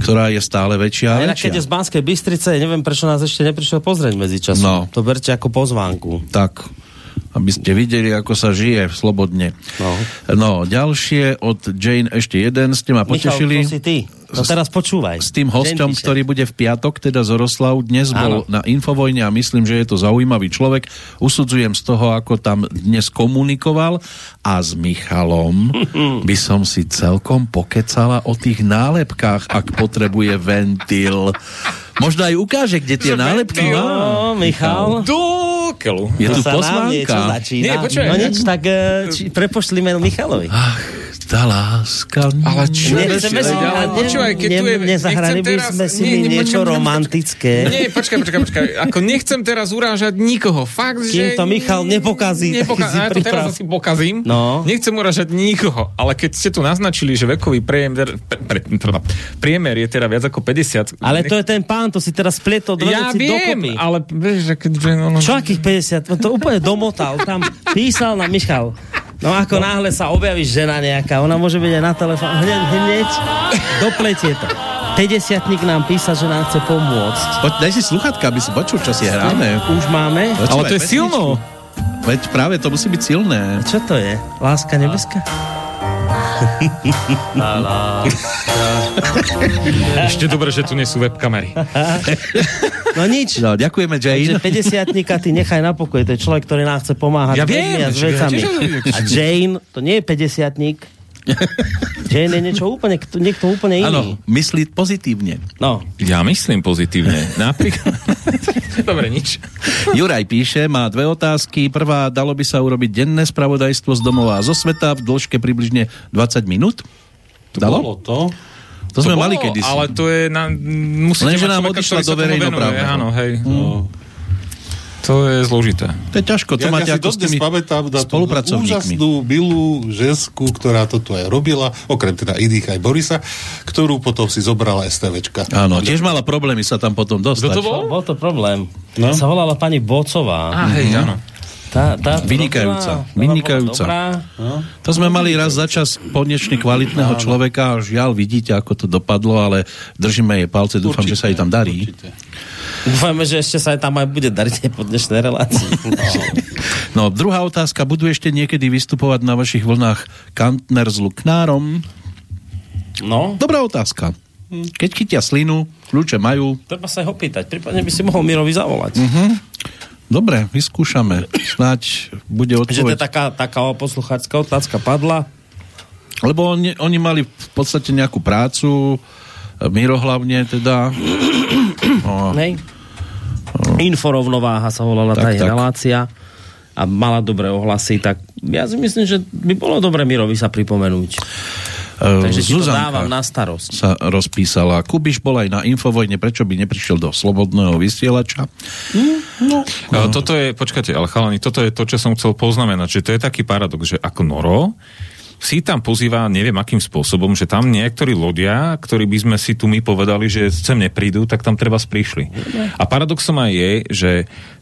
ktorá je stále väčšia a A inak keď je väčšia. z Banskej Bystrice, neviem prečo nás ešte neprišiel pozrieť medzi časom. No. To berte ako pozvánku. Tak. Aby ste videli, ako sa žije slobodne. No. no ďalšie od Jane ešte jeden, ste ma potešili. Michal, to si ty. No teraz počúvaj. S tým hosťom, Jane ktorý bude v piatok, teda Zoroslav, dnes bol Áno. na Infovojne a myslím, že je to zaujímavý človek. Usudzujem z toho, ako tam dnes komunikoval a s Michalom by som si celkom pokecala o tých nálepkách, ak potrebuje ventil. Možno aj ukáže, kde tie nálepky má. No, Michal. Do keľu. Je tu pozvánka. Nie, počúvaj. No nič, tak eh, či, prepošli mail Michalovi. Ach, tá láska. Ale čo? Nechceme si, Ale ne, počúvaj, keď tu je... ne, nezahrali nechcem by teraz- sme si nie, nie, niečo počkaj, romantické. Nie, počkaj, počkaj, počkaj. Ako nechcem teraz urážať nikoho. Fakt, Kým že... to Michal nepokazí, Nepoka- ja to teraz asi pokazím. No. Nechcem urážať nikoho, ale keď ste tu naznačili, že vekový priemer, pre, pre, teda, priemer je teda viac ako 50. Ale to je ten pán, to si teraz spletol dve Ja veci viem, dokopy. ale vieš, že keďže... No, no, Čo akých 50? On to úplne domotal. Tam písal na Michal. No ako náhle sa objaví žena nejaká, ona môže byť aj na telefón, hneď, hneď dopletie to. 50 nám písal, že nám chce pomôcť. Poď, daj si sluchatka, aby si počul, čo si hráme. Už máme? Počúvaj, Ale to je pesničku. silno. Veď práve to musí byť silné. Čo to je? Láska nebeská? Ešte dobre, že tu nie sú webkamery. No nič. No, ďakujeme, Takže Jane. 50 ty nechaj na pokoji, to je človek, ktorý nám chce pomáhať Ja viem, a s vecami. A Jane, to nie je 50 Jane je niečo úplne, kto- niekto úplne iný. Áno, myslí pozitívne. No, Ja myslím pozitívne. Napríklad... dobre, nič. Juraj píše, má dve otázky. Prvá, dalo by sa urobiť denné spravodajstvo z domova a zo sveta v dĺžke približne 20 minút? Dalo? Bolo to. To sme bolo, mali kedysi. Ale to je... Na, musíte Lenže nám odišla do verejnoprávneho. Áno, hej. No. To je zložité. To je ťažko, to Ja, máte ja si ako s tými pamätám na spolupracovníkmi. úžasnú, milú žensku, ktorá to tu aj robila, okrem teda iných aj Borisa, ktorú potom si zobrala STVčka. Áno, tiež mala problémy sa tam potom dostať. Kto to bol? bol to problém. No. Sa volala pani Bocová. Á, hej, áno. Tá, tá to Vynikajúca, robila, vynikajúca. dobrá. To sme mali raz za čas konečne kvalitného človeka žiaľ, vidíte, ako to dopadlo, ale držíme jej palce, dúfam, že sa jej tam darí. Určite. Dúfajme, že ešte sa aj tam aj bude dariť po dnešnej relácii. No, druhá otázka, budú ešte niekedy vystupovať na vašich vlnách Kantner s Luknárom? No, Dobrá otázka. Keď chytia slinu, kľúče majú. treba sa aj opýtať. Prípadne by si mohol Mirovi zavolať. Dobre, vyskúšame. Snáď bude Že to je odpoveď. taká, taká poslucháčska otázka padla. Lebo oni, oni mali v podstate nejakú prácu, Miro hlavne teda. No, Nej? Inforovnováha sa volala tá Tak, tak. relácia a mala dobré ohlasy, tak ja si myslím, že by bolo dobre Mirovi sa pripomenúť. E, Takže ti to Zuzanka dávam na starosť. sa rozpísala. Kubiš bol aj na Infovojne, prečo by neprišiel do Slobodného vysielača? No. Toto je, počkajte, ale chalani, toto je to, čo som chcel poznamenať, že to je taký paradox, že ako Noro si tam pozýva, neviem akým spôsobom, že tam niektorí ľudia, ktorí by sme si tu my povedali, že sem neprídu, tak tam treba prišli. A paradoxom aj je, že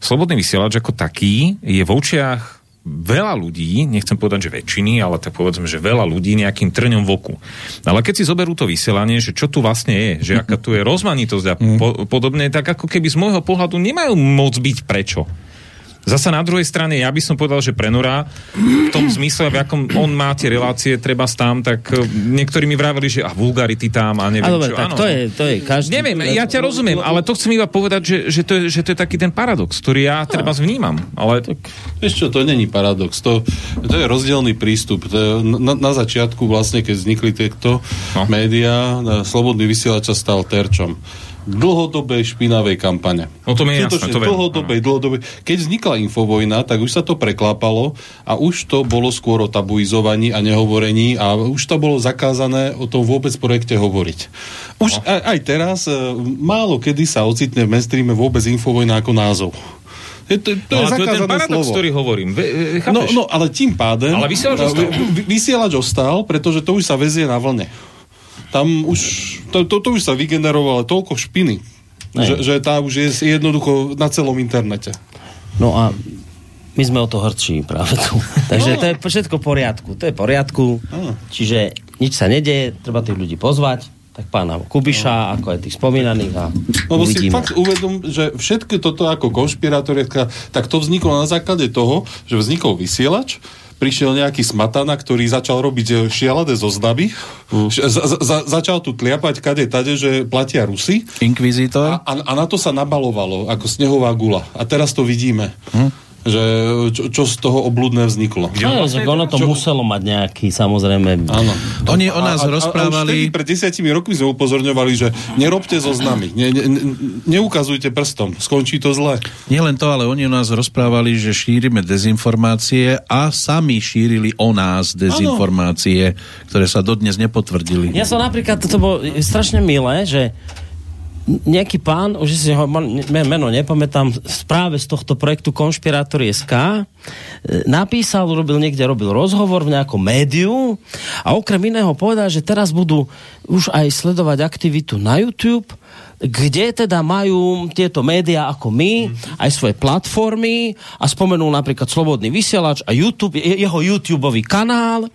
slobodný vysielač ako taký je v očiach veľa ľudí, nechcem povedať, že väčšiny, ale tak povedzme, že veľa ľudí nejakým trňom v oku. Ale keď si zoberú to vysielanie, že čo tu vlastne je, že aká tu je rozmanitosť a po, podobne, tak ako keby z môjho pohľadu nemajú moc byť prečo. Zasa na druhej strane, ja by som povedal, že pre Nora, v tom zmysle, v akom on má tie relácie, treba tam, tak eh, niektorí mi vraveli, že a vulgarity tam a neviem A dobre, čo. tak áno. to je, to je každý... Neviem, ja ťa rozumiem, ale to chcem iba povedať, že, že, to, je, že to je taký ten paradox, ktorý ja treba vnímam. Ale Vieš čo, to není paradox, to, to je rozdielný prístup. To je, na, na začiatku vlastne, keď vznikli tieto No. no. médiá, slobodný vysielač sa stal terčom dlhodobej špinavej kampane. No to mi je Skutočne jasné, to dlhodobej, dlhodobej. Keď vznikla infovojna, tak už sa to preklápalo a už to bolo skôr o tabuizovaní a nehovorení a už to bolo zakázané o tom vôbec projekte hovoriť. Už No. aj, aj teraz e, málo kedy sa ocitne v mainstreame vôbec infovojna ako názov. Je to, to, no, je to je ten paradox, slovo. ktorý hovorím. Ve, e, No, chápeš? no, ale tým pádem... Ale vysielač ostal. vy- Vysielač ostal, pretože to už sa vezie na vlne. Tam už... To, to, to už sa vygenerovalo toľko špiny, že, že tá už je jednoducho na celom internete. No a my sme o to hrdší práve tu. Takže to je všetko v poriadku. To je v poriadku. Čiže nič sa nedeje, treba tých ľudí pozvať. tak pána Kubiša, ako aj tých spomínaných a Lebo si uvidíme. fakt uvedom, že všetko toto ako konšpirátoriatka, tak to vzniklo na základe toho, že vznikol vysielač, prišiel nejaký smatana, ktorý začal robiť šialené zoznamy, Mm. Za, za, začal tu tliapať kade tade, že platia Rusy Inkvizitor? a, a na to sa nabalovalo ako snehová gula. A teraz to vidíme. Že čo, čo z toho obludné vzniklo. No, že ono to muselo mať nejaký, samozrejme... Áno. Oni o nás a, a, A rozprávali... vtedy pred desiatimi rokmi sme upozorňovali, že nerobte zoznamy, ne, ne, ne, neukazujte prstom, skončí to zle. Nielen to, ale oni o nás rozprávali, že šírime dezinformácie a sami šírili o nás dezinformácie, ktoré sa dodnes nepotvrdili. Ja som napríklad, toto bolo strašne milé, že nejaký pán, už si ho meno nepamätám, správe z tohto projektu Konšpirátor.sk e, napísal, robil niekde, robil rozhovor v nejakom médiu a okrem iného povedal, že teraz budú už aj sledovať aktivitu na YouTube, kde teda majú tieto médiá ako my, aj svoje platformy a spomenul napríklad Slobodný vysielač a YouTube, je- jeho YouTubeový kanál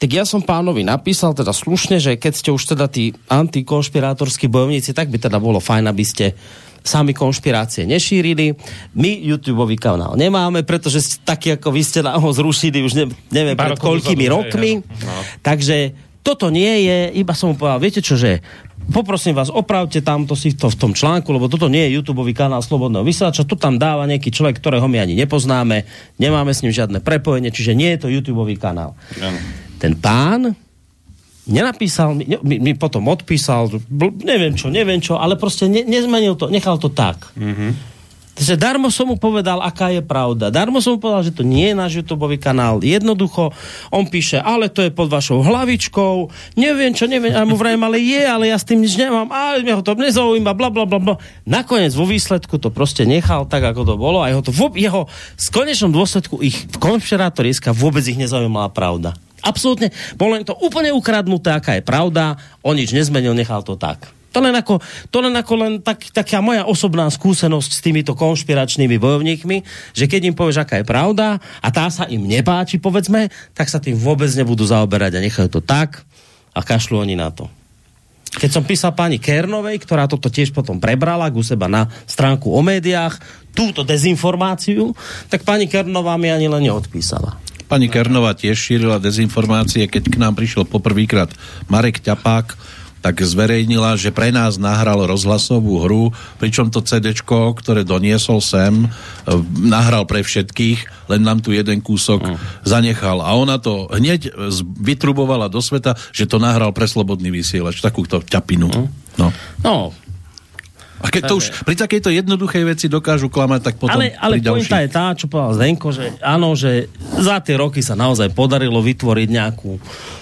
tak ja som pánovi napísal teda slušne, že keď ste už teda tí antikonšpirátorskí bojovníci, tak by teda bolo fajn, aby ste sami konšpirácie nešírili. My YouTube kanál nemáme, pretože ste takí ako vy ste ho zrušili už ne, neviem pred koľkými rokmi. no. Takže toto nie je, iba som mu povedal, viete čo, že poprosím vás, opravte tamto si to v tom článku, lebo toto nie je YouTube kanál Slobodného vysielača, to tam dáva nejaký človek, ktorého my ani nepoznáme, nemáme s ním žiadne prepojenie, čiže nie je to YouTube kanál. Ten pán nenapísal, mi, mi, mi potom odpísal, bl, neviem čo, neviem čo, ale proste ne, nezmenil to, nechal to tak. Takže darmo som mu povedal, aká je pravda. Darmo som mu povedal, že to nie je náš YouTube kanál. Jednoducho, on píše, ale to je pod vašou hlavičkou, neviem čo, neviem, a mu vrajím, ale je, ale ja s tým nič nemám, ale mňa ho to nezaujíma, bla, bla, bla, bla. Nakoniec vo výsledku to proste nechal tak, ako to bolo a jeho, to, jeho v konečnom dôsledku ich v vôbec ich nezaujímala pravda. Absolútne, bolo im to úplne ukradnuté, aká je pravda, on nič nezmenil, nechal to tak. To len ako, to len, ako len tak, taká moja osobná skúsenosť s týmito konšpiračnými bojovníkmi, že keď im povieš, aká je pravda a tá sa im nepáči, povedzme, tak sa tým vôbec nebudú zaoberať a nechajú to tak a kašľú oni na to. Keď som písal pani Kernovej, ktorá toto tiež potom prebrala u seba na stránku o médiách, túto dezinformáciu, tak pani Kernová mi ani len neodpísala. Pani Kernová tiež šírila dezinformácie, keď k nám prišiel poprvýkrát Marek Ťapák, tak zverejnila, že pre nás nahral rozhlasovú hru, pričom to CD, ktoré doniesol sem, e, nahral pre všetkých, len nám tu jeden kúsok zanechal. A ona to hneď e, z- vytrubovala do sveta, že to nahral pre slobodný vysielač, takúto ťapinu. No. No, A keď to už pri takejto jednoduchej veci dokážu klamať, tak potom ale, ale pointa je tá, čo povedal Zdenko, že áno, že za tie roky sa naozaj podarilo vytvoriť nejakú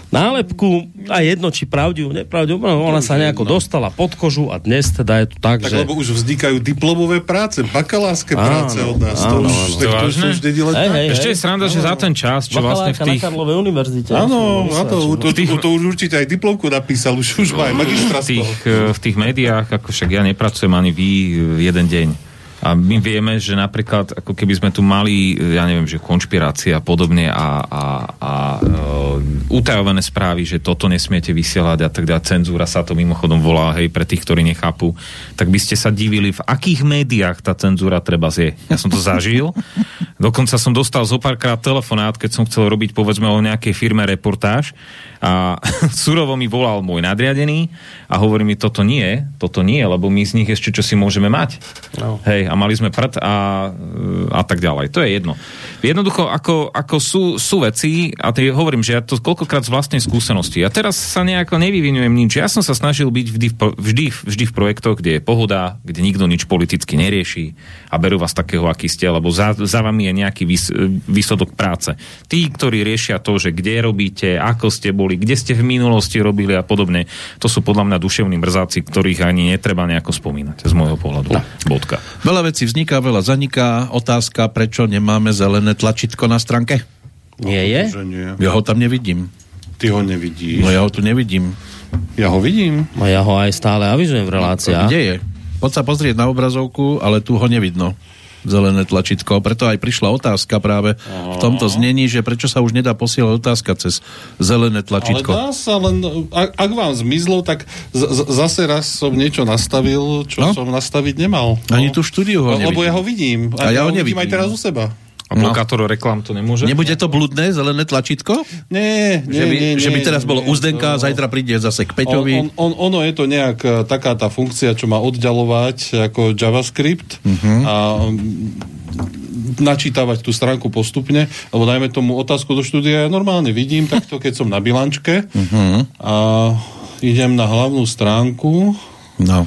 nálepku a jedno, či pravdivú, nepravdivú, no, ona sa nejako dostala pod kožu a dnes teda je to tak, Tak že... lebo už vznikajú diplomové práce, bakalárske Áno, práce od nás. to áno, už, áno. tak to už, to len Hej, hej, Ešte je sranda, že za ten čas, čo vlastne v tých... na Karlovej univerzite. Áno, na to, to, to, to, už určite aj diplomku napísal, už, už má aj magistra v tých, eh, v tých médiách, ako však ja nepracujem ani vy eh, jeden deň. A my vieme, že napríklad, ako keby sme tu mali, ja neviem, že konšpirácie a podobne a, a, a e, utajované správy, že toto nesmiete vysielať a tak ďalej, cenzúra sa to mimochodom volá, hej, pre tých, ktorí nechápu, tak by ste sa divili, v akých médiách tá cenzúra treba je. Ja som to zažil. Dokonca som dostal zo párkrát telefonát, keď som chcel robiť povedzme o nejakej firme reportáž a surovo mi volal môj nadriadený a hovorí mi, toto nie, toto nie, lebo my z nich ešte čo si môžeme mať. No. Hej, a mali sme prd a, a tak ďalej. To je jedno. Jednoducho, ako, ako sú, sú veci, a ty hovorím, že ja to koľkokrát z vlastnej skúsenosti. Ja teraz sa nejako nevyvinujem nič. Ja som sa snažil byť vždy v, vždy, vždy v projektoch, kde je pohoda, kde nikto nič politicky nerieši a berú vás takého, aký ste, lebo za, za vami je nejaký vys, výsledok práce. Tí, ktorí riešia to, že kde robíte, ako ste boli, kde ste v minulosti robili a podobne, to sú podľa mňa duševní mrzáci, ktorých ani netreba nejako spomínať z môjho pohľadu. No. Bodka. Veľa vecí vzniká, veľa zaniká. Otázka, prečo nemáme zelené tlačítko na stránke? Nie je? Nie. Ja ho tam nevidím. Ty ho nevidíš. No ja ho tu nevidím. Ja ho vidím. No ja ho aj stále avizujem v reláciách. Kde je? Poď sa pozrieť na obrazovku, ale tu ho nevidno. Zelené tlačítko. Preto aj prišla otázka práve v tomto znení, že prečo sa už nedá posielať otázka cez zelené tlačítko. Ale dá sa, len ak, ak vám zmizlo, tak z, z, zase raz som niečo nastavil, čo No. no? som nastaviť nemal. Ani tú štúdiu ho Lebo nevidím. ja ho vidím. A ja ho vidím nevidím. aj teraz u seba. A blokátor reklám to nemôže? Nebude to bludné zelené tlačítko? Nie, nie, že by, nie, že by nie, teraz bolo nie, u Zdenka, to- zajtra príde zase k On, Peťovi. on, on, ono je to nejak e, taká tá funkcia, čo má oddalovať ako JavaScript Mhm. a mm, načítavať tú stránku postupne, lebo dajme tomu otázku do štúdia, ja normálne vidím takto, keď som na bilančke Mhm. a idem na hlavnú stránku No.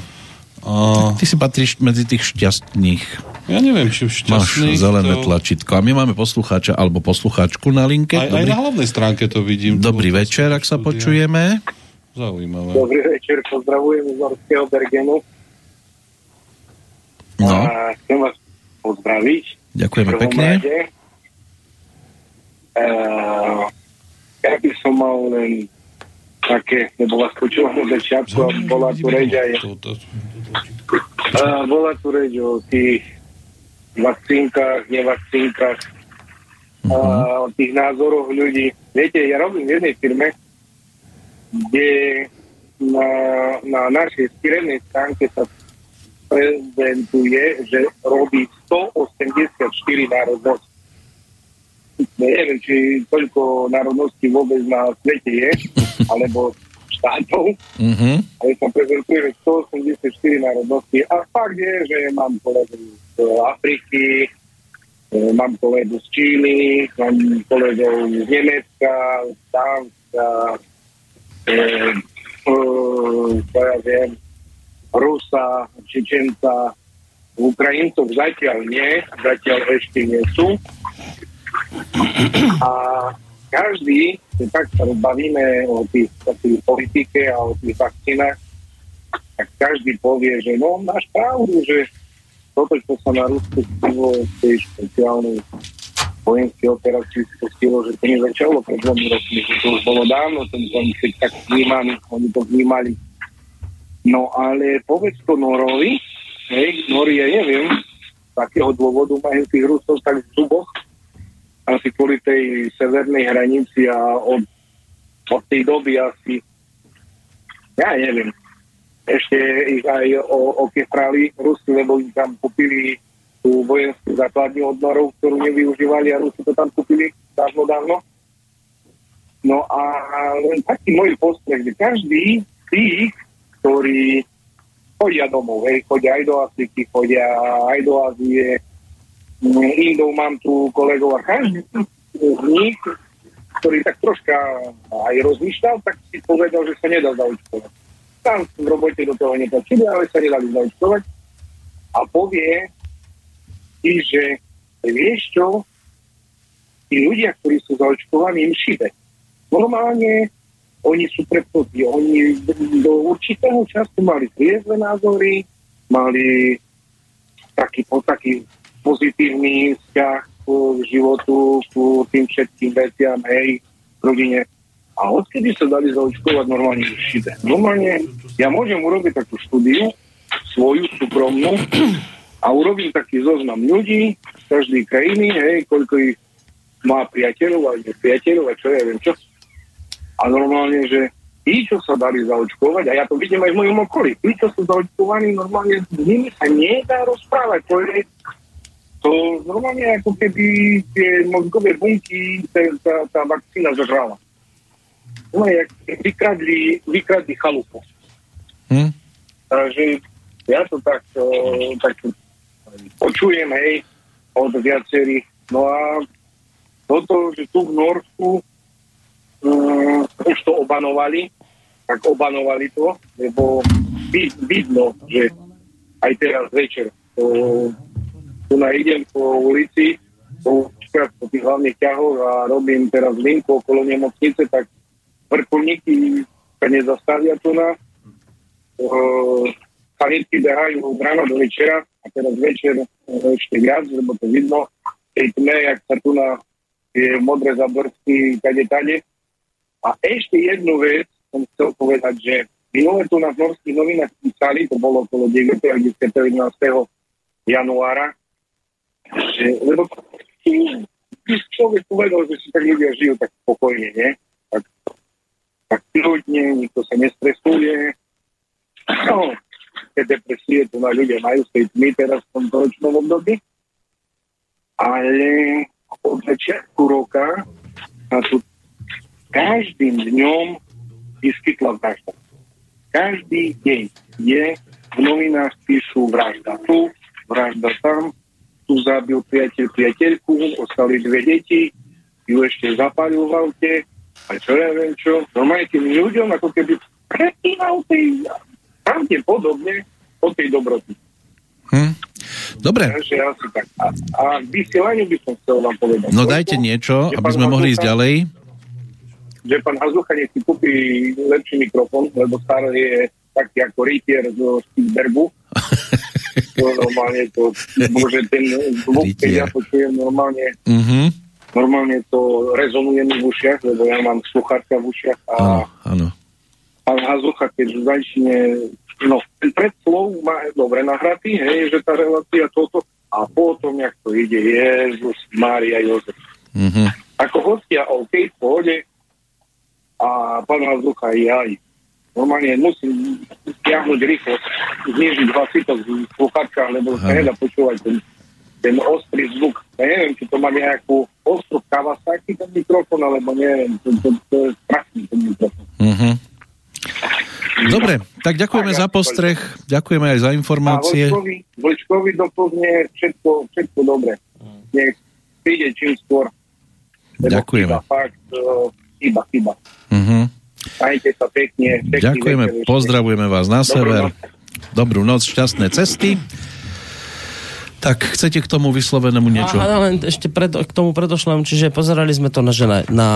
a Ty si patríš medzi tých šťastných. Ja neviem, či Máš šťastný. zelené to... tlačítko. A my máme poslucháča alebo poslucháčku na linke. Aj, aj Dobrý, na hlavnej stránke to vidím. Dobrý otázku večer, ak sa počujeme. Zaujímavé. Dobrý večer, pozdravujem z Norského Bergenu. No, A chcem vás pozdraviť. ďakujeme pekne. rade. Uh, ja by som mal len také, lebo vás počúvam od začiatku a bola tu reč aj, To- to- uh, bola tu reč o tých vakcínkach, nevakcínkach, uh, o tých názoroch ľudí. Viete, ja robím v jednej firme, kde na, na našej firemnej stránke sa prezentuje, že robí 184 národností. Neviem, či toľko národností vôbec na svete je, alebo štátov, Mhm. ale sa prezentuje, že 184 národností. A fakt je, že mám kolegu z Afriky, e, mám kolegu z Číny, mám kolegov z Nemecka, z Dánska, e, e, ja viem, Rusa, Čečenca, Ukrajincov zatiaľ nie, zatiaľ ešte nie sú. A každý, keď tak sa bavíme o tých, o tých politike a o tých vakcínach, tak každý povie, že no, máš pravdu, že toto, čo sa na Rusku stalo v tej špeciálnej vojenskej operácii spustilo, že to nezačalo pred dvomi rokmi, že to už bolo dávno, ten konflikt tak vnímaný, oni to vnímali. No ale povedz to Norovi, hej, Nori, ja neviem, z akého dôvodu majú tých Rusov tak v zuboch, asi kvôli tej severnej hranici a od, od tej doby asi, ja neviem, ešte ich aj okefrali Rusi, lebo im tam kúpili tú vojenskú základňu od Norov, ktorú nevyužívali a Rusi to tam kúpili dávno, dávno. No a taký môj postreh, že každý z tých, ktorí chodia domov, hej, chodia aj do Afriky, chodia aj do Ázie, Indov mám tu kolegov a každý z nich, ktorý tak troška aj rozmýšľal, tak si povedal, že sa nedá zaočkovať. Tam v robote do toho netlačili, ale sa nedali zaočkovať. A povie ti, že vieš čo, tí ľudia, ktorí sú zaočkovaní, im šibe. Normálne oni sú prepotí. Oni do určitého času mali triezve názory, mali taký, po, taký pozitívny vzťah k životu, k tým všetkým veciam, hej, rodine. A odkedy sa dali zaočkovať normálne už šibe. Normálne, ja môžem urobiť takú štúdiu, svoju súkromnú, a urobím taký zoznam ľudí z každej krajiny, hej, koľko ich má priateľov a priateľov a čo ja viem čo. A normálne, že tí, čo sa dali zaočkovať, a ja to vidím aj v mojom okolí, tí, čo sú zaočkovaní, normálne s nimi sa nedá rozprávať. To je to normálne ako keby tie mozgové bunky, tá, tá, tá vakcína zožrala. No, jak vykradli, vykradli chalupu. Hm? Takže ja to tak, uh, tak počujem, hej, od viacerých. No a toto, že tu v Norsku um, už to obanovali, tak obanovali to, lebo vid, vidno, že aj teraz večer to, tu na idem po ulici, po, po tých hlavných ťahoch a robím teraz linku okolo nemocnice, tak vrtulníky sa nezastavia tu na sanitky behajú od rána do večera a teraz večer uh, ešte viac, lebo to vidno tej tme, jak sa tu na tie modré zabrsky tade tade. A ešte jednu vec som chcel povedať, že minule tu na norských novinách písali, to bolo okolo 9. a 10. 11. januára, lebo človek povedal, že si tak ľudia žijú tak spokojne, nie? Tak, tak kľudne, nikto sa nestresuje. No, tie depresie tu na ľudia majú tej tmy teraz v tomto ročnom období. Ale od začiatku roka sa tu každým dňom vyskytla vražda. Každý deň je v novinách píšu vražda tu, vražda tam, tu zabil priateľ priateľku, ostali dve deti, ju ešte zapálil v aute, a čo ja viem čo. Normálne tým ľuďom ako keby pretínal tej pravdepodobne o tej dobroty. Hm. Dobre. Takže asi tak. A, a vysielaniu by som chcel vám povedať. No dajte niečo, aby sme mohli ísť ďalej. Že pán Hazucha nech si kúpi lepší mikrofón, lebo starý je taký ako rytier zo Spielbergu. to normálne to, môže ten zvuk, keď ja počujem normálne, Mhm. normálne to rezonuje mi v ušiach, lebo ja mám sluchátka v ušiach a Áno, áno. pán Hazucha, keď začne, no, ten predslov má dobre nahratý, hej, že tá relácia toto, a potom, jak to ide, Jezus, Mária, Jozef. Mhm. Ako hostia, OK, v pohode, a pán Hazucha, jaj. Normálne musím stiahnuť rýchlo, znižiť hlasitosť v sluchatkách, lebo sa nedá počúvať ten, ten ostrý zvuk. Ja neviem, či to má nejakú ostrú Kawasaki ten mikrofón, alebo neviem, to, to, to je strašný ten mikrofón. Mhm. Dobre, tak ďakujeme za postreh, ďakujeme aj za informácie. A Vlčkovi, Vlčkovi doplne všetko, všetko dobre. Nech príde čím skôr. Ďakujeme. Chyba, fakt, chyba, chyba. Mhm. Majte sa pekne. Ďakujeme, večer ešte. pozdravujeme vás na Dobrú sever. noc. Dobrú noc, šťastné cesty. Tak chcete k tomu vyslovenému niečo? A, len ešte pred, k tomu predošlom, čiže pozerali sme to na, že na, na,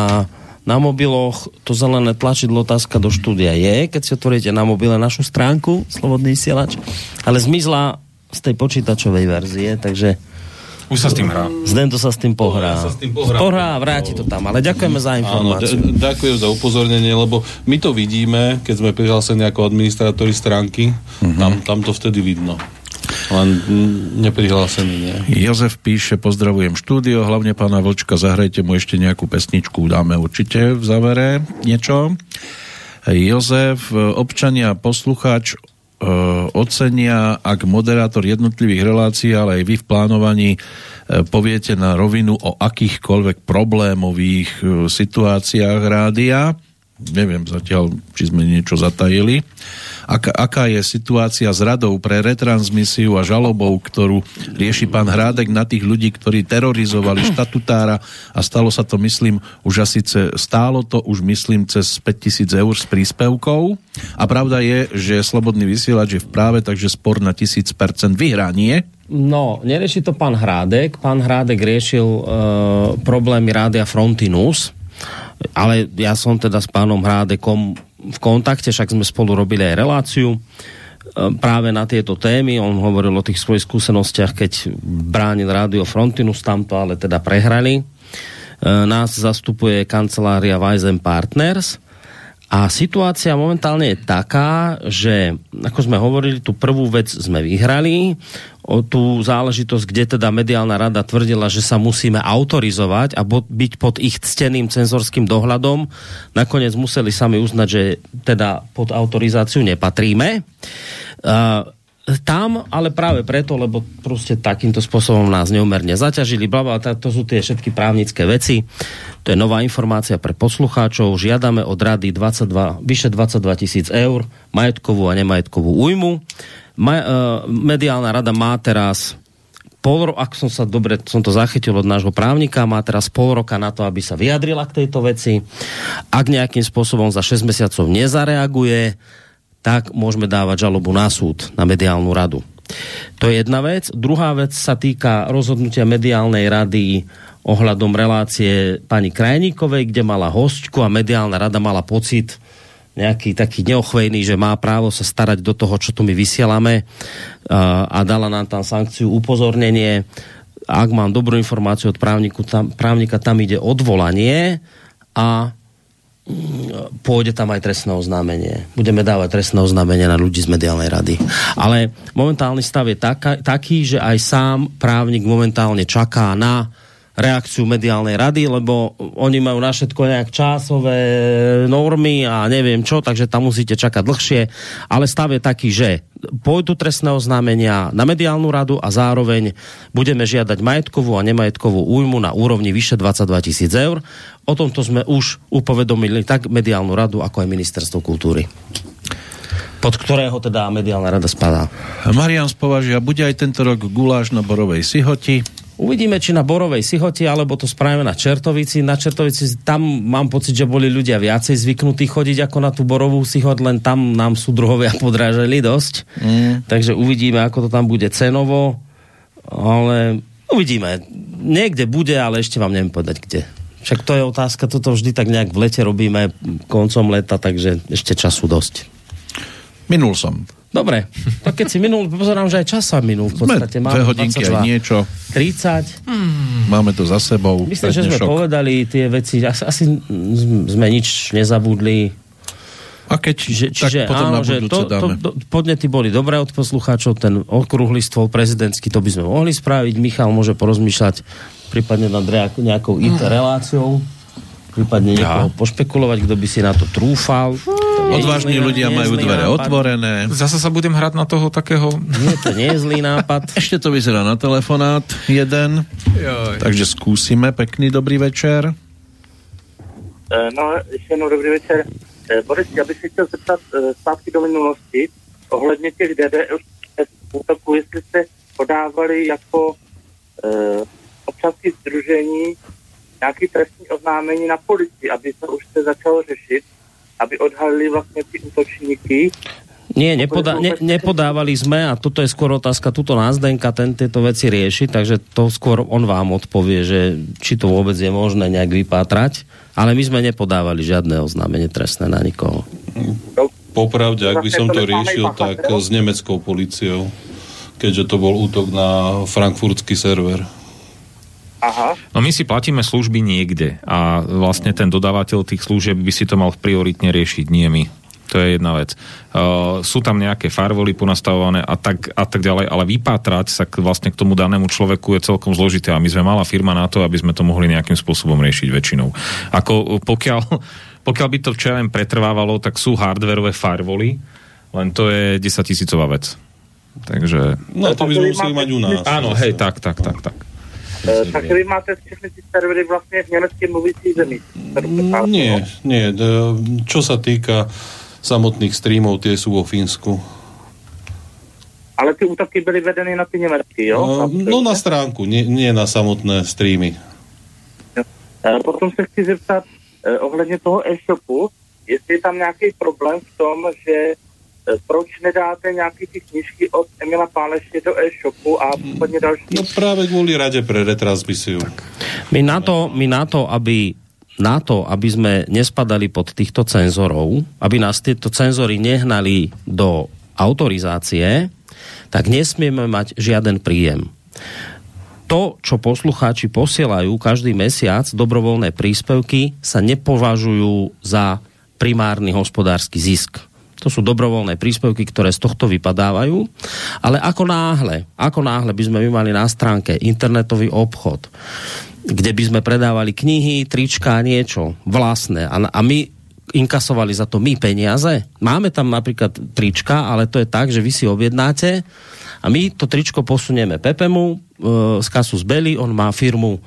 na mobiloch, to zelené tlačidlo otázka do štúdia je, keď si otvoríte na mobile našu stránku, Slobodný vysielač, ale zmizla z tej počítačovej verzie, takže Už sa s tým hrá. Zdento sa s tým pohrá. sa s tým pohrá. pohrá a vráti to tam, ale ďakujeme za Áno, informáciu. d- ďakujem za upozornenie, lebo my to vidíme, keď sme prihlásení ako administrátori stránky, Mhm. tam, tam to vtedy vidno. Len neprihlásení nie. Jozef píše, pozdravujem štúdio, hlavne pána Vlčka, zahrajte mu ešte nejakú pesničku, dáme určite v závere niečo. Jozef, občania, poslucháč ocenia, ak moderátor jednotlivých relácií, ale aj vy v plánovaní e, poviete na rovinu o akýchkoľvek problémových e, situáciách rádia. Neviem zatiaľ, či sme niečo zatajili. Aká, aká je situácia s radou pre retransmisiu a žalobou, ktorú rieši pán Hrádek na tých ľudí, ktorí terorizovali štatutára a stalo sa to, myslím, už asi ce, stálo to už, myslím, cez 5000 eur s príspevkou. A pravda je, že Slobodný vysielač je v práve, takže spor na 1000% vyhrá, nie? No, nerieši to pán Hrádek. Pán Hrádek riešil uh, problémy Rádia Frontinus, ale ja som teda s pánom Hrádekom v kontakte, však sme spolu robili aj reláciu e, práve na tieto témy. On hovoril o tých svojich skúsenostiach, keď bránil Rádio Frontinus, tamto ale teda prehrali. E, Nás zastupuje kancelária Weizen Partners a situácia momentálne je taká, že ako sme hovorili, tú prvú vec sme vyhrali, o tú záležitosť, kde teda mediálna rada tvrdila, že sa musíme autorizovať a byť pod ich cteným cenzorským dohľadom. Nakoniec museli sami uznať, že teda pod autorizáciu nepatríme. Uh, tam, ale práve preto, lebo proste takýmto spôsobom nás neumerne zaťažili, bla, bla, tá- to sú tie všetky právnické veci. To je nová informácia pre poslucháčov. Žiadame od rady 22, vyše 22 tisíc eur, majetkovú a nemajetkovú újmu. Ma, uh, mediálna rada má teraz pol ro- ak som sa dobre, som to zachytil od nášho právnika, má teraz pol roka na to, aby sa vyjadrila k tejto veci. Ak nejakým spôsobom za 6 mesiacov nezareaguje, tak môžeme dávať žalobu na súd, na mediálnu radu. To je jedna vec. Druhá vec sa týka rozhodnutia mediálnej rady ohľadom relácie pani Krajníkovej, kde mala hostku a mediálna rada mala pocit nejaký taký neochvejný, že má právo sa starať do toho, čo tu my vysielame a, dala nám tam sankciu upozornenie. Ak mám dobrú informáciu od právniku, tam, právnika, tam ide odvolanie a pôjde tam aj trestné oznámenie. Budeme dávať trestné oznámenie na ľudí z mediálnej rady. Ale momentálny stav je taká, taký, že aj sám právnik momentálne čaká na reakciu mediálnej rady, lebo oni majú na všetko nejak časové normy a neviem čo, takže tam musíte čakať dlhšie. Ale stav je taký, že pôjdu trestné oznámenia na mediálnu radu a zároveň budeme žiadať majetkovú a nemajetkovú újmu na úrovni vyše 22 tisíc eur. O tomto sme už upovedomili tak mediálnu radu, ako aj ministerstvo kultúry pod ktorého teda mediálna rada spadá. Marian Spovažia, bude aj tento rok guláš na Borovej Sihoti. Uvidíme, či na Borovej Sihoti, alebo to spravíme na Čertovici. Na Čertovici tam mám pocit, že boli ľudia viacej zvyknutí chodiť ako na tú Borovú Sihot, len tam nám sú druhovia podráželi dosť. Mm. Takže uvidíme, ako to tam bude cenovo. Ale uvidíme. Niekde bude, ale ešte vám neviem povedať, kde. Však to je otázka, toto vždy tak nejak v lete robíme koncom leta, takže ešte času dosť. Minul som. Dobre, tak keď si minul, pozerám, že aj čas sa minul. V podstate máme dve hodinky 22, aj niečo. 30. Hmm. Máme to za sebou. Myslím, že sme povedali tie veci, asi, asi sme nič nezabudli. A keď, čiže, čiže tak potom áno, že to, to, to, podnety boli dobré od poslucháčov, ten okrúhly stôl prezidentský, to by sme mohli spraviť. Michal môže porozmýšľať prípadne nad nejakou IT reláciou prípadne niekoho ja. pošpekulovať, kto by si na to trúfal. Odvážni ľudia majú dvere nápad. otvorené. Zasa sa budem hrať na toho takého... Nie, to nie je zlý nápad. Ešte to vyzerá na telefonát jeden. Joj. Takže skúsime. Pekný dobrý večer. E, no, ještě jednou dobrý večer. E, Boris, já bych se chtěl zeptat e, zpátky do minulosti ohledně těch DDS útoků, jestli jste podávali jako občanské združení nějaký trestní oznámení na policii, aby se už se začalo řešit, aby odhalili vlastně ty útočníky. Nie, nepoda- ne, nepodávali sme a toto je skôr otázka, tuto nás Zdenka ten tieto veci rieši, takže to skôr on vám odpovie, že či to vôbec je možné nejak vypátrať, ale my sme nepodávali žiadne oznámenie trestné na nikoho. Popravde, ak by som to riešil, tak s nemeckou policiou, keďže to bol útok na frankfurtský server. Aha. No my si platíme služby niekde a vlastne ten dodávateľ tých služieb by si to mal prioritne riešiť, nie my. To je jedna vec. Uh, sú tam nejaké firewally ponastavované a tak, a tak ďalej, ale vypátrať sa k, vlastne k tomu danému človeku je celkom zložité a my sme malá firma na to, aby sme to mohli nejakým spôsobom riešiť väčšinou. Ako pokiaľ, pokiaľ by to včera pretrvávalo, tak sú hardwareové firewally, len to je 10 tisícová vec. Takže... No to by sme museli mať u nás. Áno, hej, tak, tak, tak, tak. E, takže vy máte všechny ty servery vlastně v německy mluvící zemi. Mm, nie, nie. Čo sa týka samotných streamov, tie sú vo Fínsku. Ale ty útoky byly vedeny na ty německy, jo? No, no na stránku, nie, nie na samotné streamy. E, potom se chci zeptat eh, ohledně toho e-shopu, jestli je tam nějaký problém v tom, že proč nedáte nějaký ty knižky od Emila Páleše do e-shopu a případně další? No právě kvůli radě pre retransmisiu. My na to, my na to, aby na to, aby sme nespadali pod týchto cenzorov, aby nás tieto cenzory nehnali do autorizácie, tak nesmieme mať žiaden príjem. To, čo poslucháči posielajú každý mesiac, dobrovoľné príspevky, sa nepovažujú za primárny hospodársky zisk to sú dobrovoľné príspevky, ktoré z tohto vypadávajú. Ale ako náhle, ako náhle by sme my mali na stránke internetový obchod, kde by sme predávali knihy, trička, niečo vlastné a, a my inkasovali za to my peniaze. Máme tam napríklad trička, ale to je tak, že vy si objednáte a my to tričko posunieme Pepemu e, z kasu z Beli, on má firmu, e,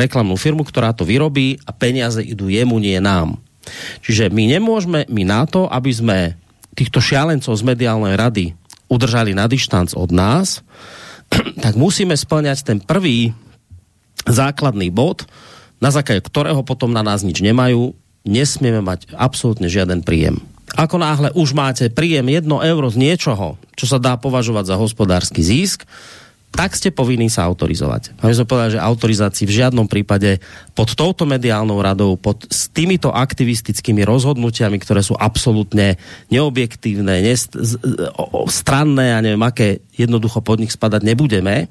reklamnú firmu, ktorá to vyrobí a peniaze idú jemu, nie nám. Čiže my nemôžeme, my na to, aby sme týchto šialencov z mediálnej rady udržali na dištanc od nás, tak musíme splňať ten prvý základný bod, na základe ktorého potom na nás nič nemajú, nesmieme mať absolútne žiaden príjem. Ako náhle už máte príjem 1 euro z niečoho, čo sa dá považovať za hospodársky zisk, tak ste povinní sa autorizovať. A my sme povedali, že autorizácii v žiadnom prípade pod touto mediálnou radou, pod s týmito aktivistickými rozhodnutiami, ktoré sú absolútne neobjektívne, nest, stranné a neviem aké, jednoducho pod nich spadať nebudeme.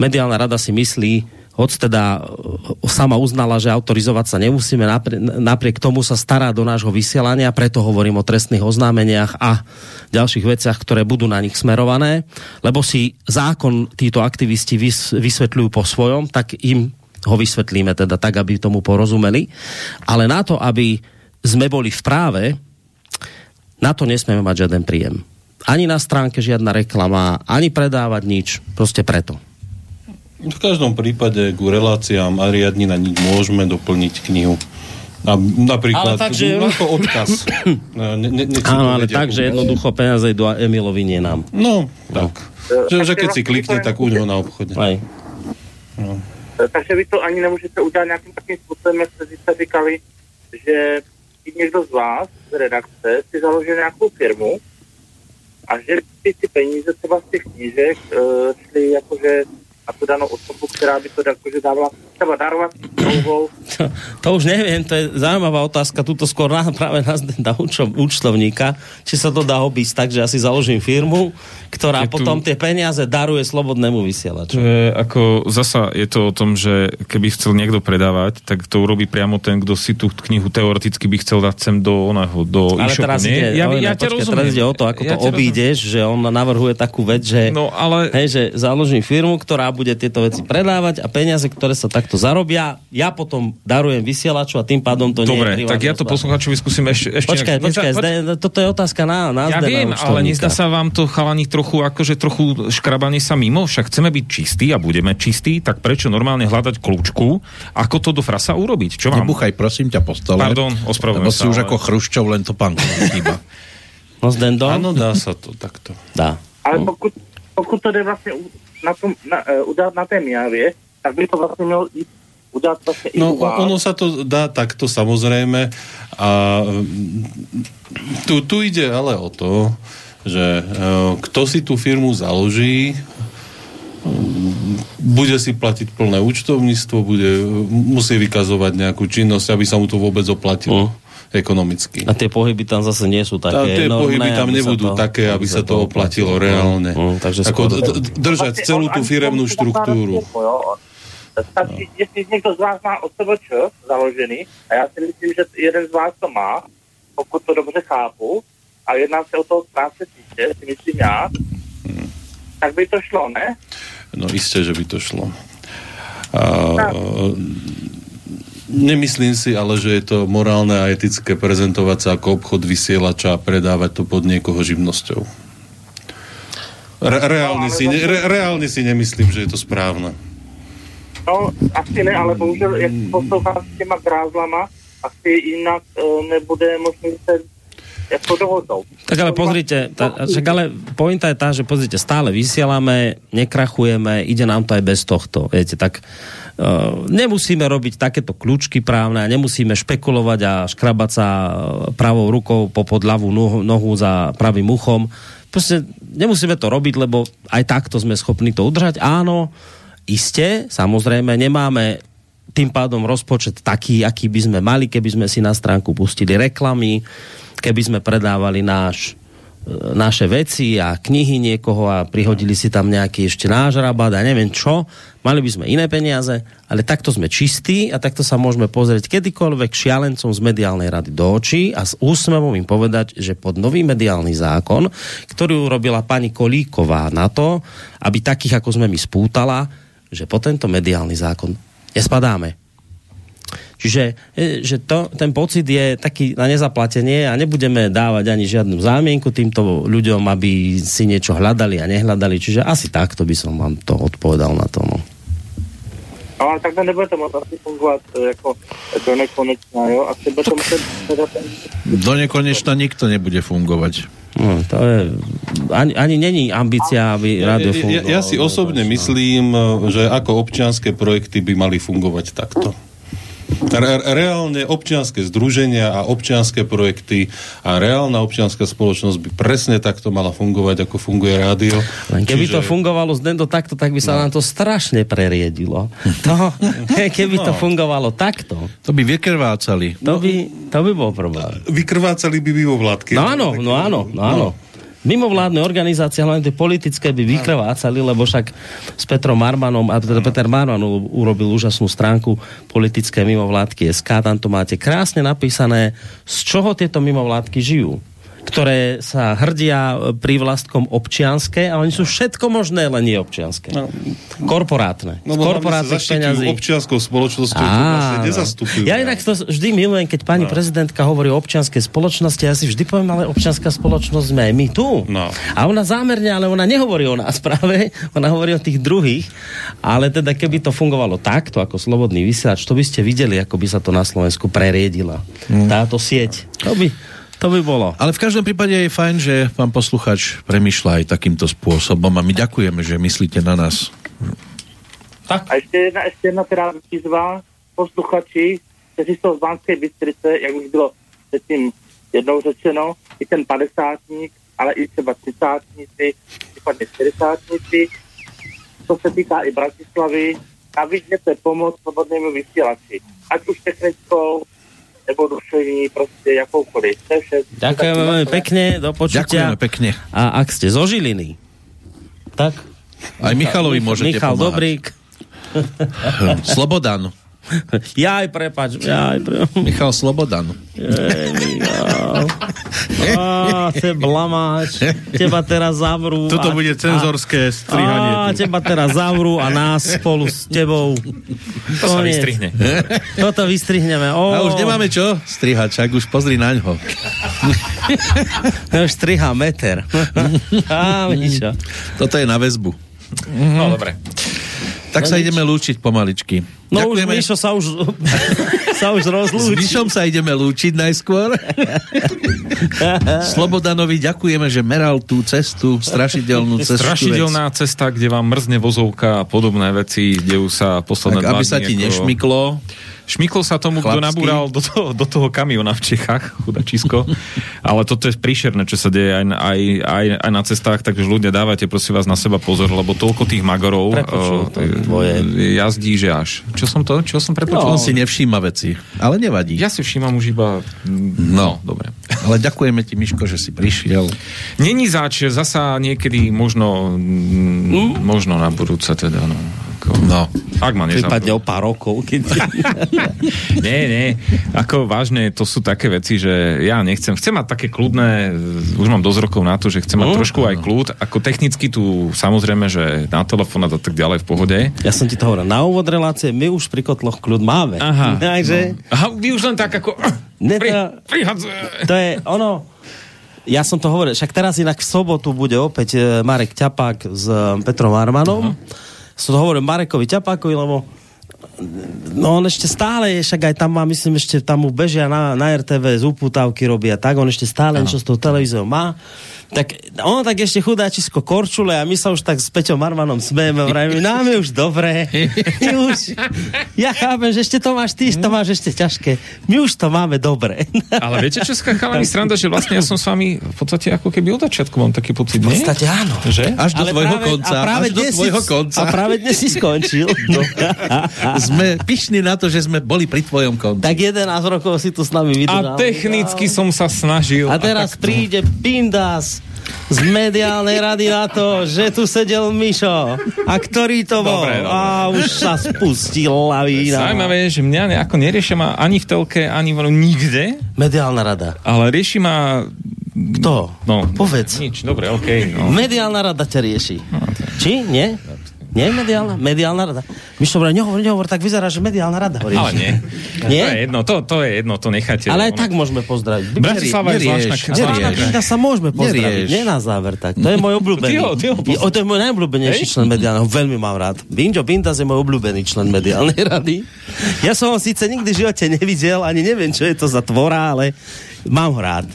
Mediálna rada si myslí, hoď teda e, sama uznala, že autorizovať sa nemusíme, napriek, tomu sa stará do nášho vysielania, preto hovorím o trestných oznámeniach a ďalších veciach, ktoré budú na nich smerované, lebo si zákon títo aktivisti vys, vysvetľujú po svojom, tak im ho vysvetlíme teda tak, aby tomu porozumeli. Ale na to, aby sme boli v práve, na to nesmieme mať žiaden príjem. Ani na stránke žiadna reklama, ani predávať nič, proste preto. V každom prípade ku reláciám a riadni na nich môžeme doplniť knihu. A napríklad, Ale tak, že- ako odkaz. Ne, ne, Áno, ale tak, že jednoducho peniaze idú a Emilovi nie nám. No, tak. Že, že keď si klikne, tak u neho na obchode. Aj. No. Takže vy to ani nemůžete udělat nějakým takým způsobem, jak jste jste říkali, že někdo z vás, z redakce, si založil nějakou firmu a že by ty peníze třeba z těch knížek uh, šly jakože na tu danou osobu, která by to jakože dávala třeba darovat smlouvou. To, to už neviem, to je zaujímavá otázka, tuto skôr na, práve na na účtovníka, či sa to dá obísť tak, že ja si založím firmu, ktorá Je tu- potom tie peniaze daruje slobodnému vysielaču. Je ako, zasa je to o tom, že keby chcel niekto predávať, tak to urobí priamo ten, kto si tú knihu teoreticky by chcel dať sem do oného, do Ale e-shopu. teraz ide, ja, Olina, ja ťa rozumiem. teraz ide o to, ako Ja to obídeš, že on navrhuje takú vec, že, No, ale... hej, že založím firmu, ktorá bude tieto veci predávať a peniaze, ktoré sa takto zarobia, ja potom darujem vysielaču a tým pádom to Dobre, nie je tak ja to posluchačovi skúsim ešte... ešte Počkaj, nejak- počkaj, zde, toto je otázka na, na Ja viem, ale nezdá sa vám to chalani trochu akože trochu škrabanie sa mimo? Však chceme byť čistí a budeme čistí, tak prečo normálne hľadať kľúčku? Ako to do frasa urobiť? Čo vám? Nebuchaj, prosím ťa, po stole. Pardon, ospravedlňujem Lebo si sa, už ale- ako Chruščov, len to pán chýba. No Zdendo? Áno, dá sa to takto. Dá. Ale pokud, pokud to jde vlastně na tom, na, uh, udělat na té Mijavě, tak by to vlastně mělo jít udělat vlastně No, i u vás. ono sa to dá takto samozrejme a mm, tu, tu ide ale o to, že e, kto si tú firmu založí, mm, bude si platiť plné účtovníctvo, bude, musí vykazovať nejakú činnosť, aby sa mu to vôbec oplatilo ekonomicky. A tie pohyby tam zase nie sú také tie enormné, pohyby tam nebudú to- také, aby sa to oplatilo reálne. Mm, takže Ako d- d- držať celú tú firemnú štruktúru. Stačí, jestli někdo z vás má OSVČ založený, a já si myslím, že jeden z vás to má, pokud to dobře chápu, a jedná se o toho sítě, si myslím já, tak by to šlo, ne? No isté, že by to šlo. A, nemyslím si ale, že je to morálne a etické prezentovať sa ako obchod vysielača a predávať to pod niekoho živnosťou. Re- reálne, si, ne- re- reálne si nemyslím, že je to správne. No, asi ne, ale bohužel, jak poslouchám s těma grázlama, asi jinak e, nebude možný se dohodnout. Tak ale pozrite, tá, však ale pointa je tá, že pozrite, stále vysielame, nekrachujeme, ide nám to aj bez tohto, viete, tak uh, nemusíme robiť takéto kľúčky právne a nemusíme špekulovať a škrabať sa uh, pravou rukou po pod ľavú nohu, nohu za pravým uchom. Proste nemusíme to robiť, lebo aj takto sme schopní to udržať. Áno, iste, samozrejme, nemáme tým pádom rozpočet taký, aký by sme mali, keby sme si na stránku pustili reklamy, keby sme predávali náš, e, naše veci a knihy niekoho a prihodili si tam nejaký ešte náš rabat a neviem čo. Mali by sme iné peniaze, ale takto sme čistí a takto sa môžeme pozrieť kedykoľvek šialencom z mediálnej rady do očí a s úsmevom im povedať, že pod nový mediálny zákon, ktorý urobila pani Kolíková na to, aby takých, ako sme my spútala, že po tento mediálny zákon nespadáme. Čiže e, že to, ten pocit je taký na nezaplatenie a nebudeme dávať ani žiadnu zámienku týmto ľuďom, aby si niečo hľadali a nehľadali. Čiže asi takto by som vám to odpovedal na to. No. No, ale takhle nebude to asi fungovat jako do nekonečna, jo? Asi bude to muset teda ten... Do nekonečna nikto nebude fungovať. No, to je, ani, ani není ambícia, aby rádio Ja, fungovalo. ja si osobne myslím, že ako občianské projekty by mali fungovať takto. Re- reálne občianské združenia a občianské projekty a reálna občianská spoločnosť by presne takto mala fungovať, ako funguje rádio. Len keby Čiže... to fungovalo z do takto, tak by sa no. nám to strašne preriedilo. To, keby to No. fungovalo takto, To by vykrvácali. to by, to by bol problém. Vykrvácali by by vo vládke. No áno, no áno, no áno. Mimovládne organizácie, hlavne tie politické, by vykrvácali, lebo však s Petrom Marmanom, a teda Peter Marman urobil úžasnú stránku politické mimovládky SK, tam to máte krásne napísané, z čoho tieto mimovládky žijú ktoré sa hrdia pri vlastkom občianské, ale oni sú všetko možné, len nie občianské. No. Korporátne. No, korporátnych peňazí. občianskou spoločnosťou, čo vlastne nezastupujú. Ja inak to vždy milujem, keď pani no. prezidentka hovorí o občianskej spoločnosti, ja si vždy poviem, ale občianská spoločnosť sme my tu. No. A ona zámerne, ale ona nehovorí o nás práve, ona hovorí o tých druhých, ale teda keby to fungovalo takto, ako slobodný vysielač, to by ste videli, ako by sa to na Slovensku preriedila. Mm. Táto sieť. To by, to by bolo. Ale v každom prípade je fajn, že pán posluchač premyšľa aj takýmto spôsobom a my ďakujeme, že myslíte na nás. Tak. A ještě jedna, ještě jedna teda výzva posluchači, kteří jsou z Banské Bystrice, jak už bylo předtím jednou řečeno, i ten padesátník, ale i třeba třicátníci, případně čtyřicátníci, to se týká i Bratislavy, nabídněte pomoc svobodnému vysílači. Ať už technickou, nebo duševní, prostě jakoukoliv. Ďakujeme veľmi pekne, do počutia. Ďakujeme pekne. A ak ste zo Žiliny, tak... Aj Michalovi môžete Michal pomáhať. Dobrík. Slobodan. Jaj, prepač, jaj, prepač. Michal Slobodan. Á, te blamáč. Teba teraz zavrú. Toto a- bude cenzorské strihanie. Á, teba teraz zavrú a nás spolu s tebou. To sa Koniec. vystrihne. Toto vystrihneme. Ó, A už nemáme čo strihať, však už pozri na ňo. Už strihá meter. Á. Toto je na väzbu. No dobre. Tak sa ideme lúčiť pomaličky. No už Ďakujeme. Mišo sa už, sa už S rozlúči. Myšom sa ideme lúčiť najskôr. Slobodanovi ďakujeme, že meral tú cestu, strašidelnú cestu. Strašidelná cesta, kde vám mrzne vozovka a podobné veci, dejú sa posledné Tak, dva aby sa ti ako- nešmyklo. Šmyklo sa tomu, kto nabúral do toho, do toho kamiona v Čechách, chudačisko. Ale toto je príšerné, čo sa deje aj, aj, aj, aj na cestách, takže ľudia dávajte prosím vás na seba pozor, lebo toľko tých magorov eh, tvoje. jazdí, že až. Čo som to? Čo som prepočul? On si nevšíma veci, ale nevadí. Ja si všímam už iba... No. No, dobre. Ale ďakujeme ti, Miško, že si prišiel. Není zač, zasa niekedy možno, mm, možno na budúce teda, no. Ako, No. Ak ma Prípadne o pár rokov. Keď... nie, nie. Ako vážne, to sú také veci, že ja nechcem. Chcem mať také kľudné, už mám dosť rokov na to, že chcem mať No. trošku aj kľud. Ako technicky tu samozrejme, že na telefón a tak ďalej v pohode. Ja som ti to hovoril, na úvod relácie my už pri kotloch kľud máme. Aha. Takže No. Aha, vy už len tak ako... Ne, Pri, to- to je ono... Ja som to hovoril, však teraz inak v sobotu bude opäť e, Marek Ťapák s e, Petrom Armanom. Som to hovoril Marekovi Ťapákovi, lebo no on ešte stále je, však aj tam má, myslím, ešte tam mu bežia na, na RTV z uputávky robia tak, on ešte stále niečo s tou televíziou má. Tak on tak ešte chudáčisko korčule a my sa už tak s Peťom Marmanom smejeme, vrajme, nám je už dobré. My už, ja chápem, že ešte to máš ty, to máš ešte ťažké. My už to máme dobre. Ale viete, čo sa chalani sranda, že vlastne ja som s vami v podstate ako keby od začiatku mám taký pocit, V podstate áno. Že? Až do Ale tvojho práve- konca. A práve až do tvojho si, konca. A práve dnes si skončil. Sme pyšní na to, že sme boli pri tvojom konci. tak 11 rokov si tu s nami vydržal. A technicky som sa snažil. A teraz tak- príde Pindas z mediálnej rady na to, že tu sedel Mišo. A ktorý to bol? Dobre, dobre. A už sa spustil lavína. Zaujímavé je, že mňa nejako neriešia ma ani v telke, ani v nikde, Mediálna rada. ale rieši ma... Kto? No, Povedz. Nič, dobre, okej. no. Mediálna rada ťa rieši. Či? Nie? Nie mediálna? Mediálna rada. Mišo, hovorí, nehovor, nehovor, tak vyzerá, že mediálna rada ho rieši. Ale nie. Nie? To je jedno, to, to je jedno, to necháte. Ale aj Ono- tak môžeme pozdraviť. Bratislava je zvláštna, sa môžeme pozdraviť. Nie na záver tak. To je môj obľúbený. Ty ho- ty ho Je- o, to je môj najobľúbenejší člen mediálneho. Veľmi mám rád. Binjo Bindas je môj obľúbený člen mediálnej rady. Ja som ho síce nikdy v živote nevidel, ani neviem, čo je to za tvora, ale mám ho rád.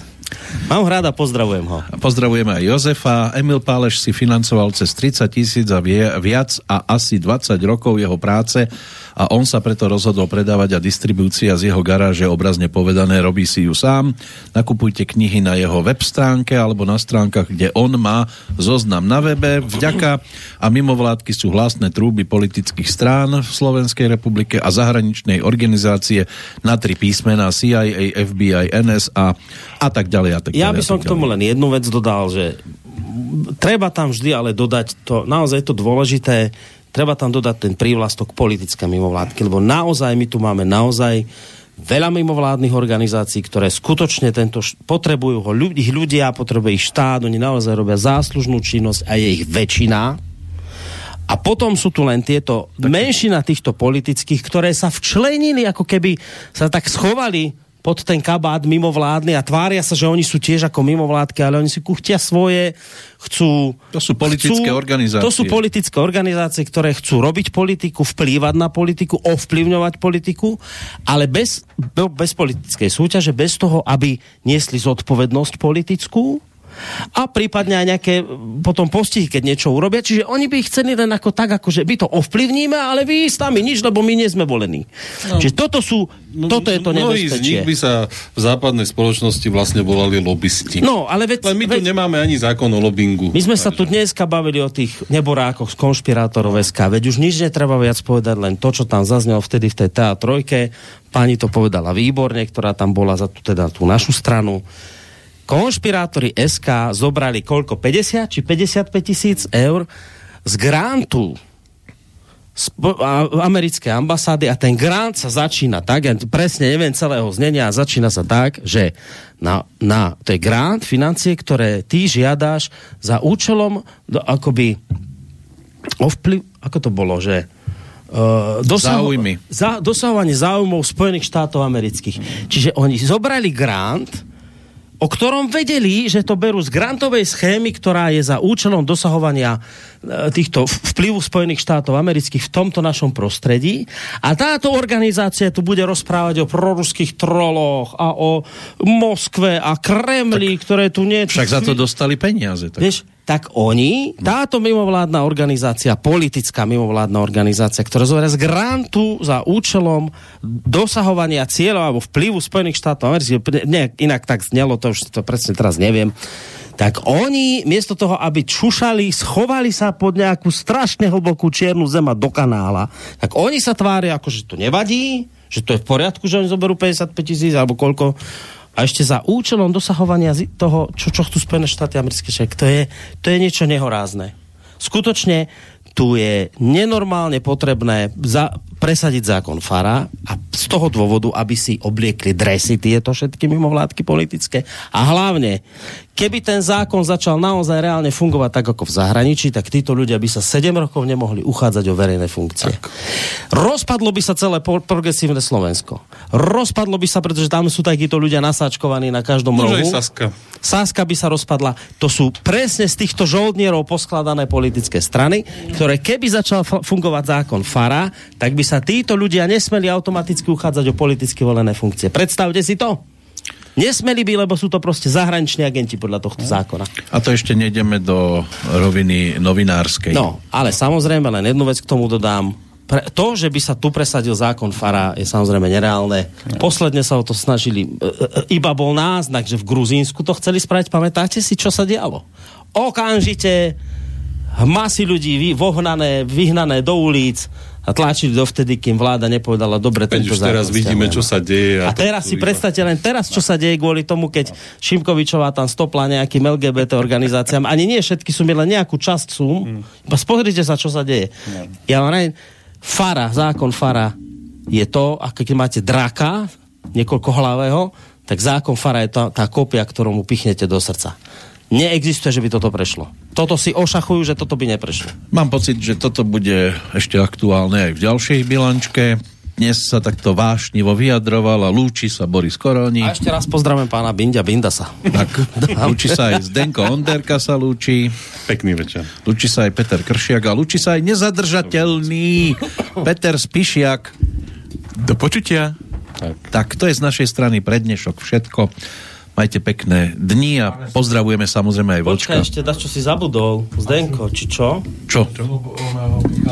Mám ho rád a pozdravujem ho. Pozdravujeme aj Jozefa. Emil Páleš si financoval cez 30 tisíc a viac a asi 20 rokov jeho práce a on sa preto rozhodol predávať a distribúcia z jeho garáže obrazne povedané robí si ju sám. Nakupujte knihy na jeho web stránke alebo na stránkach, kde on má zoznam na webe. Vďaka a mimovládky sú hlasné trúby politických strán v Slovenskej republike a zahraničnej organizácie na tri písmená CIA, FBI, NSA a tak ďalej a tak Ja ďalej by a som k tomu len jednu vec dodal, že treba tam vždy ale dodať to, naozaj je to dôležité, treba tam dodať ten prívlastok politické mimovládky, lebo naozaj my tu máme naozaj veľa mimovládnych organizácií, ktoré skutočne tento, š- potrebujú ho ľudí, ľudia, potrebuje ich štát, oni naozaj robia záslužnú činnosť a je ich väčšina. A potom sú tu len tieto menšina týchto politických, ktoré sa včlenili, ako keby sa tak schovali pod ten kabát mimovládny a tvária sa, že oni sú tiež ako mimovládky, ale oni si kuchtia svoje, chcú... To sú politické organizácie. To sú politické organizácie, ktoré chcú robiť politiku, vplývať na politiku, ovplyvňovať politiku, ale bez, be- bez politickej súťaže, bez toho, aby niesli zodpovednosť politickú a prípadne aj nejaké potom postihy, keď niečo urobia. Čiže oni by chceli len ako tak, ako že my to ovplyvníme, ale vy s nami nič, lebo my nie sme volení. No. Čiže toto sú, no, toto je to Mnohí z nich by sa v západnej spoločnosti vlastne volali lobbysti. No, ale veď, Len my tu veď, nemáme ani zákon o lobbingu. My sme sa tu dneska bavili o tých neborákoch z konšpirátorov SK, veď už nič netreba viac povedať, len to, čo tam zaznelo vtedy v tej TA3. Pani to povedala výborne, ktorá tam bola za tú, teda tú našu stranu. Konšpirátori SK zobrali koľko? 50 či 55 tisíc eur z grantu spo- a- americkej ambasády a ten grant sa začína tak, ja presne neviem celého znenia, a začína sa tak, že na, na to je grant, financie, ktoré ty žiadaš za účelom do, akoby ovplyv, ako to bolo, že Uh, Záujmy. Za, dosahovanie záujmov Spojených štátov amerických. Čiže oni zobrali grant, o ktorom vedeli, že to berú z grantovej schémy, ktorá je za účelom dosahovania e, týchto vplyvu Spojených štátov amerických v tomto našom prostredí. A táto organizácia tu bude rozprávať o proruských troloch a o Moskve a Kremli, ktoré tu niečo... Však za to dostali peniaze. Tak. Vieš, tak oni, táto mimovládna organizácia, politická mimovládna organizácia, ktorá zoberie z grantu za účelom dosahovania cieľov alebo vplyvu Spojených štátov amerických, inak tak znelo, to už to presne teraz neviem, tak oni, miesto toho, aby čušali, schovali sa pod nejakú strašne hlbokú čiernu zema do kanála, tak oni sa tvária, ako že to nevadí, že to je v poriadku, že oni zoberú 55 tisíc alebo koľko a ešte za účelom dosahovania toho, čo, čo chcú Spojené štáty americké, však to je, to je niečo nehorázne. Skutočne tu je nenormálne potrebné za, presadiť zákon Fara a z toho dôvodu, aby si obliekli dresy tieto všetky mimovládky politické a hlavne, keby ten zákon začal naozaj reálne fungovať tak ako v zahraničí, tak títo ľudia by sa 7 rokov nemohli uchádzať o verejné funkcie. Rozpadlo by sa celé progresívne Slovensko. Rozpadlo by sa, pretože tam sú takíto ľudia nasáčkovaní na každom Možno rohu. Saska. Saska by sa rozpadla. To sú presne z týchto žoldnierov poskladané politické strany, ktoré keby začal fungovať zákon Fara, tak by sa títo ľudia nesmeli automaticky uchádzať o politicky volené funkcie. Predstavte si to. Nesmeli by, lebo sú to proste zahraniční agenti podľa tohto zákona. A to ešte nejdeme do roviny novinárskej. No, ale samozrejme, len jednu vec k tomu dodám. Pre, to, že by sa tu presadil zákon Fara, je samozrejme nereálne. Posledne sa o to snažili. E, e, iba bol náznak, že v Gruzínsku to chceli spraviť. Pamätáte si, čo sa dialo? Okamžite masy ľudí vohnané, vyhnané do ulic a tlačili dovtedy, kým vláda nepovedala, dobre, Veď tento už teraz zákon vidíme, čo sa deje. A teraz si predstavte len teraz, čo sa deje kvôli tomu, keď Šimkovičová tam stopla nejakým LGBT organizáciám. Ani nie všetky sú, len nejakú časť sú. Iba pozrite sa, čo sa deje. Ja vám neviem, Fara, zákon Fara je to, ako keď máte draka, niekoľko hlavého, tak zákon Fara je tá, tá kópia, ktorú mu pichnete do srdca. Neexistuje, že by toto prešlo. Toto si ošachujú, že toto by neprešlo. Mám pocit, že toto bude ešte aktuálne aj v ďalšej bilančke. Dnes sa takto vášnivo vyjadroval a lúči sa Boris Koroni. A ešte raz pozdravím pána Bindia Bindasa. Tak, lúči sa aj Zdenko Onderka sa lúči. Pekný večer. Lúči sa aj Peter Kršiak a lúči sa aj nezadržateľný Peter Spišiak. Do počutia. Tak. tak to je z našej strany pre dnešok všetko. Majte pekné dni a pozdravujeme samozrejme aj Vočka. Počkaj, ešte dá, čo si zabudol. Zdenko, či čo? Čo?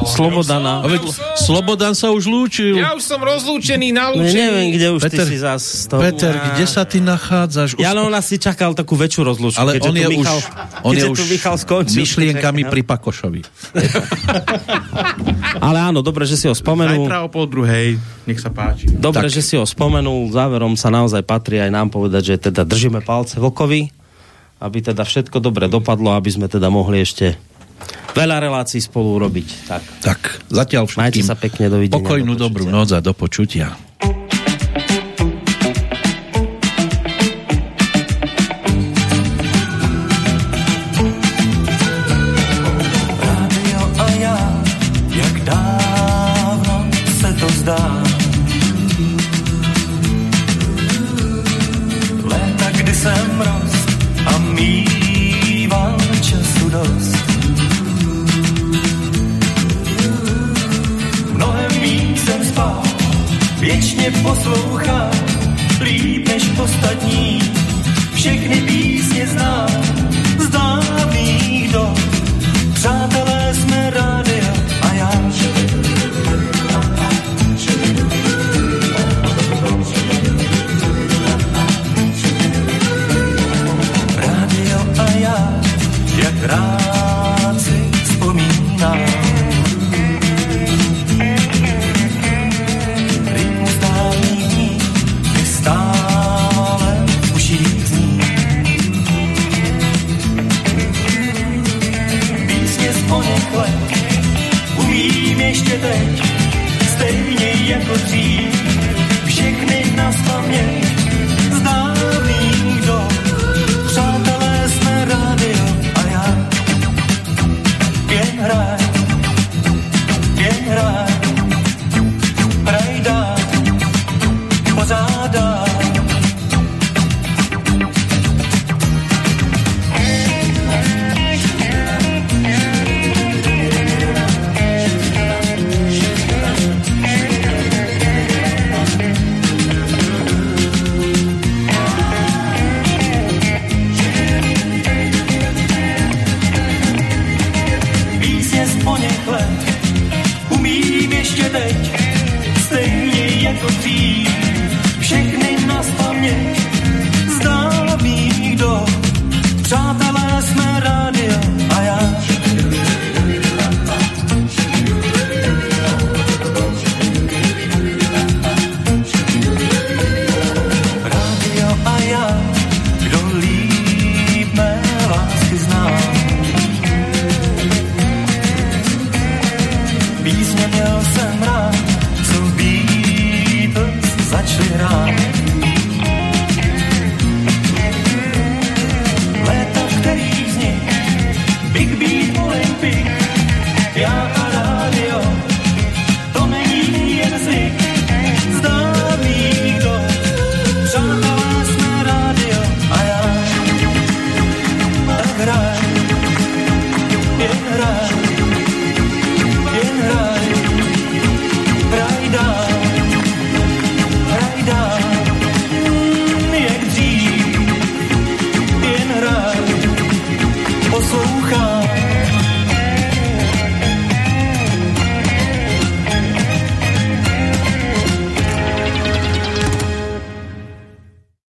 Slobodana. Veď Slobodan sa už lúčil. Ja už som rozlúčený, No, nalúčený. neviem, kde už Peter- ty si zás z toho... Peter, kde sa ty nachádzaš? Už Ja len on asi čakal takú väčšiu rozlúčku, ale on je Michal, už, on je už Michal skončil. myšlienkami pri Pakošovi. Ale áno, dobre, že si ho spomenul. Zajtra o pol druhej. Nech sa páči. Dobre, Tak. že si ho spomenul. Záverom sa naozaj patrí aj nám povedať, že teda držíme palce Vlkovi, aby teda všetko dobre dopadlo, aby sme teda mohli ešte veľa relácií spolu urobiť. Tak. Tak, zatiaľ všetkým Majte sa pekne, dovidenia. pokojnú do dobrú noc a do počutia.